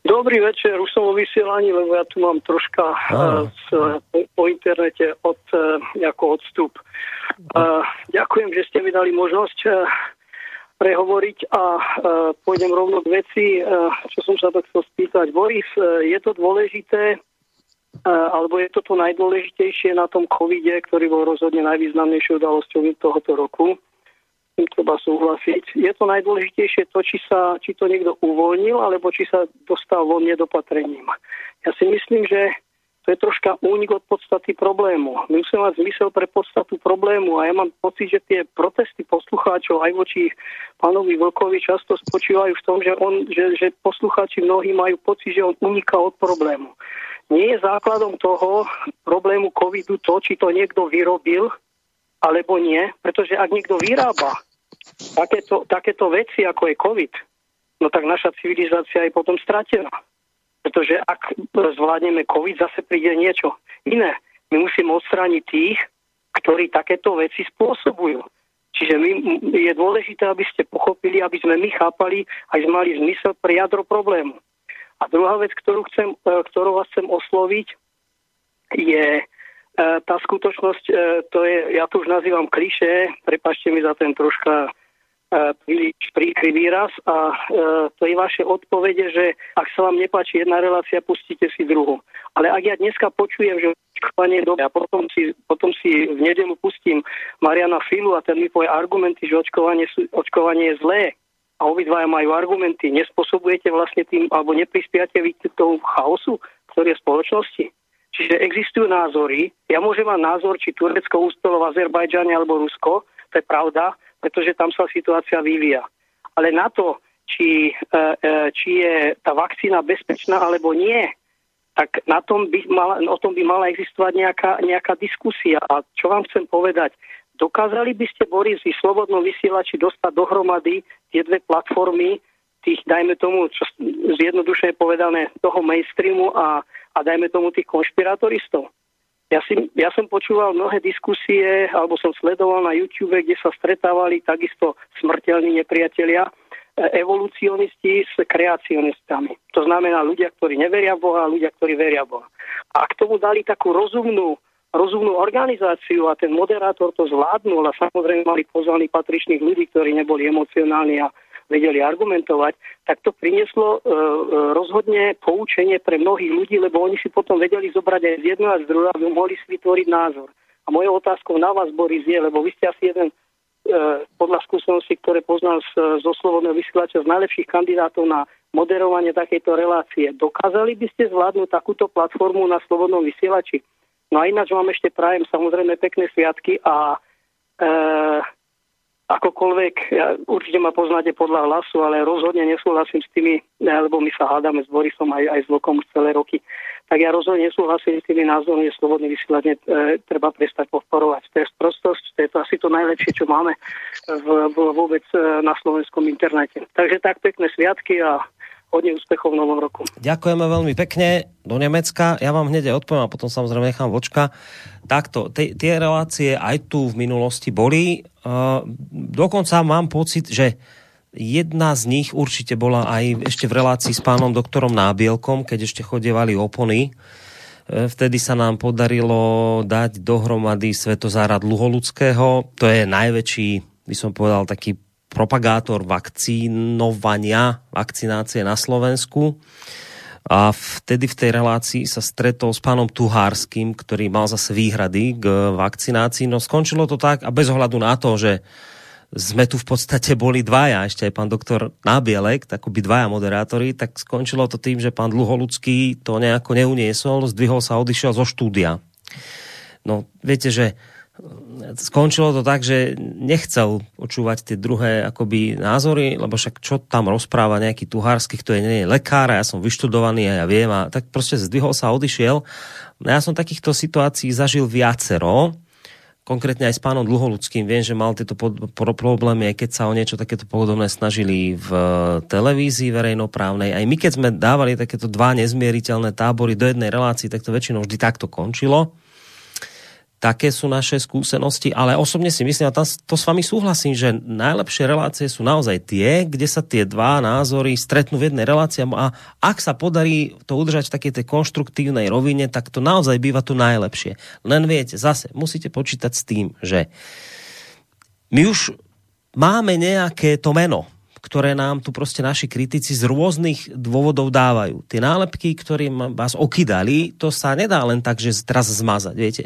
Dobrý večer, už som vo vysielaní, lebo ja tu mám troška uh, z, po internete od, uh, ako odstup. Ďakujem, že ste mi dali možnosť uh, prehovoriť a uh, pôjdem rovno k veci, uh, čo som sa to chcel spýtať. Boris, je to dôležité, alebo je to to najdôležitejšie na tom covide, ktorý bol rozhodne najvýznamnejšou udalosťou tohoto roku? tým treba súhlasiť. Je to najdôležitejšie to, či, sa, či to niekto uvoľnil, alebo či sa dostal von nedopatrením. Ja si myslím, že to je troška únik od podstaty problému. My musíme mať zmysel pre podstatu problému a ja mám pocit, že tie protesty poslucháčov aj voči pánovi Vlkovi často spočívajú v tom, že, on, že, že poslucháči mnohí majú pocit, že on uniká od problému. Nie je základom toho problému covidu to, či to niekto vyrobil, alebo nie, pretože ak niekto vyrába takéto, takéto veci, ako je covid, no tak naša civilizácia je potom stratená. Pretože ak zvládneme COVID, zase príde niečo iné. My musíme odstrániť tých, ktorí takéto veci spôsobujú. Čiže my, je dôležité, aby ste pochopili, aby sme my chápali, aj sme mali zmysel pre jadro problému. A druhá vec, ktorú, chcem, e, ktorú vás chcem osloviť, je e, tá skutočnosť, e, to je, ja to už nazývam kliše, prepašte mi za ten troška príliš príkry výraz a e, to je vaše odpovede, že ak sa vám nepáči jedna relácia, pustíte si druhú. Ale ak ja dneska počujem, že očkovanie je dobré a potom si, potom si v nedelu pustím Mariana Filu a ten mi povie argumenty, že očkovanie, očkovanie je zlé a obidvaja majú argumenty, nespôsobujete vlastne tým, alebo neprispiate vy tomu chaosu, ktorý je v spoločnosti. Čiže existujú názory. Ja môžem mať názor, či Turecko úspelo v Azerbajdžane alebo Rusko, to je pravda, pretože tam sa situácia vyvíja. Ale na to, či, e, e, či je tá vakcína bezpečná alebo nie, tak na tom by mala, o tom by mala existovať nejaká, nejaká diskusia. A čo vám chcem povedať, dokázali by ste, Boris, vy slobodno vysielači dostať dohromady tie dve platformy, tých, dajme tomu, čo zjednodušene povedané, toho mainstreamu a, a dajme tomu tých konšpiratoristov. Ja, si, ja som počúval mnohé diskusie, alebo som sledoval na YouTube, kde sa stretávali takisto smrteľní nepriatelia, e, evolucionisti s kreacionistami. To znamená ľudia, ktorí neveria Boha a ľudia, ktorí veria Boha. A k tomu dali takú rozumnú, rozumnú organizáciu a ten moderátor to zvládnul a samozrejme mali pozvaní patričných ľudí, ktorí neboli emocionálni a vedeli argumentovať, tak to prinieslo e, e, rozhodne poučenie pre mnohých ľudí, lebo oni si potom vedeli zobrať aj z jedného a z druhého, aby mohli si vytvoriť názor. A mojou otázkou na vás, Boris, je, lebo vy ste asi jeden e, podľa skúseností, ktoré poznal z, zo Slobodného vysielača z najlepších kandidátov na moderovanie takejto relácie. Dokázali by ste zvládnuť takúto platformu na Slobodnom vysielači? No a ináč vám ešte prajem samozrejme pekné sviatky a e, akokoľvek, ja, určite ma poznáte podľa hlasu, ale rozhodne nesúhlasím s tými, lebo my sa hádame s Borisom aj, aj s Vlkom už celé roky, tak ja rozhodne nesúhlasím s tými názormi, že slobodný vysielanie e, treba prestať podporovať. To je sprostosť, to je to asi to najlepšie, čo máme v, v, vôbec e, na slovenskom internete. Takže tak pekné sviatky a hodne úspechov v novom roku. Ďakujeme veľmi pekne do Nemecka. Ja vám hneď odpoviem a potom samozrejme nechám vočka. Takto, tie relácie aj tu v minulosti boli. Uh, dokonca mám pocit, že jedna z nich určite bola aj ešte v relácii s pánom doktorom Nábielkom, keď ešte chodievali opony. E, vtedy sa nám podarilo dať dohromady Svetozárad Luholudského. To je najväčší, by som povedal, taký propagátor vakcínovania, vakcinácie na Slovensku. A vtedy v tej relácii sa stretol s pánom Tuhárským, ktorý mal zase výhrady k vakcinácii. No skončilo to tak, a bez ohľadu na to, že sme tu v podstate boli dvaja, ešte aj pán doktor Nábielek, tak by dvaja moderátori, tak skončilo to tým, že pán Dluholudský to nejako neuniesol, zdvihol sa a odišiel zo štúdia. No, viete, že skončilo to tak, že nechcel počúvať tie druhé akoby názory, lebo však čo tam rozpráva nejaký tuhársky, kto je, nie je lekár a ja som vyštudovaný a ja viem a tak proste zdvihol sa a odišiel. No ja som takýchto situácií zažil viacero, konkrétne aj s pánom Dluholudským. Viem, že mal tieto problémy, aj keď sa o niečo takéto podobné snažili v televízii verejnoprávnej. Aj my, keď sme dávali takéto dva nezmieriteľné tábory do jednej relácii, tak to väčšinou vždy takto končilo také sú naše skúsenosti, ale osobne si myslím, a tam to s vami súhlasím, že najlepšie relácie sú naozaj tie, kde sa tie dva názory stretnú v jednej relácii a ak sa podarí to udržať v takej tej konštruktívnej rovine, tak to naozaj býva to najlepšie. Len viete, zase musíte počítať s tým, že my už máme nejaké to meno, ktoré nám tu proste naši kritici z rôznych dôvodov dávajú. Tie nálepky, ktoré vás okydali, to sa nedá len tak, že teraz zmazať, viete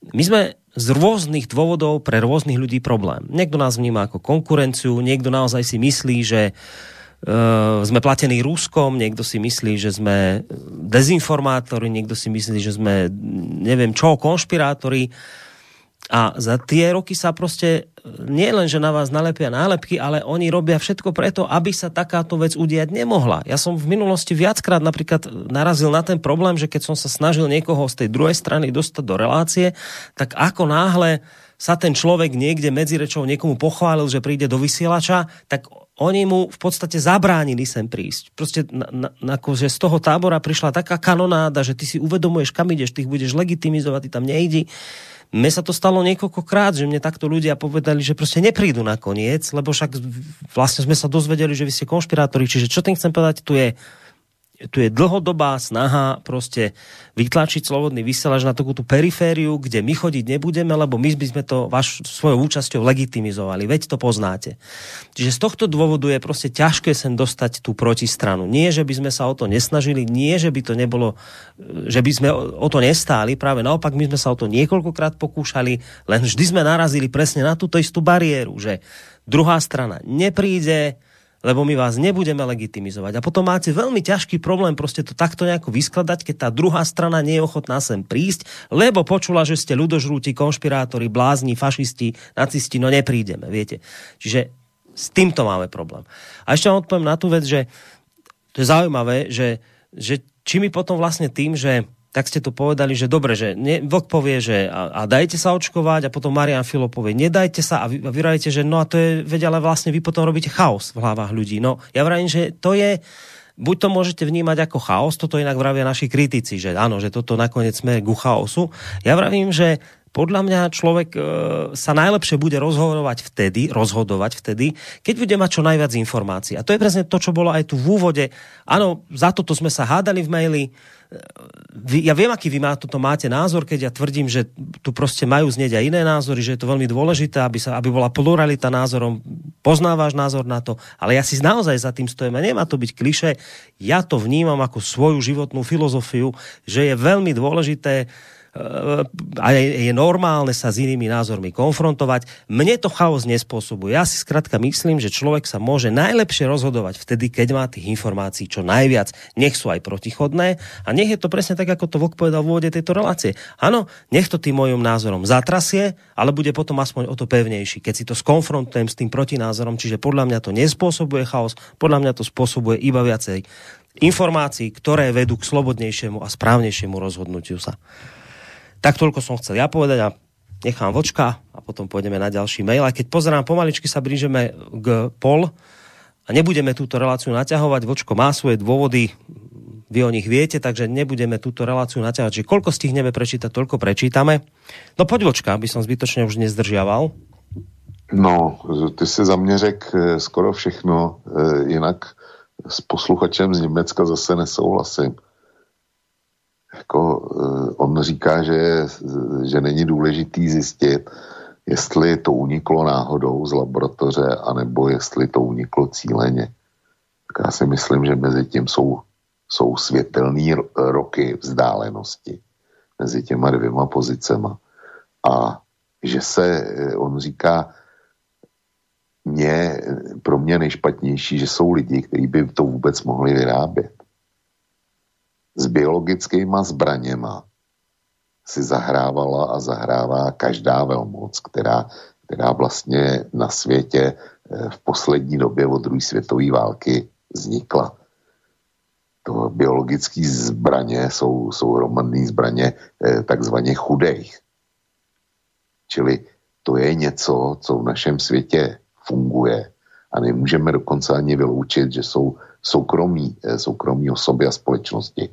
my sme z rôznych dôvodov pre rôznych ľudí problém. Niekto nás vníma ako konkurenciu, niekto naozaj si myslí, že uh, sme platení Ruskom, niekto si myslí, že sme dezinformátori, niekto si myslí, že sme neviem čo, konšpirátori. A za tie roky sa proste nie len, že na vás nalepia nálepky, ale oni robia všetko preto, aby sa takáto vec udiať nemohla. Ja som v minulosti viackrát napríklad narazil na ten problém, že keď som sa snažil niekoho z tej druhej strany dostať do relácie, tak ako náhle sa ten človek niekde medzi rečou niekomu pochválil, že príde do vysielača, tak oni mu v podstate zabránili sem prísť. Proste na, na, akože z toho tábora prišla taká kanonáda, že ty si uvedomuješ, kam ideš, ty budeš legitimizovať, ty tam nejdi. Mne sa to stalo niekoľkokrát, že mne takto ľudia povedali, že proste neprídu na koniec, lebo však vlastne sme sa dozvedeli, že vy ste konšpirátori. Čiže čo tým chcem povedať, tu je tu je dlhodobá snaha proste vytlačiť slobodný vysielač na takú tú perifériu, kde my chodiť nebudeme, lebo my by sme to vaš, svojou účasťou legitimizovali. Veď to poznáte. Čiže z tohto dôvodu je proste ťažké sem dostať tú protistranu. Nie, že by sme sa o to nesnažili, nie, že by to nebolo, že by sme o to nestáli, práve naopak my sme sa o to niekoľkokrát pokúšali, len vždy sme narazili presne na túto istú bariéru, že druhá strana nepríde, lebo my vás nebudeme legitimizovať. A potom máte veľmi ťažký problém proste to takto nejako vyskladať, keď tá druhá strana nie je ochotná sem prísť, lebo počula, že ste ľudožrúti, konšpirátori, blázni, fašisti, nacisti, no neprídeme, viete. Čiže s týmto máme problém. A ešte vám odpoviem na tú vec, že to je zaujímavé, že, že či my potom vlastne tým, že tak ste to povedali, že dobre, že ne, Vlk povie, že a, a dajte sa očkovať a potom Marian Filo povie, nedajte sa a vy, a vy radíte, že no a to je, veď ale vlastne vy potom robíte chaos v hlavách ľudí. No ja vravím, že to je, buď to môžete vnímať ako chaos, toto inak vravia naši kritici, že áno, že toto nakoniec sme ku chaosu. Ja vravím, že podľa mňa človek e, sa najlepšie bude rozhodovať vtedy, rozhodovať vtedy, keď bude mať čo najviac informácií. A to je presne to, čo bolo aj tu v úvode. Áno, za toto sme sa hádali v maili, vy, ja viem, aký vy má, toto máte názor, keď ja tvrdím, že tu proste majú znieť aj iné názory, že je to veľmi dôležité, aby, sa, aby bola pluralita názorom, poznávaš názor na to, ale ja si naozaj za tým stojím a nemá to byť kliše, ja to vnímam ako svoju životnú filozofiu, že je veľmi dôležité a je, je normálne sa s inými názormi konfrontovať. Mne to chaos nespôsobuje. Ja si skrátka myslím, že človek sa môže najlepšie rozhodovať vtedy, keď má tých informácií čo najviac. Nech sú aj protichodné a nech je to presne tak, ako to Vok povedal v úvode tejto relácie. Áno, nech to tým mojim názorom zatrasie, ale bude potom aspoň o to pevnejší, keď si to skonfrontujem s tým protinázorom. Čiže podľa mňa to nespôsobuje chaos, podľa mňa to spôsobuje iba viacej informácií, ktoré vedú k slobodnejšiemu a správnejšiemu rozhodnutiu sa. Tak toľko som chcel ja povedať a nechám vočka a potom pôjdeme na ďalší mail. A keď pozerám, pomaličky sa blížime k pol a nebudeme túto reláciu naťahovať. Vočko má svoje dôvody, vy o nich viete, takže nebudeme túto reláciu naťahovať. Čiže koľko stihneme prečítať, toľko prečítame. No poď vočka, aby som zbytočne už nezdržiaval. No, ty si za mě řek eh, skoro všechno, eh, jinak s posluchačem z Německa zase nesouhlasím jako eh, on říká, že, že není důležitý zjistit, jestli to uniklo náhodou z laboratoře, anebo jestli to uniklo cíleně. Tak já si myslím, že mezi tím jsou, jsou světelné roky vzdálenosti mezi těma dvěma pozicema. A že se, eh, on říká, mě, pro mě nejšpatnější, že jsou lidi, kteří by to vůbec mohli vyrábět s biologickými zbraněma si zahrávala a zahrává každá velmoc, která, která vlastně na světě eh, v poslední době od druhé světové války vznikla. To biologické zbraně jsou, jsou hromadné zbraně eh, takzvaně chudejch. Čili to je něco, co v našem světě funguje a nemůžeme dokonce ani vyloučit, že jsou soukromí, eh, soukromí osoby a společnosti,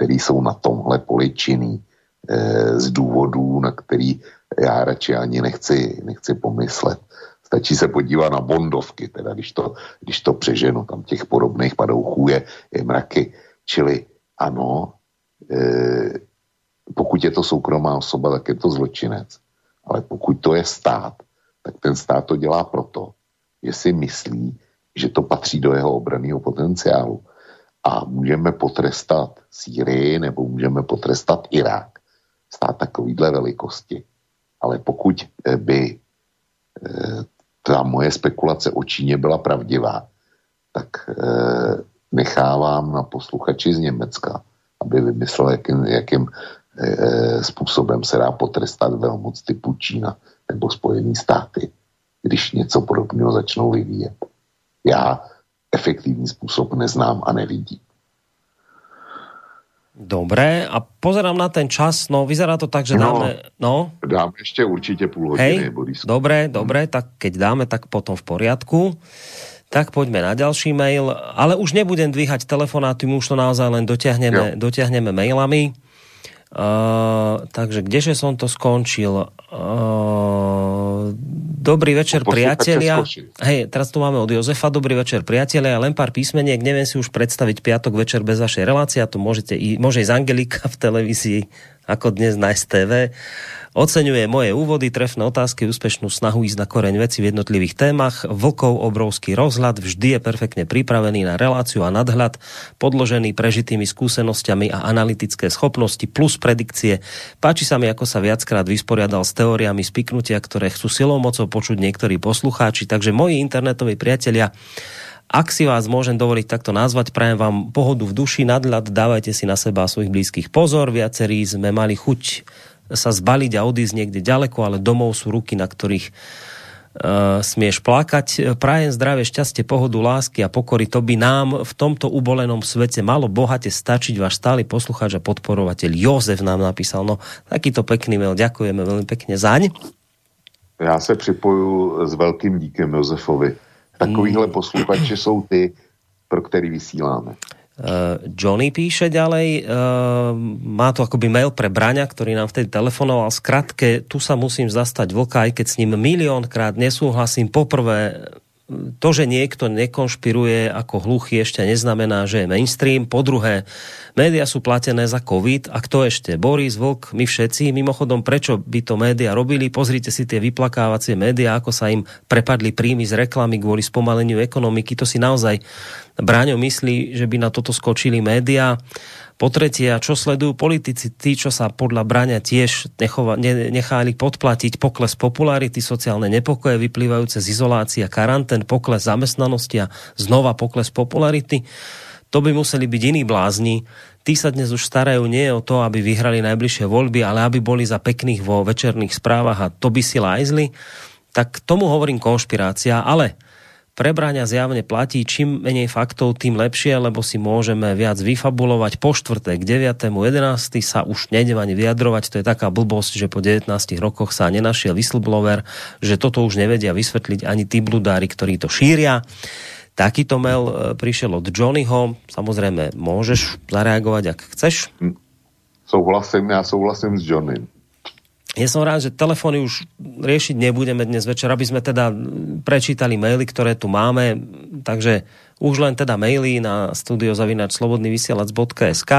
které jsou na tomhle poli činný eh, z důvodů, na který já radši ani nechci, nechci pomyslet. Stačí se podívat na bondovky, teda když to, když to přeženu, tam těch podobných padouchů je, je mraky. Čili ano, e, pokud je to soukromá osoba, tak je to zločinec. Ale pokud to je stát, tak ten stát to dělá proto, že si myslí, že to patří do jeho obraného potenciálu a můžeme potrestat Sýrii nebo můžeme potrestat Irák. Stát takovýhle velikosti. Ale pokud eh, by eh, ta moje spekulace o Číně byla pravdivá, tak eh, nechávám na posluchači z Německa, aby vymyslel, jakým, jakým způsobem se dá potrestat velmoc typu Čína nebo Spojený státy, když něco podobného začnou vyvíjet. Já efektivní způsob neznám a nevidím. Dobre, a pozerám na ten čas, no vyzerá to tak, že no, dáme... No, dáme ešte určite půl hodiny. Hej, dobre, dobre, tak keď dáme, tak potom v poriadku. Tak poďme na ďalší mail, ale už nebudem dvíhať telefonáty, už to naozaj len dotiahneme, dotiahneme mailami. Uh, takže kdeže som to skončil? Uh, dobrý večer, priatelia. Hej, teraz tu máme od Jozefa. Dobrý večer, priatelia. Len pár písmeniek. Neviem si už predstaviť piatok večer bez vašej relácie. To môžete, môže ísť Angelika v televízii, ako dnes na STV. Oceňuje moje úvody, trefné otázky, úspešnú snahu ísť na koreň veci v jednotlivých témach. Vlkov obrovský rozhľad, vždy je perfektne pripravený na reláciu a nadhľad, podložený prežitými skúsenosťami a analytické schopnosti plus predikcie. Páči sa mi, ako sa viackrát vysporiadal s teóriami spiknutia, ktoré chcú silou mocou počuť niektorí poslucháči. Takže moji internetoví priatelia, ak si vás môžem dovoliť takto nazvať, prajem vám pohodu v duši, nadhľad, dávajte si na seba a svojich blízkych pozor. Viacerí sme mali chuť sa zbaliť a odísť niekde ďaleko, ale domov sú ruky, na ktorých uh, smieš plakať. Prajem zdravie, šťastie, pohodu, lásky a pokory. To by nám v tomto ubolenom svete malo bohate stačiť. Váš stály poslucháč a podporovateľ Jozef nám napísal. No, takýto pekný mail. Ďakujeme veľmi pekne zaň. Já se připoju s velkým díkem Josefovi. Takovýhle mm. posluchači jsou ty, pro který vysíláme. Uh, Johnny píše ďalej, uh, má to akoby mail pre Braňa, ktorý nám vtedy telefonoval. Skratke, tu sa musím zastať vlka, aj keď s ním miliónkrát nesúhlasím. Poprvé, to, že niekto nekonšpiruje ako hluchý, ešte neznamená, že je mainstream. Po druhé, média sú platené za COVID. A kto ešte? Boris, Vlk, my všetci. Mimochodom, prečo by to média robili? Pozrite si tie vyplakávacie médiá, ako sa im prepadli príjmy z reklamy kvôli spomaleniu ekonomiky. To si naozaj Bráňo myslí, že by na toto skočili médiá. Po tretie, a čo sledujú politici, tí, čo sa podľa Braňa tiež nechova, ne, nechali podplatiť pokles popularity, sociálne nepokoje vyplývajúce z izolácie karantén, pokles zamestnanosti a znova pokles popularity, to by museli byť iní blázni. Tí sa dnes už starajú nie o to, aby vyhrali najbližšie voľby, ale aby boli za pekných vo večerných správach a to by si lajzli. Tak tomu hovorím konšpirácia, ale Prebráňa zjavne platí, čím menej faktov, tým lepšie, lebo si môžeme viac vyfabulovať. Po štvrté, k 9.11. sa už nejdem ani vyjadrovať, to je taká blbosť, že po 19 rokoch sa nenašiel whistleblower, že toto už nevedia vysvetliť ani tí bludári, ktorí to šíria. Takýto mail e, prišiel od Johnnyho. Samozrejme, môžeš zareagovať, ak chceš. Hm. Souhlasím, ja souhlasím s Johnnym ja som rád, že telefóny už riešiť nebudeme dnes večer, aby sme teda prečítali maily, ktoré tu máme. Takže už len teda maily na studiozavinačslobodnyvysielac.sk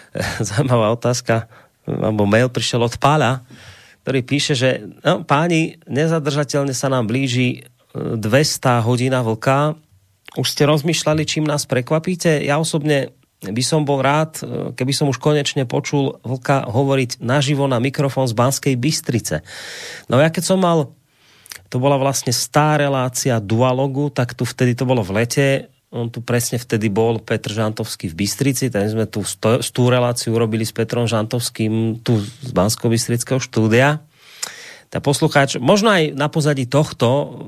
<laughs> Zaujímavá otázka, alebo mail prišiel od Páľa, ktorý píše, že no, páni, nezadržateľne sa nám blíži 200 e, hodina vlka. Už ste rozmýšľali, čím nás prekvapíte? Ja osobne by som bol rád, e, keby som už konečne počul Vlka hovoriť naživo na mikrofón z Banskej Bystrice. No ja keď som mal, to bola vlastne stá relácia dualogu, tak tu vtedy to bolo v lete, on tu presne vtedy bol Petr Žantovský v Bystrici, tak sme tu tú reláciu urobili s Petrom Žantovským tu z bansko bystrického štúdia. Tá poslucháč, možno aj na pozadí tohto,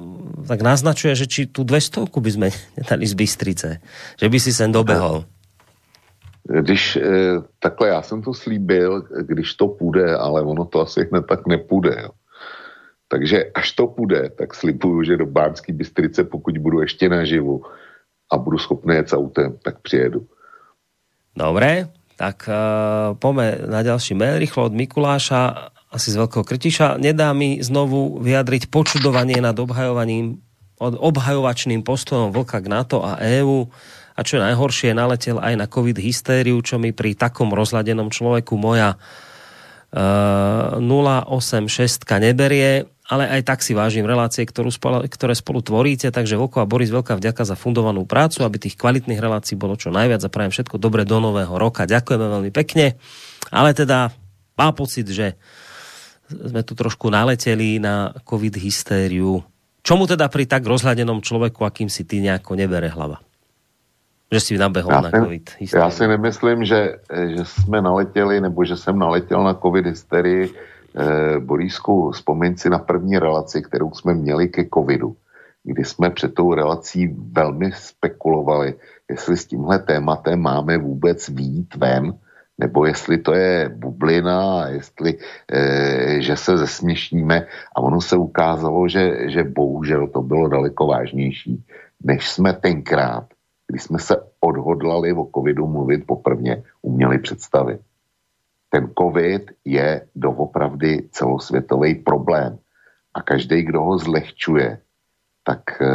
tak naznačuje, že či tú 200 by sme <laughs> nedali z Bystrice, že by si sem dobehol. Když e, takhle já jsem to slíbil, když to půjde, ale ono to asi hned tak nepůjde. Jo. Takže až to půjde, tak slibuju, že do Bánské Bystrice, pokud budu ještě naživu a budu schopný jet autem, tak přijedu. Dobre, tak uh, poďme na ďalší mail rýchlo od Mikuláša, asi z Veľkého Krtiša. Nedá mi znovu vyjadriť počudovanie nad obhajovaním, obhajovačným postojom Vlka k NATO a EÚ a čo najhoršie, naletel aj na covid hystériu, čo mi pri takom rozladenom človeku moja uh, e, 086 neberie, ale aj tak si vážim relácie, ktorú spolu, ktoré spolu tvoríte, takže Voko a Boris, veľká vďaka za fundovanú prácu, aby tých kvalitných relácií bolo čo najviac a prajem všetko dobre do nového roka. Ďakujeme veľmi pekne, ale teda má pocit, že sme tu trošku naleteli na covid hystériu. Čomu teda pri tak rozhľadenom človeku, akým si ty nejako nebere hlava? Že si nabehol já na si, COVID. Hysterii. Já si nemyslím, že, že jsme naletěli, nebo že jsem naletěl na COVID hysterii. Eh, Borísku, vzpomeň si na první relaci, kterou jsme měli ke covidu, kdy jsme před tou relací velmi spekulovali, jestli s tímhle tématem máme vůbec výjít ven, nebo jestli to je bublina, jestli, e, že se zesměšníme a ono se ukázalo, že, že bohužel to bylo daleko vážnější, než jsme tenkrát, když jsme se odhodlali o covidu mluvit poprvně, uměli představit. Ten covid je doopravdy celosvětový problém a každý, kdo ho zlehčuje, tak e,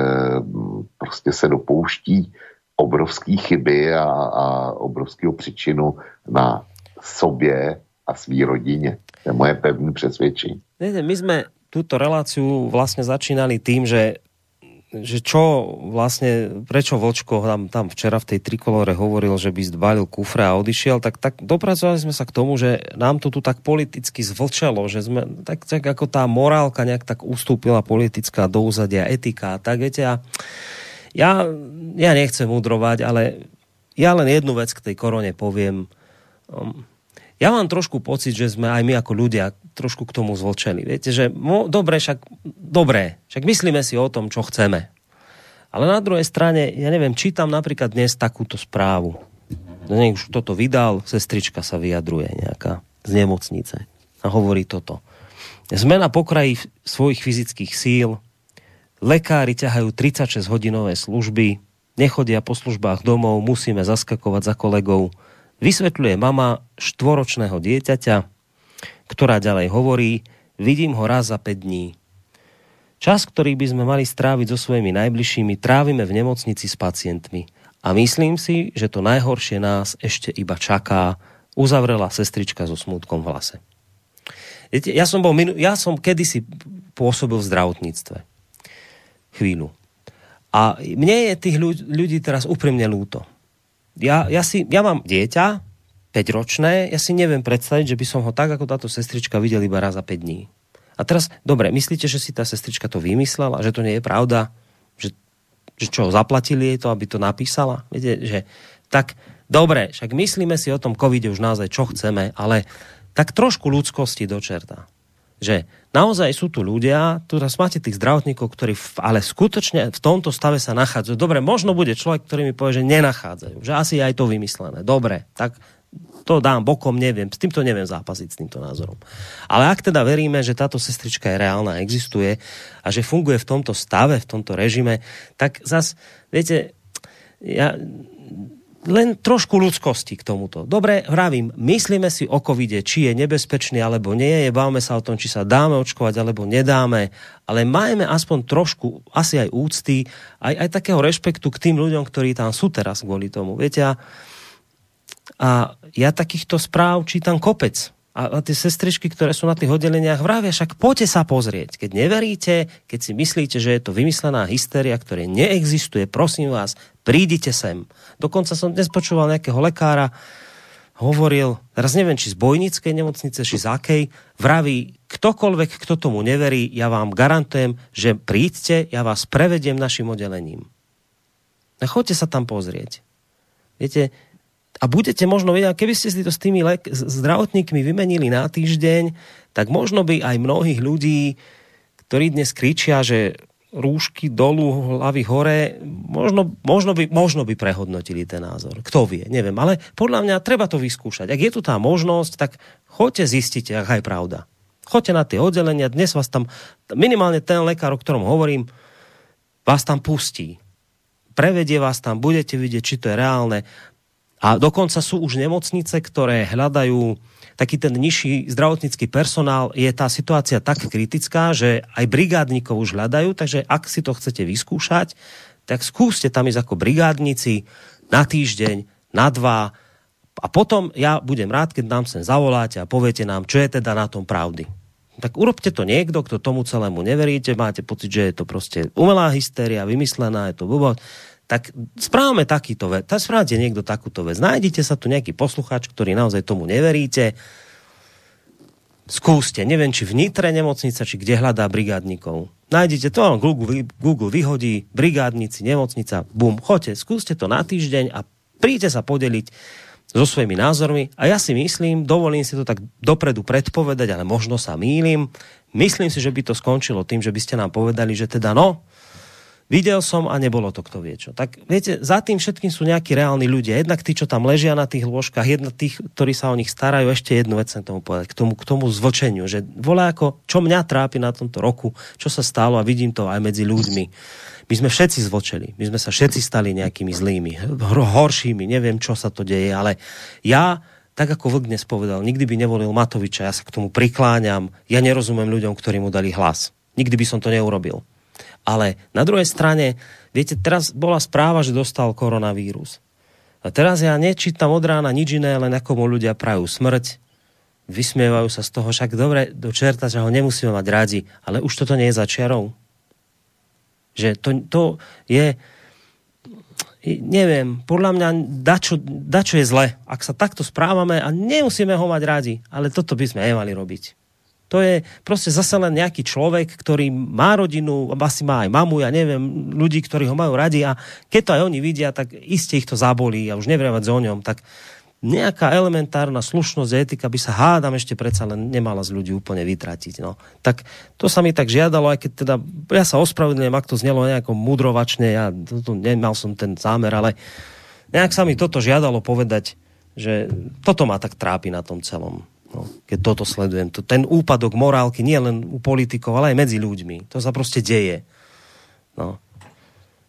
prostě se dopouští obrovské chyby a, a obrovského příčinu na sobě a svý rodině. To je moje pevné přesvědčení. My jsme túto reláciu vlastne začínali tým, že že čo vlastne, prečo Vlčko tam, tam včera v tej trikolore hovoril, že by zdbalil kufre a odišiel, tak, tak dopracovali sme sa k tomu, že nám to tu tak politicky zvlčalo, že sme, tak, tak ako tá morálka nejak tak ustúpila politická do úzadia, etika, tak viete, a ja, ja nechcem mudrovať, ale ja len jednu vec k tej korone poviem. Um, ja mám trošku pocit, že sme aj my ako ľudia trošku k tomu zvlčení. Viete, že mo, dobre, však, dobre, však myslíme si o tom, čo chceme. Ale na druhej strane, ja neviem, čítam napríklad dnes takúto správu. Nech už toto vydal, sestrička sa vyjadruje nejaká z nemocnice a hovorí toto. Sme na pokraji svojich fyzických síl, Lekári ťahajú 36 hodinové služby, nechodia po službách domov, musíme zaskakovať za kolegov. Vysvetľuje mama štvoročného dieťaťa, ktorá ďalej hovorí, vidím ho raz za 5 dní. Čas, ktorý by sme mali stráviť so svojimi najbližšími, trávime v nemocnici s pacientmi. A myslím si, že to najhoršie nás ešte iba čaká, uzavrela sestrička so smutkom v hlase. Ja som, bol, ja som kedysi pôsobil v zdravotníctve chvíľu. A mne je tých ľudí teraz úprimne lúto. Ja, ja, si, ja mám dieťa, 5-ročné, ja si neviem predstaviť, že by som ho tak, ako táto sestrička videl iba raz za 5 dní. A teraz, dobre, myslíte, že si tá sestrička to vymyslela, že to nie je pravda? Že, že čo, zaplatili jej to, aby to napísala? Viete, že tak, dobre, však myslíme si o tom covide už naozaj, čo chceme, ale tak trošku ľudskosti do že naozaj sú tu ľudia, tu máte tých zdravotníkov, ktorí v, ale skutočne v tomto stave sa nachádzajú. Dobre, možno bude človek, ktorý mi povie, že nenachádzajú, že asi je aj to vymyslené. Dobre, tak to dám bokom, neviem, s týmto neviem zápasiť, s týmto názorom. Ale ak teda veríme, že táto sestrička je reálna, existuje a že funguje v tomto stave, v tomto režime, tak zas, viete, ja len trošku ľudskosti k tomuto. Dobre, hravím, myslíme si o covide, či je nebezpečný alebo nie je, bavme sa o tom, či sa dáme očkovať alebo nedáme, ale majme aspoň trošku, asi aj úcty, aj, aj takého rešpektu k tým ľuďom, ktorí tam sú teraz kvôli tomu. Viete, a, a ja takýchto správ čítam kopec a, a tie sestričky, ktoré sú na tých oddeleniach, vravia, však poďte sa pozrieť. Keď neveríte, keď si myslíte, že je to vymyslená hysteria, ktorá neexistuje, prosím vás, prídite sem. Dokonca som dnes počúval nejakého lekára, hovoril, teraz neviem, či z bojnickej nemocnice, či z akej, vraví, ktokoľvek, kto tomu neverí, ja vám garantujem, že príďte, ja vás prevediem našim oddelením. A choďte sa tam pozrieť. Viete, a budete možno vedieť, keby ste si to s tými lek- zdravotníkmi vymenili na týždeň, tak možno by aj mnohých ľudí, ktorí dnes kričia, že rúšky dolu, hlavy hore, možno, možno, by, možno by prehodnotili ten názor. Kto vie, neviem. Ale podľa mňa treba to vyskúšať. Ak je tu tá možnosť, tak choďte zistite, aká je pravda. Choďte na tie oddelenia, dnes vás tam, minimálne ten lekár, o ktorom hovorím, vás tam pustí. Prevedie vás tam, budete vidieť, či to je reálne. A dokonca sú už nemocnice, ktoré hľadajú taký ten nižší zdravotnícky personál. Je tá situácia tak kritická, že aj brigádnikov už hľadajú, takže ak si to chcete vyskúšať, tak skúste tam ísť ako brigádnici na týždeň, na dva a potom ja budem rád, keď nám sem zavoláte a poviete nám, čo je teda na tom pravdy. Tak urobte to niekto, kto tomu celému neveríte, máte pocit, že je to proste umelá hystéria, vymyslená, je to blbosť tak správame takýto vec. Tak správate niekto takúto vec. Nájdete sa tu nejaký posluchač, ktorý naozaj tomu neveríte. Skúste, neviem, či v nemocnica, či kde hľadá brigádnikov. Nájdete to, Google, Google vyhodí, brigádnici, nemocnica, bum, choďte, skúste to na týždeň a príďte sa podeliť so svojimi názormi a ja si myslím, dovolím si to tak dopredu predpovedať, ale možno sa mýlim, myslím si, že by to skončilo tým, že by ste nám povedali, že teda no, Videl som a nebolo to kto vie čo. Tak viete, za tým všetkým sú nejakí reálni ľudia. Jednak tí, čo tam ležia na tých lôžkach, jedna tých, ktorí sa o nich starajú. Ešte jednu vec chcem tomu povedať, k tomu, k tomu zvlčeniu. Že volá ako, čo mňa trápi na tomto roku, čo sa stalo a vidím to aj medzi ľuďmi. My sme všetci zvočeli. My sme sa všetci stali nejakými zlými, horšími. Neviem, čo sa to deje, ale ja tak ako Vlk dnes povedal, nikdy by nevolil Matoviča, ja sa k tomu prikláňam, ja nerozumiem ľuďom, ktorí mu dali hlas. Nikdy by som to neurobil. Ale na druhej strane, viete, teraz bola správa, že dostal koronavírus. A teraz ja nečítam od rána nič iné, len ako mu ľudia prajú smrť, vysmievajú sa z toho, však dobre, do čerta, že ho nemusíme mať radi, ale už toto nie je za čiarou. Že to, to je, neviem, podľa mňa dačo, dačo je zle, ak sa takto správame a nemusíme ho mať radi, ale toto by sme nemali robiť. To je proste zase len nejaký človek, ktorý má rodinu, asi má aj mamu, ja neviem, ľudí, ktorí ho majú radi a keď to aj oni vidia, tak iste ich to zabolí a už nevrievať o ňom, tak nejaká elementárna slušnosť a etika by sa hádam ešte predsa len nemala z ľudí úplne vytratiť. No. Tak to sa mi tak žiadalo, aj keď teda, ja sa ospravedlňujem, ak to znelo nejako mudrovačne, ja to, to, nemal som ten zámer, ale nejak sa mi toto žiadalo povedať, že toto ma tak trápi na tom celom. No, keď toto sledujem. To, ten úpadok morálky nie len u politikov, ale aj medzi ľuďmi. To sa proste deje. No.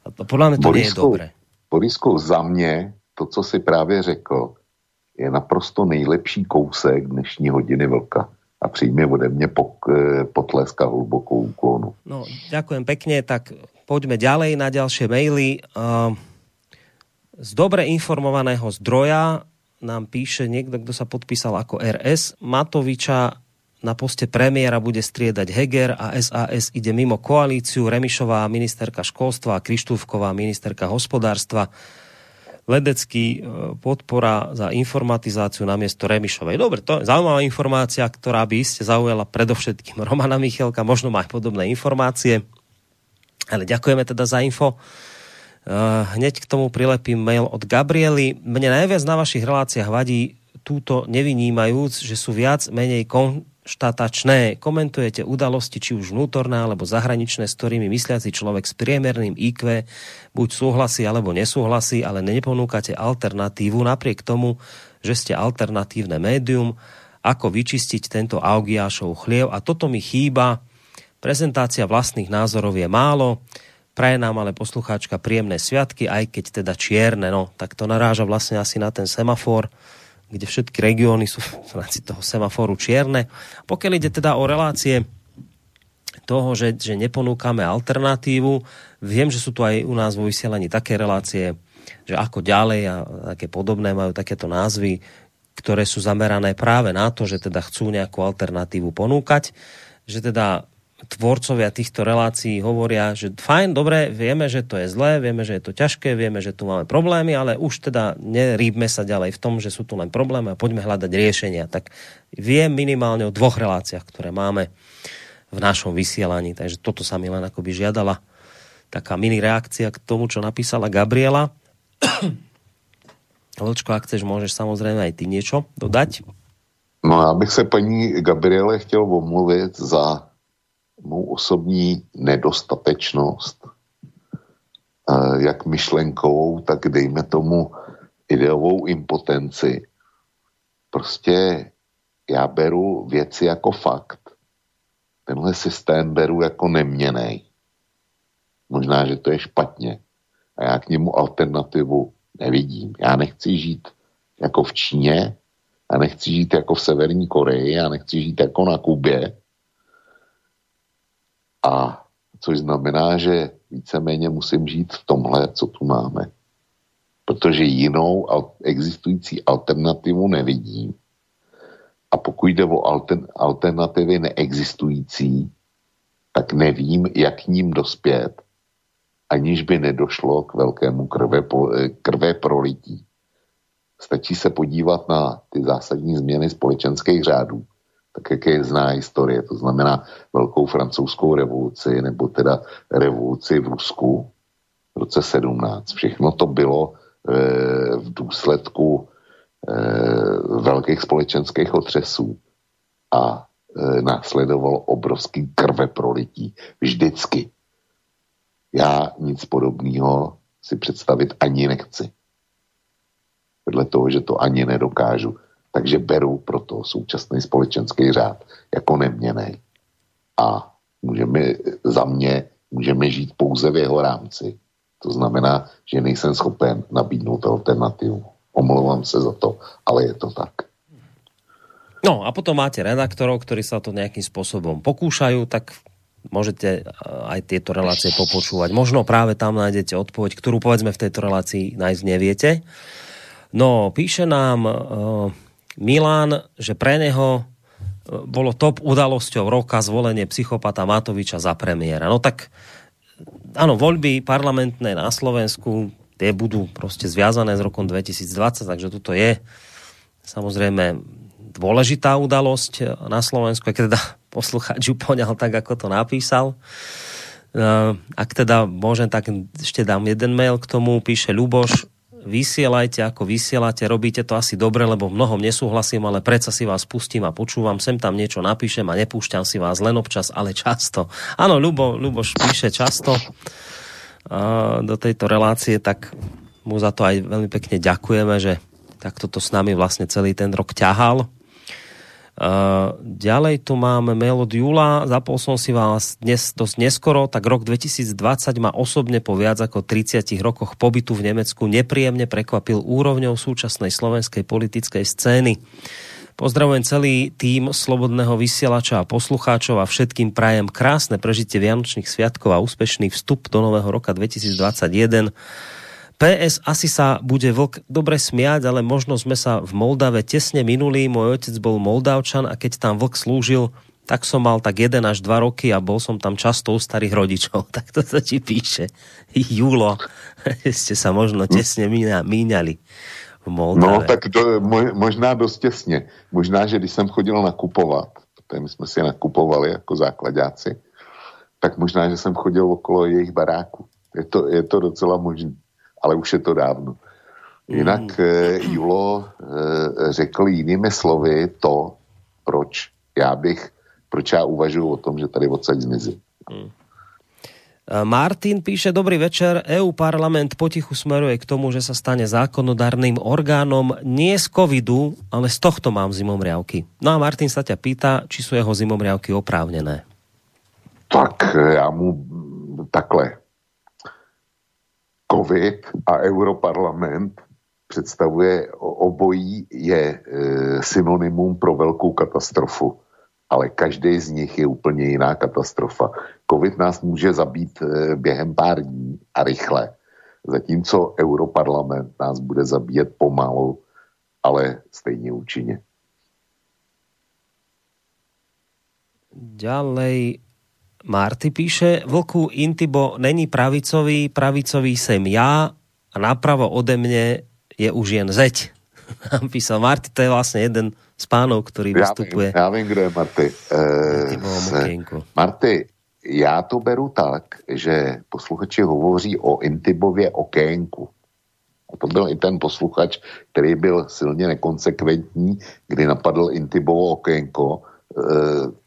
A podľa mňa to Borisku, nie je dobré. Borisku, za mě to, co si právě řekl, je naprosto nejlepší kousek dnešní hodiny vlka. A přijme ode pok, eh, potleska hlubokou úklonu. No, ďakujem pekne, tak poďme ďalej na ďalšie maily. Uh, z dobre informovaného zdroja nám píše niekto, kto sa podpísal ako RS. Matoviča na poste premiéra bude striedať Heger a SAS ide mimo koalíciu. Remišová ministerka školstva a Krištúvková ministerka hospodárstva. Ledecký e, podpora za informatizáciu na miesto Remišovej. Dobre, to je zaujímavá informácia, ktorá by iste zaujala predovšetkým Romana Michelka, možno má aj podobné informácie. Ale ďakujeme teda za info. Uh, hneď k tomu prilepím mail od Gabriely. Mne najviac na vašich reláciách vadí túto nevynímajúc, že sú viac menej konštatačné. Komentujete udalosti, či už vnútorné alebo zahraničné, s ktorými mysliaci človek s priemerným IQ buď súhlasí alebo nesúhlasí, ale neponúkate alternatívu napriek tomu, že ste alternatívne médium, ako vyčistiť tento Augiášov chliev. A toto mi chýba. Prezentácia vlastných názorov je málo Praje nám ale poslucháčka príjemné sviatky, aj keď teda čierne, no, tak to naráža vlastne asi na ten semafor, kde všetky regióny sú v rámci toho semaforu čierne. Pokiaľ ide teda o relácie toho, že, že neponúkame alternatívu, viem, že sú tu aj u nás vo vysielaní také relácie, že ako ďalej a také podobné majú takéto názvy, ktoré sú zamerané práve na to, že teda chcú nejakú alternatívu ponúkať, že teda tvorcovia týchto relácií hovoria, že fajn, dobre, vieme, že to je zlé, vieme, že je to ťažké, vieme, že tu máme problémy, ale už teda nerýbme sa ďalej v tom, že sú tu len problémy a poďme hľadať riešenia. Tak viem minimálne o dvoch reláciách, ktoré máme v našom vysielaní, takže toto sa mi len akoby žiadala taká mini reakcia k tomu, čo napísala Gabriela. <coughs> Vlčko, ak chceš, môžeš samozrejme aj ty niečo dodať. No já bych se paní Gabriele chtěl omluvit za mou osobní nedostatečnost, jak myšlenkovou, tak dejme tomu ideovou impotenci. Prostě já beru věci jako fakt. Tenhle systém beru jako neměnej. Možná, že to je špatně. A já k němu alternativu nevidím. Já nechci žít jako v Číně, já nechci žít jako v Severní Koreji, já nechci žít jako na Kubě, a což znamená, že víceméně musím žít v tomhle, co tu máme. Protože jinou existující alternativu nevidím. A pokud jde o alternativy neexistující, tak nevím, jak k ním dospět, aniž by nedošlo k velkému krve, krve prolití. Stačí se podívat na ty zásadní změny společenských řádů tak jak je zná historie, to znamená velkou francouzskou revoluci, nebo teda revoluci v Rusku v roce 17. Všechno to bylo e, v důsledku e, velkých společenských otřesů a e, následovalo obrovský krve prolití. Vždycky. Já nic podobného si představit ani nechci. Vedle toho, že to ani nedokážu. Takže beru proto současný společenský řád jako neměný. A můžeme, za mě můžeme žít pouze v jeho rámci. To znamená, že nejsem schopen nabídnout alternativu. Omlouvám se za to, ale je to tak. No a potom máte redaktorov, ktorí sa to nejakým spôsobom pokúšajú, tak môžete eh, aj tieto relácie popočúvať. Možno práve tam nájdete odpoveď, ktorú povedzme v tejto relácii nájsť neviete. No, píše nám uh, Milan, že pre neho uh, bolo top udalosťou roka zvolenie psychopata Matoviča za premiéra. No tak áno, voľby parlamentné na Slovensku tie budú proste zviazané s rokom 2020, takže toto je samozrejme dôležitá udalosť na Slovensku, keď teda poslucháč ju poňal tak, ako to napísal. Ak teda môžem, tak ešte dám jeden mail k tomu, píše Ľuboš, vysielajte ako vysielate, robíte to asi dobre, lebo mnohom nesúhlasím, ale predsa si vás pustím a počúvam, sem tam niečo napíšem a nepúšťam si vás len občas, ale často. Áno, Ľubo, Ľuboš píše často do tejto relácie, tak mu za to aj veľmi pekne ďakujeme, že takto to s nami vlastne celý ten rok ťahal. Uh, ďalej tu máme mail od Júla. Zapol som si vás dnes dosť neskoro, tak rok 2020 ma osobne po viac ako 30 rokoch pobytu v Nemecku nepríjemne prekvapil úrovňou súčasnej slovenskej politickej scény. Pozdravujem celý tým Slobodného vysielača a poslucháčov a všetkým prajem krásne prežitie Vianočných sviatkov a úspešný vstup do nového roka 2021 PS asi sa bude vlk dobre smiať, ale možno sme sa v Moldave tesne minuli. Môj otec bol Moldavčan a keď tam vlk slúžil, tak som mal tak 1 až 2 roky a bol som tam často u starých rodičov. <laughs> Tak to sa ti píše. Júlo, <laughs> ste sa možno tesne míňali v Moldave. No, tak to, možná dost těsně. Možná, že když jsem chodil nakupovat, protože my jsme si nakupovali jako základáci, tak možná, že jsem chodil okolo jejich baráku. Je to, je to docela možné ale už je to dávno. Jinak mm. Julo eh, řekl jinými slovy to, proč já bych, proč já uvažuji o tom, že tady odsaď zmizí. Mm. Martin píše, dobrý večer, EU parlament potichu smeruje k tomu, že sa stane zákonodárnym orgánom nie z covidu, ale z tohto mám zimomriavky. No a Martin sa ťa pýta, či sú jeho zimomriavky oprávnené. Tak já mu takhle COVID a Europarlament představuje obojí je e, synonymum pro velkou katastrofu. Ale každý z nich je úplně jiná katastrofa. COVID nás může zabít e, během pár dní a rychle. Zatímco Europarlament nás bude zabíjet pomalu, ale stejně účinně. Ďalej Marty píše, vlku Intibo není pravicový, pravicový sem ja a napravo ode mne je už jen zeď. <laughs> Písal Marty, to je vlastne jeden z pánov, ktorý ja vystupuje. Vím, já vím, kdo je Marty. E, Marty, já to beru tak, že posluchači hovoří o Intibově okénku. A to byl i ten posluchač, který byl silně nekonsekventní, kdy napadl Intibovo okénko,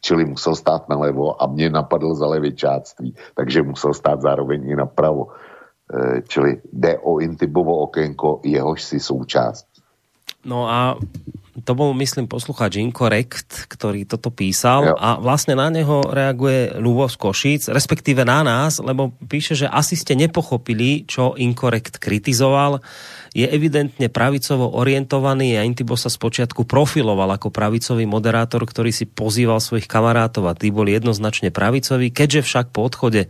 čili musel stát nalevo a mě napadl za levičáctví, takže musel stát zároveň i napravo. Eh, čili jde o Intibovo okénko, jehož si součást. No a to bol, myslím, posluchač Incorrect, ktorý toto písal jo. a vlastne na neho reaguje Lubo z Košíc, respektíve na nás, lebo píše, že asi ste nepochopili, čo Incorrect kritizoval je evidentne pravicovo orientovaný a Intibo sa spočiatku profiloval ako pravicový moderátor, ktorý si pozýval svojich kamarátov a tí boli jednoznačne pravicoví, keďže však po odchode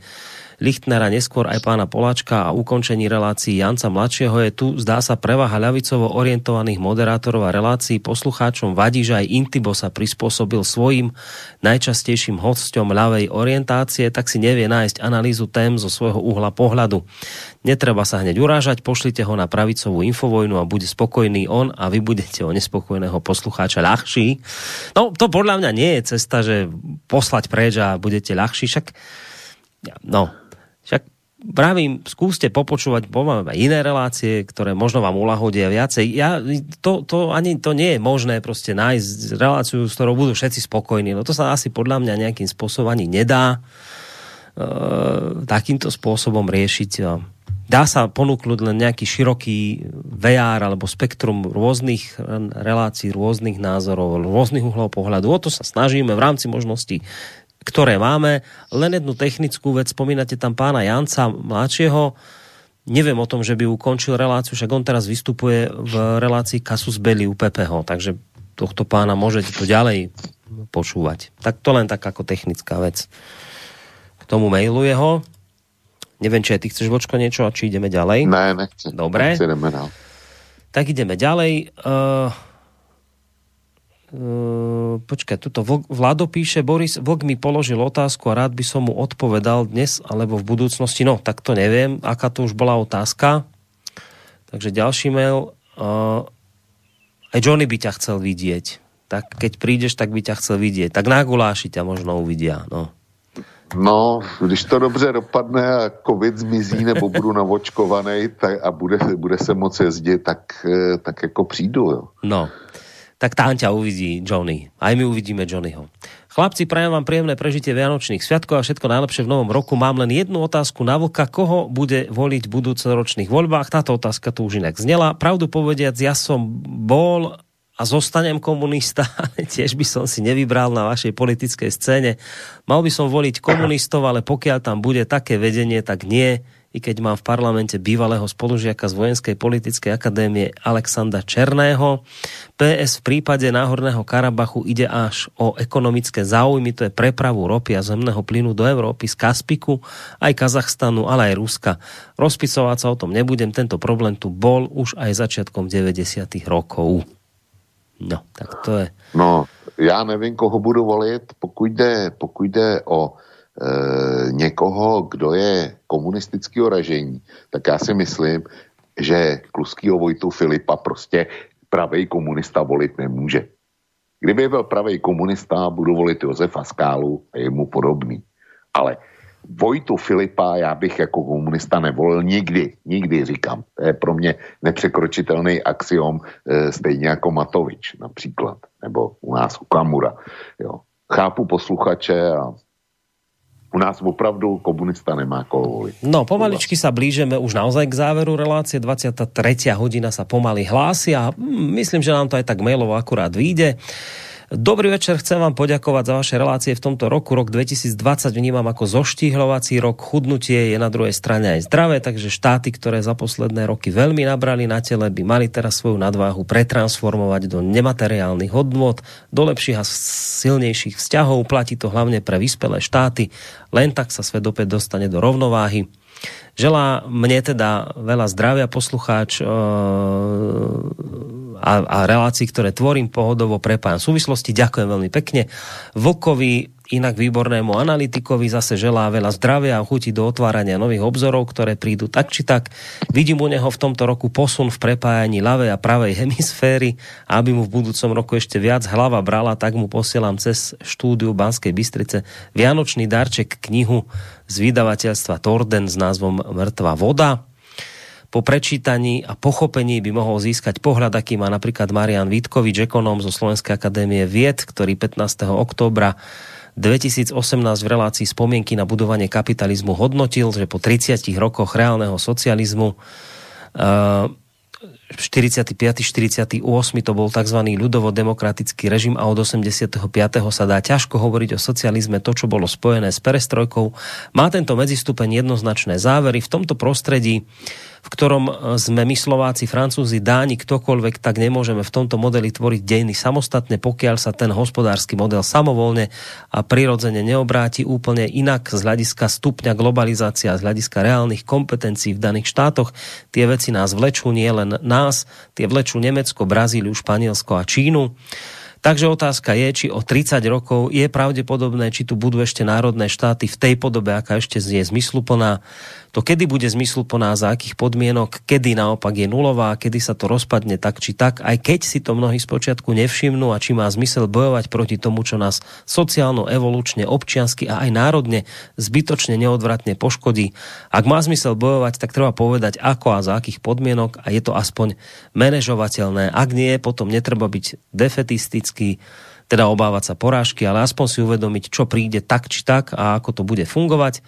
Lichtnera, neskôr aj pána Poláčka a ukončení relácií Janca Mladšieho je tu, zdá sa, prevaha ľavicovo orientovaných moderátorov a relácií poslucháčom vadí, že aj Intibo sa prispôsobil svojim najčastejším hosťom ľavej orientácie, tak si nevie nájsť analýzu tém zo svojho uhla pohľadu. Netreba sa hneď urážať, pošlite ho na pravicovú infovojnu a bude spokojný on a vy budete o nespokojného poslucháča ľahší. No, to podľa mňa nie je cesta, že poslať preč a budete ľahší, však no, pravím, skúste popočúvať pomáme iné relácie, ktoré možno vám ulahodia viacej. Ja, to, to, ani to nie je možné proste nájsť reláciu, s ktorou budú všetci spokojní. No to sa asi podľa mňa nejakým spôsobom ani nedá e, takýmto spôsobom riešiť. Dá sa ponúknuť len nejaký široký VR alebo spektrum rôznych relácií, rôznych názorov, rôznych uhlov pohľadu. O to sa snažíme v rámci možností, ktoré máme. Len jednu technickú vec, spomínate tam pána Janca mladšieho, neviem o tom, že by ukončil reláciu, však on teraz vystupuje v relácii Kasus Belli u PPH, takže tohto pána môžete to ďalej počúvať. Tak to len tak ako technická vec. K tomu mailu jeho. Neviem, či aj ty chceš, Vočko, niečo a či ideme ďalej. Ne, nechci. Dobre. Nechci, ideme no. Tak ideme ďalej. Uh, uh, počkaj, tuto Vlado píše, Boris Vlk mi položil otázku a rád by som mu odpovedal dnes alebo v budúcnosti. No, tak to neviem, aká to už bola otázka. Takže ďalší mail. Uh, aj Johnny by ťa chcel vidieť. Tak keď prídeš, tak by ťa chcel vidieť. Tak na guláši ťa možno uvidia. No. No, když to dobře dopadne a covid zmizí nebo budu navočkovaný tak, a bude, bude se moc jezdit, tak, eh, tak jako přijdu, jo. No, tak tam ťa uvidí Johnny. Aj my uvidíme Johnnyho. Chlapci, prajem vám príjemné prežitie Vianočných sviatkov a všetko najlepšie v novom roku. Mám len jednu otázku na vlka. Koho bude voliť v budúcoročných voľbách? Táto otázka tu už inak znela. Pravdu povediac, ja som bol a zostanem komunista, <laughs> tiež by som si nevybral na vašej politickej scéne. Mal by som voliť komunistov, ale pokiaľ tam bude také vedenie, tak nie, i keď mám v parlamente bývalého spolužiaka z Vojenskej politickej akadémie Alexandra Černého. PS v prípade Náhorného Karabachu ide až o ekonomické záujmy, to je prepravu ropy a zemného plynu do Európy z Kaspiku, aj Kazachstanu, ale aj Ruska. Rozpisovať sa o tom nebudem, tento problém tu bol už aj začiatkom 90. rokov. No, tak to je... No, já nevím, koho budu volit, pokud jde, pokud jde o někoho, kdo je komunistického ražení, tak já si myslím, že kluskýho Vojtu Filipa prostě pravý komunista volit nemůže. Kdyby byl pravý komunista, budu volit Josefa Skálu a jemu podobný. Ale Vojtu Filipa já bych jako komunista nevolil nikdy, nikdy říkám. To je pro mě nepřekročitelný axiom, e, stejně jako Matovič například, nebo u nás u Kamura. Jo. Chápu posluchače a u nás opravdu komunista nemá koho volit. No, pomaličky sa blížeme už naozaj k záveru relácie. 23. hodina sa pomaly hlási a hm, myslím, že nám to aj tak mailovo akurát vyjde. Dobrý večer, chcem vám poďakovať za vaše relácie v tomto roku. Rok 2020 vnímam ako zoštihľovací rok. Chudnutie je na druhej strane aj zdravé, takže štáty, ktoré za posledné roky veľmi nabrali na tele, by mali teraz svoju nadváhu pretransformovať do nemateriálnych hodnot, do lepších a silnejších vzťahov. Platí to hlavne pre vyspelé štáty. Len tak sa svet opäť dostane do rovnováhy. Želá mne teda veľa zdravia poslucháč e, a, a relácií, ktoré tvorím pohodovo prepájam súvislosti. Ďakujem veľmi pekne. Vlkovi inak výbornému analytikovi zase želá veľa zdravia a chuti do otvárania nových obzorov, ktoré prídu tak či tak. Vidím u neho v tomto roku posun v prepájaní ľavej a pravej hemisféry aby mu v budúcom roku ešte viac hlava brala, tak mu posielam cez štúdiu Banskej Bystrice Vianočný darček knihu z vydavateľstva Torden s názvom Mŕtva voda. Po prečítaní a pochopení by mohol získať pohľad, aký má napríklad Marian Vítkovič, ekonóm zo Slovenskej akadémie vied, ktorý 15. októbra 2018 v relácii spomienky na budovanie kapitalizmu hodnotil, že po 30 rokoch reálneho socializmu uh, 45. 48. to bol tzv. ľudovo-demokratický režim a od 85. sa dá ťažko hovoriť o socializme to, čo bolo spojené s perestrojkou. Má tento medzistupeň jednoznačné závery. V tomto prostredí v ktorom e, sme my Slováci, Francúzi, Dáni, ktokoľvek, tak nemôžeme v tomto modeli tvoriť dejiny samostatne, pokiaľ sa ten hospodársky model samovolne a prirodzene neobráti úplne inak z hľadiska stupňa globalizácia, z hľadiska reálnych kompetencií v daných štátoch. Tie veci nás vlečú, nie len nás, tie vlečú Nemecko, Brazíliu, Španielsko a Čínu. Takže otázka je, či o 30 rokov je pravdepodobné, či tu budú ešte národné štáty v tej podobe, aká ešte je zmysluplná to kedy bude zmysluplná, za akých podmienok, kedy naopak je nulová, kedy sa to rozpadne tak či tak, aj keď si to mnohí spočiatku nevšimnú a či má zmysel bojovať proti tomu, čo nás sociálno, evolučne, občiansky a aj národne zbytočne neodvratne poškodí. Ak má zmysel bojovať, tak treba povedať ako a za akých podmienok a je to aspoň manažovateľné. Ak nie, potom netreba byť defetistický, teda obávať sa porážky, ale aspoň si uvedomiť, čo príde tak či tak a ako to bude fungovať.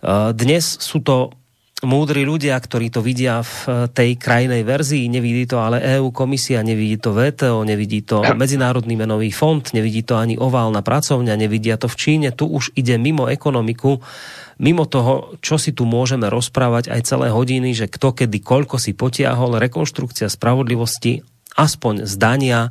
Eh, dnes sú to múdri ľudia, ktorí to vidia v eh, tej krajnej verzii, nevidí to ale EU komisia, nevidí to VTO, nevidí to <coughs> Medzinárodný menový fond, nevidí to ani oválna pracovňa, nevidia to v Číne, tu už ide mimo ekonomiku, mimo toho, čo si tu môžeme rozprávať aj celé hodiny, že kto kedy koľko si potiahol, rekonštrukcia spravodlivosti, aspoň zdania,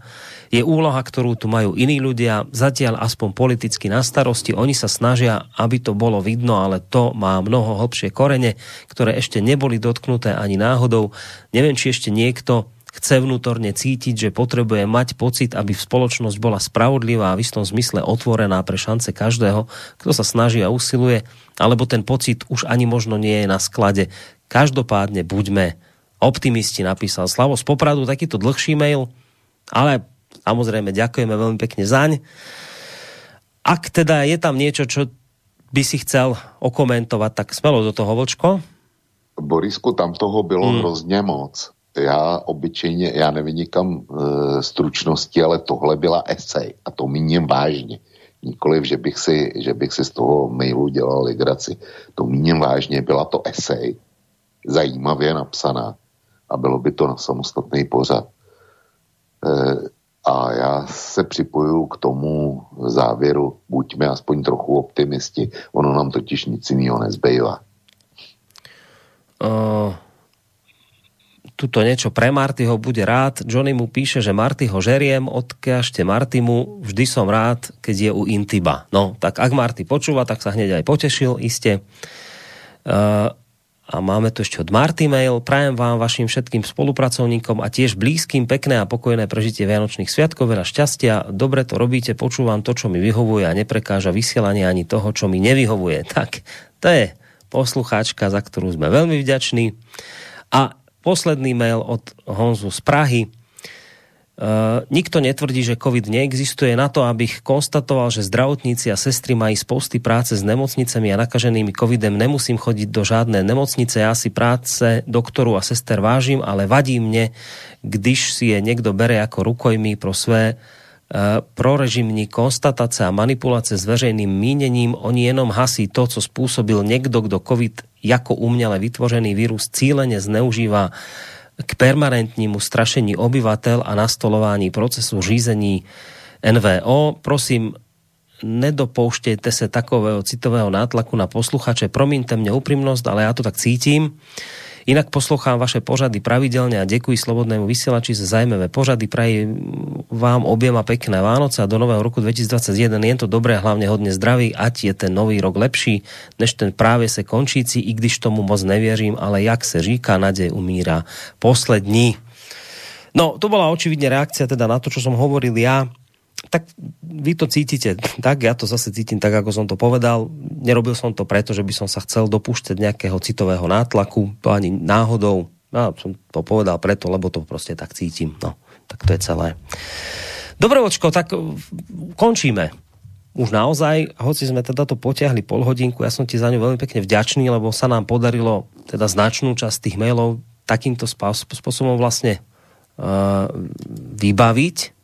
je úloha, ktorú tu majú iní ľudia, zatiaľ aspoň politicky na starosti. Oni sa snažia, aby to bolo vidno, ale to má mnoho hlbšie korene, ktoré ešte neboli dotknuté ani náhodou. Neviem, či ešte niekto chce vnútorne cítiť, že potrebuje mať pocit, aby spoločnosť bola spravodlivá a v istom zmysle otvorená pre šance každého, kto sa snaží a usiluje, alebo ten pocit už ani možno nie je na sklade. Každopádne buďme optimisti, napísal Slavo z Popradu, takýto dlhší mail, ale Samozrejme, ďakujeme veľmi pekne zaň. Ak teda je tam niečo, čo by si chcel okomentovať, tak smelo do toho, Vlčko. Borisku, tam toho bylo hmm. hrozně moc. Já obyčejně, já nevynikám e, stručnosti, ale tohle byla esej a to míním vážně. Nikoliv, že bych, si, že bych si z toho mailu dělal legraci. To míním vážně, byla to esej, zajímavě napsaná a bylo by to na samostatný pořad. E, a já se připoju k tomu závěru, buďme aspoň trochu optimisti, ono nám totiž nic jiného nezbývá. Uh, tuto niečo pre Martyho bude rád. Johnny mu píše, že Marty ho žeriem, odkažte Martymu, vždy som rád, keď je u Intiba. No, tak ak Marty počúva, tak sa hneď aj potešil, iste. Uh, a máme tu ešte od Marty mail. Prajem vám, vašim všetkým spolupracovníkom a tiež blízkym pekné a pokojné prežitie Vianočných sviatkov, veľa šťastia. Dobre to robíte, počúvam to, čo mi vyhovuje a neprekáža vysielanie ani toho, čo mi nevyhovuje. <laughs> Tak, to je poslucháčka, za ktorú sme veľmi vďační. A posledný mail od Honzu z Prahy. Uh, nikto netvrdí, že COVID neexistuje. Na to, abych konstatoval, že zdravotníci a sestry mají spousty práce s nemocnicami a nakaženými COVIDem, nemusím chodiť do žádné nemocnice. Ja si práce doktoru a sester vážim, ale vadí mne, když si je niekto bere ako rukojmí pro své uh, prorežimní konstatace a manipulace s veřejným mínením. Oni jenom hasí to, co spôsobil niekto, kdo COVID jako uměle vytvořený vírus cílene zneužíva k permanentnímu strašení obyvateľ a nastolování procesu řízení NVO. Prosím, nedopouštějte se takového citového nátlaku na posluchače. Promiňte mne úprimnosť, ale ja to tak cítim. Inak poslouchám vaše pořady pravidelne a děkuji Slobodnému vysielači za zaujímavé pořady. Prajem vám objema pekné Vánoce a do nového roku 2021 je to dobré, hlavne hodne zdraví, ať je ten nový rok lepší, než ten práve se končící, i když tomu moc nevěřím, ale jak se říká, nadej umíra poslední. No, to bola očividne reakcia teda na to, čo som hovoril ja tak vy to cítite tak, ja to zase cítim tak, ako som to povedal. Nerobil som to preto, že by som sa chcel dopúšťať nejakého citového nátlaku, to ani náhodou. Ja som to povedal preto, lebo to proste tak cítim. No, tak to je celé. Dobre, očko, tak končíme. Už naozaj, hoci sme teda to potiahli pol hodinku, ja som ti za ňu veľmi pekne vďačný, lebo sa nám podarilo teda značnú časť tých mailov takýmto spôsobom vlastne uh, vybaviť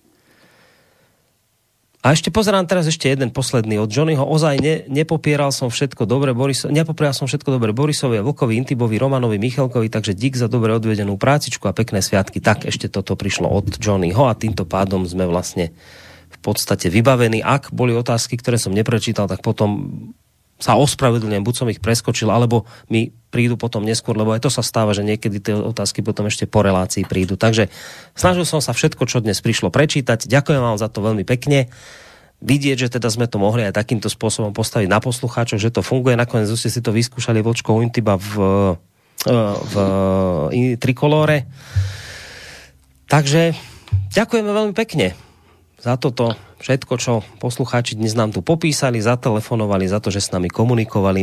A ešte pozerám teraz ešte jeden posledný od Johnnyho. Ozaj ne, nepopieral som všetko dobre Boriso, nepopieral som všetko dobre Borisovi, Vlkovi, Intibovi, Romanovi, Michalkovi, takže dík za dobre odvedenú prácičku a pekné sviatky. Tak ešte toto prišlo od Johnnyho a týmto pádom sme vlastne v podstate vybavení. Ak boli otázky, ktoré som neprečítal, tak potom sa ospravedlňujem, buď som ich preskočil, alebo mi prídu potom neskôr, lebo aj to sa stáva, že niekedy tie otázky potom ešte po relácii prídu. Takže snažil som sa všetko, čo dnes prišlo prečítať. Ďakujem vám za to veľmi pekne. Vidieť, že teda sme to mohli aj takýmto spôsobom postaviť na poslucháčov, že to funguje. Nakoniec ste si to vyskúšali vočkou Intiba v, v, v trikolóre. Takže ďakujeme veľmi pekne za toto všetko, čo poslucháči dnes nám tu popísali, zatelefonovali, za to, že s nami komunikovali.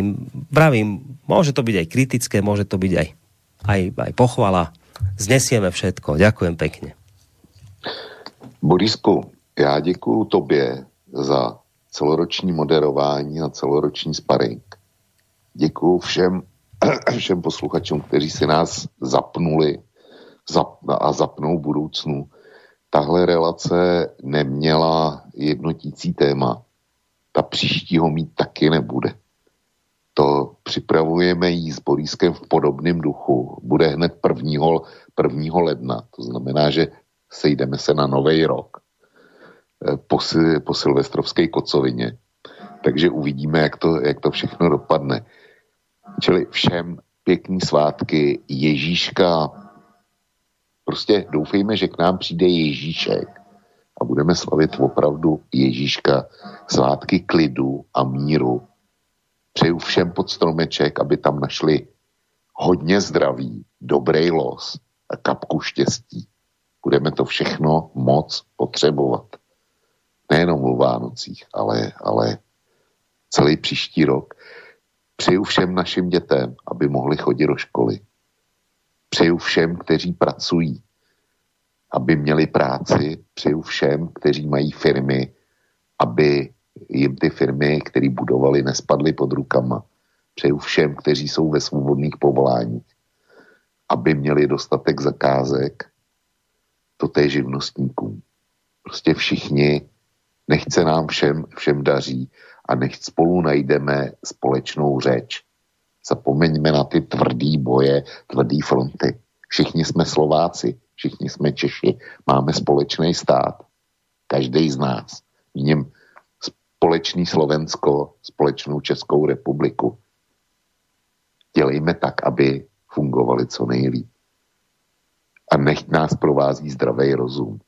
Bravím, môže to byť aj kritické, môže to byť aj, aj, aj pochvala. Znesieme všetko. Ďakujem pekne. Borisku, já děkuju tobě za celoroční moderování a celoroční sparring. Děkuju všem, <clears throat> všem posluchačům, kteří si nás zapnuli zap, a zapnou budoucnu tahle relace neměla jednotící téma. Ta příštího mít taky nebude. To připravujeme jí s Borískem v podobném duchu. Bude hned 1. 1. ledna. To znamená, že sejdeme se na nový rok eh, po, po silvestrovské kocovině. Takže uvidíme, jak to, jak to všechno dopadne. Čili všem pěkný svátky Ježíška Prostě doufejme, že k nám přijde Ježíšek a budeme slavit opravdu Ježíška svátky klidu a míru. Přeju všem pod stromeček, aby tam našli hodně zdraví, dobrý los a kapku štěstí. Budeme to všechno moc potřebovat. Nejenom o Vánocích, ale, ale celý příští rok. Přeju všem našim dětem, aby mohli chodit do školy Přeju všem, kteří pracují, aby měli práci. Přeju všem, kteří mají firmy, aby jim ty firmy, které budovali, nespadly pod rukama. Přeju všem, kteří jsou ve svobodných povoláních, aby měli dostatek zakázek, to té živnostníkům. Prostě všichni, nechce nám všem, všem daří a nechť spolu najdeme společnou řeč. Zapomeňme na ty tvrdý boje, tvrdý fronty. Všichni jsme Slováci, všichni jsme Češi, máme společný stát. Každý z nás. V něm společný Slovensko, společnou Českou republiku. Dělejme tak, aby fungovali co nejlíp. A nech nás provází zdravý rozum.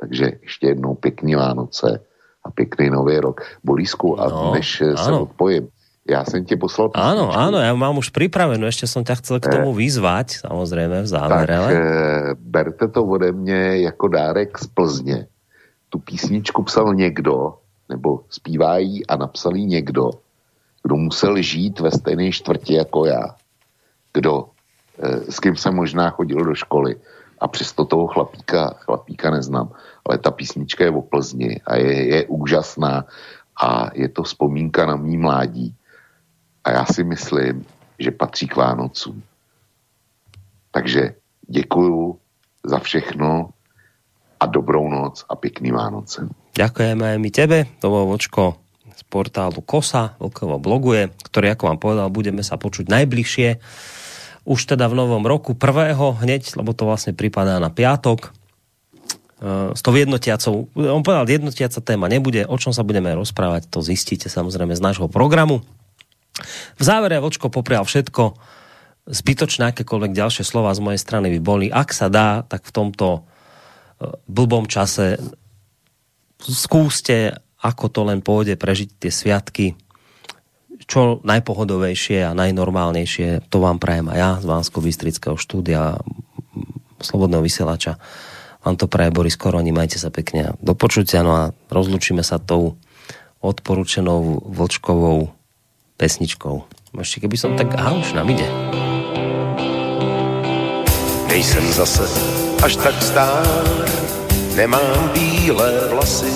Takže ještě jednou pěkný Vánoce a pěkný nový rok. Borisku, a no, než se odpojím, ja som ti poslal písničku. Áno, áno, ja mám už pripravenú, ešte som ťa chcel k tomu eh, vyzvať, samozrejme v závere. Tak e, berte to ode mě jako dárek z Plzně. Tu písničku psal někdo, nebo zpívají a napsal jí někdo, kdo musel žít ve stejné čtvrti jako já. Kdo, e, s kým jsem možná chodil do školy a přesto toho chlapíka, chlapíka neznám. Ale ta písnička je o Plzni a je, je úžasná a je to vzpomínka na mý mládí a já si myslím, že patří k Vánocům. Takže děkuju za všechno a dobrou noc a pěkný Vánoce. Ďakujeme aj my tebe, to bol Vočko z portálu KOSA, Vlkovo bloguje, ktorý, ako vám povedal, budeme sa počuť najbližšie. Už teda v novom roku, prvého hneď, lebo to vlastne pripadá na piatok, s tou jednotiacou, on povedal, jednotiaca téma nebude, o čom sa budeme rozprávať, to zistíte samozrejme z nášho programu. V závere Vočko poprial všetko, zbytočné akékoľvek ďalšie slova z mojej strany by boli. Ak sa dá, tak v tomto e, blbom čase skúste, ako to len pôjde, prežiť tie sviatky čo najpohodovejšie a najnormálnejšie. To vám prajem aj ja z Vánsko-Bystrického štúdia Slobodného vysielača. Vám to praje Boris Koroni, majte sa pekne. Do počutia, no a rozlučíme sa tou odporúčenou vlčkovou pesničkou. Ešte keby som tak... Aha, už nám ide. Nejsem zase až tak stár, nemám bílé vlasy,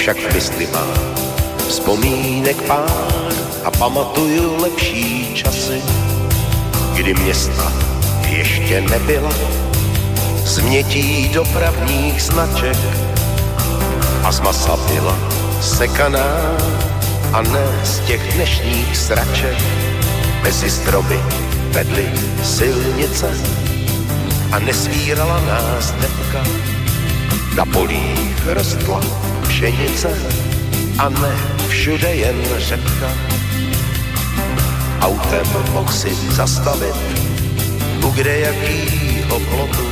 však v mysli mám vzpomínek pár a pamatuju lepší časy, kdy města ještě nebyla změtí dopravních značek. a z masa byla sekaná a ne z těch dnešních sraček. Mezi stromy vedly silnice a nesvírala nás dnetka. Na polích rostla pšenice a ne všude jen řepka. Autem mohl si zastavit u kde jakýho plotu.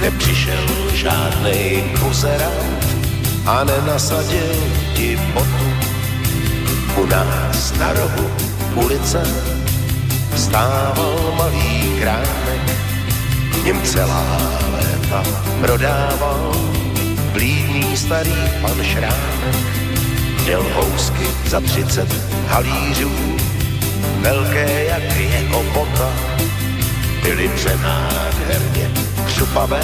Nepřišel žádnej buzerant a nenasadil ti botu. U nás na rohu ulice stával malý krámek, něm celá léta prodával blídný starý pan Šrámek. Měl housky za třicet halířů, velké jak jeho bota, byly přenádherně křupavé,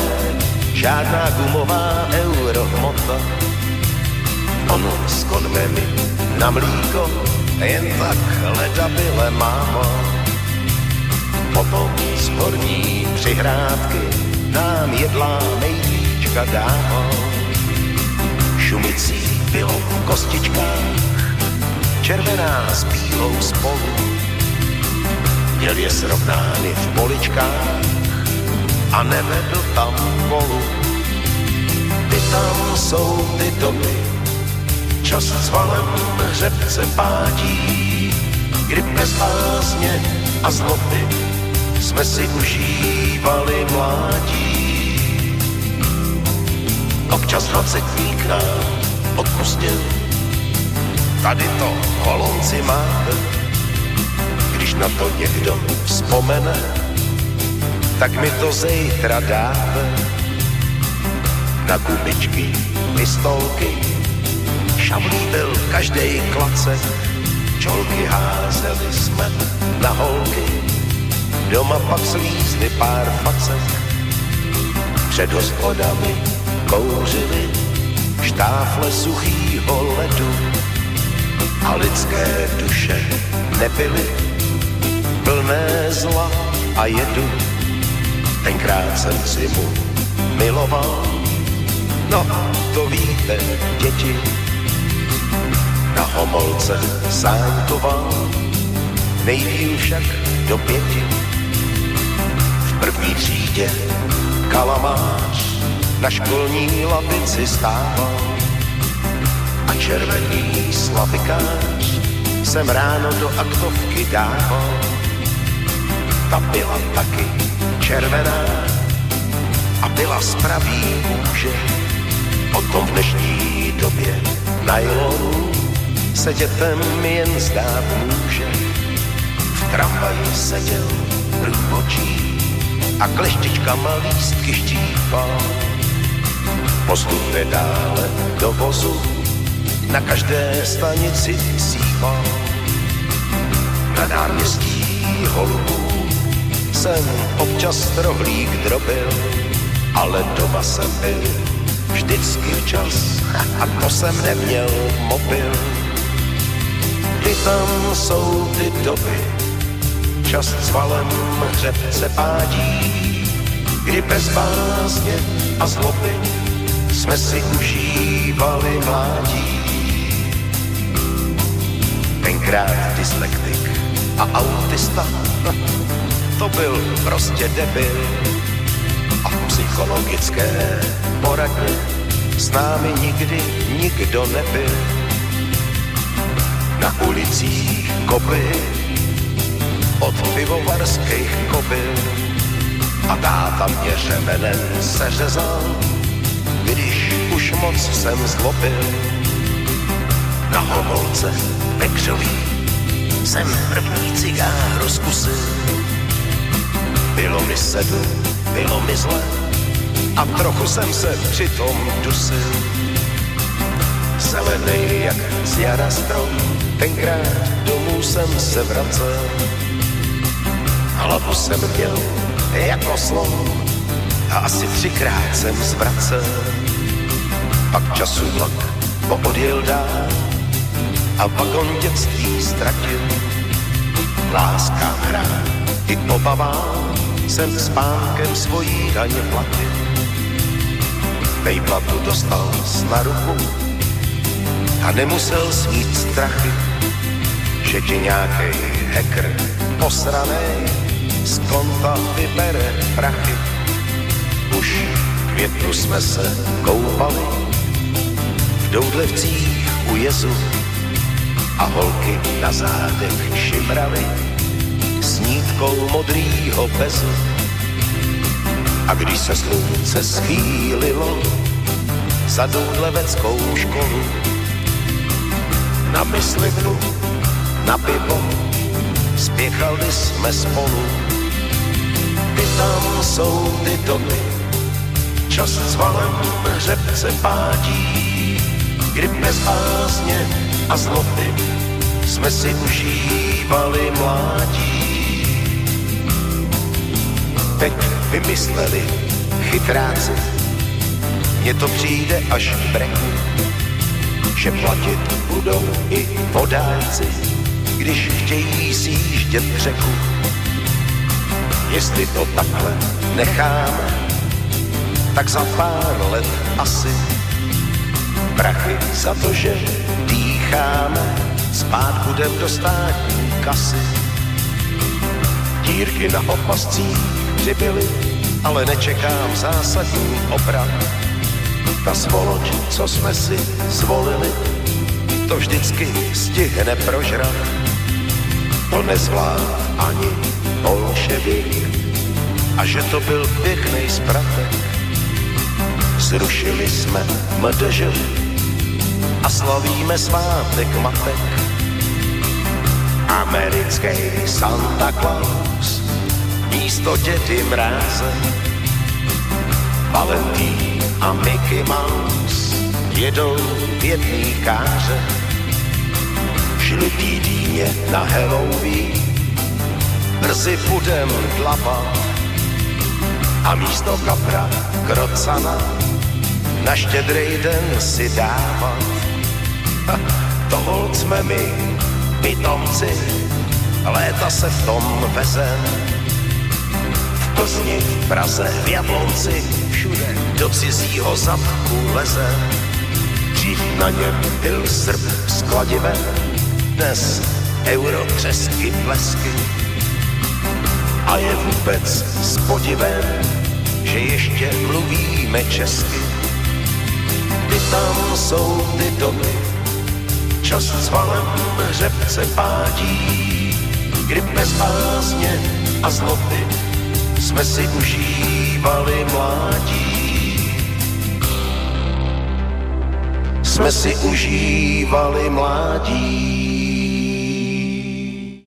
žádná gumová eurohmota. On s konvemi na mlíko jen tak ledabile mával. Potom z horní přihrádky nám jedlá nejvíčka dával. Šumicí bylo v kostičkách, červená s bílou spolu. Měl je srovnány v poličkách a nevedl tam kolu. Ty tam jsou ty doby, čas s valem hřebce pádí, kdy bez bázně a zloby jsme si užívali mládí. Občas dvacetník nám odpustil, tady to holonci máte, když na to někdo vzpomene, tak mi to zejtra dáte. Na gumičky, pistolky, šavlí byl každej klacek, čolky házeli jsme na holky, doma pak slízli pár facek. Před hospodami kouřili štáfle suchýho ledu a lidské duše nebyly plné zla a jedu. Tenkrát jsem si mu miloval, no to víte, děti. Na homolce sánkoval, nejdíl však do pěti. V první třídě kalamář na školní lavici stával a červený slavikář jsem ráno do aktovky dával. Ta byla taky červená a byla z pravý kůže. O tom v dnešní době nylonu se dětem jen zdát může. V tramvaji seděl průpočí a kleštičkama lístky štípal. Postupně dále do vozu na každé stanici sípal. Na náměstí holubů jsem občas rohlík drobil, ale doma jsem byl vždycky včas a to jsem neměl mobil. Kdy tam jsou ty doby, čas s valem hřebce pádí, kdy bez bázně a zloby jsme si užívali mládí. Tenkrát dyslektik a autista to byl prostě debil. A psychologické poradně s námi nikdy nikdo nebyl. Na ulicích kopy od pivovarských kobyl a táta mě řemenem seřezal, když už moc jsem zlobil. Na homolce pekřový jsem první cigáro zkusil bylo mi sedm, bylo mi zle a trochu jsem se přitom dusil. Zelený jak z jara strom, tenkrát domů jsem se vracel. Hlavu jsem měl jako slon a asi třikrát jsem zvracel. Pak času vlak poodjel dál a vagon dětství ztratil. Láska hra i obavám jsem s pánkem svojí daně platil. vejplatu dostal na ruku a nemusel smít strachy, že ti nějaký hacker posranej z konta vybere prachy. Už květnu jsme se koupali v doudlevcích u jezu a holky na zádech šimrali s nítkou modrýho bezu. A když se slunce schýlilo za doudleveckou školu, na myslivnu, na pivo, spěchali jsme spolu. Ty tam jsou ty domy, čas s valem hřebce pádí, kdy bez bázně a zloty jsme si užívali mládí. Teď vymysleli chytráci, mně to přijde až breku, že platit budou i vodáci, když chtějí sjíždět řeku. Jestli to takhle necháme, tak za pár let asi prachy za to, že dýcháme, spát budem do státní kasy. Dírky na opascích přibyly, ale nečekám zásadní obrat. Ta svoloč, co jsme si zvolili, to vždycky stihne prožrat. To nezvlád ani bolševik, a že to byl pěkný zpratek. Zrušili jsme mdž a slavíme svátek matek. Americký Santa Claus místo dědy mráze. Valentín a Mickey Mouse jedou v jedný káře. Žlutý dýně na Halloween brzy budem dlabat a místo kapra krocana na štědrý den si dávat. To jsme my, pitomci, léta se v tom vezem. V Plzni, v Praze, v Jablonci, všude do cizího zadku leze. Dřív na něm byl srb s dnes euro třesky plesky. A je vůbec s podivem, že ještě mluvíme česky. Ty tam jsou ty domy, čas s valem hřebce pádí, kdy bez a zloty jsme si užívali mládí. Jsme si užívali mládí.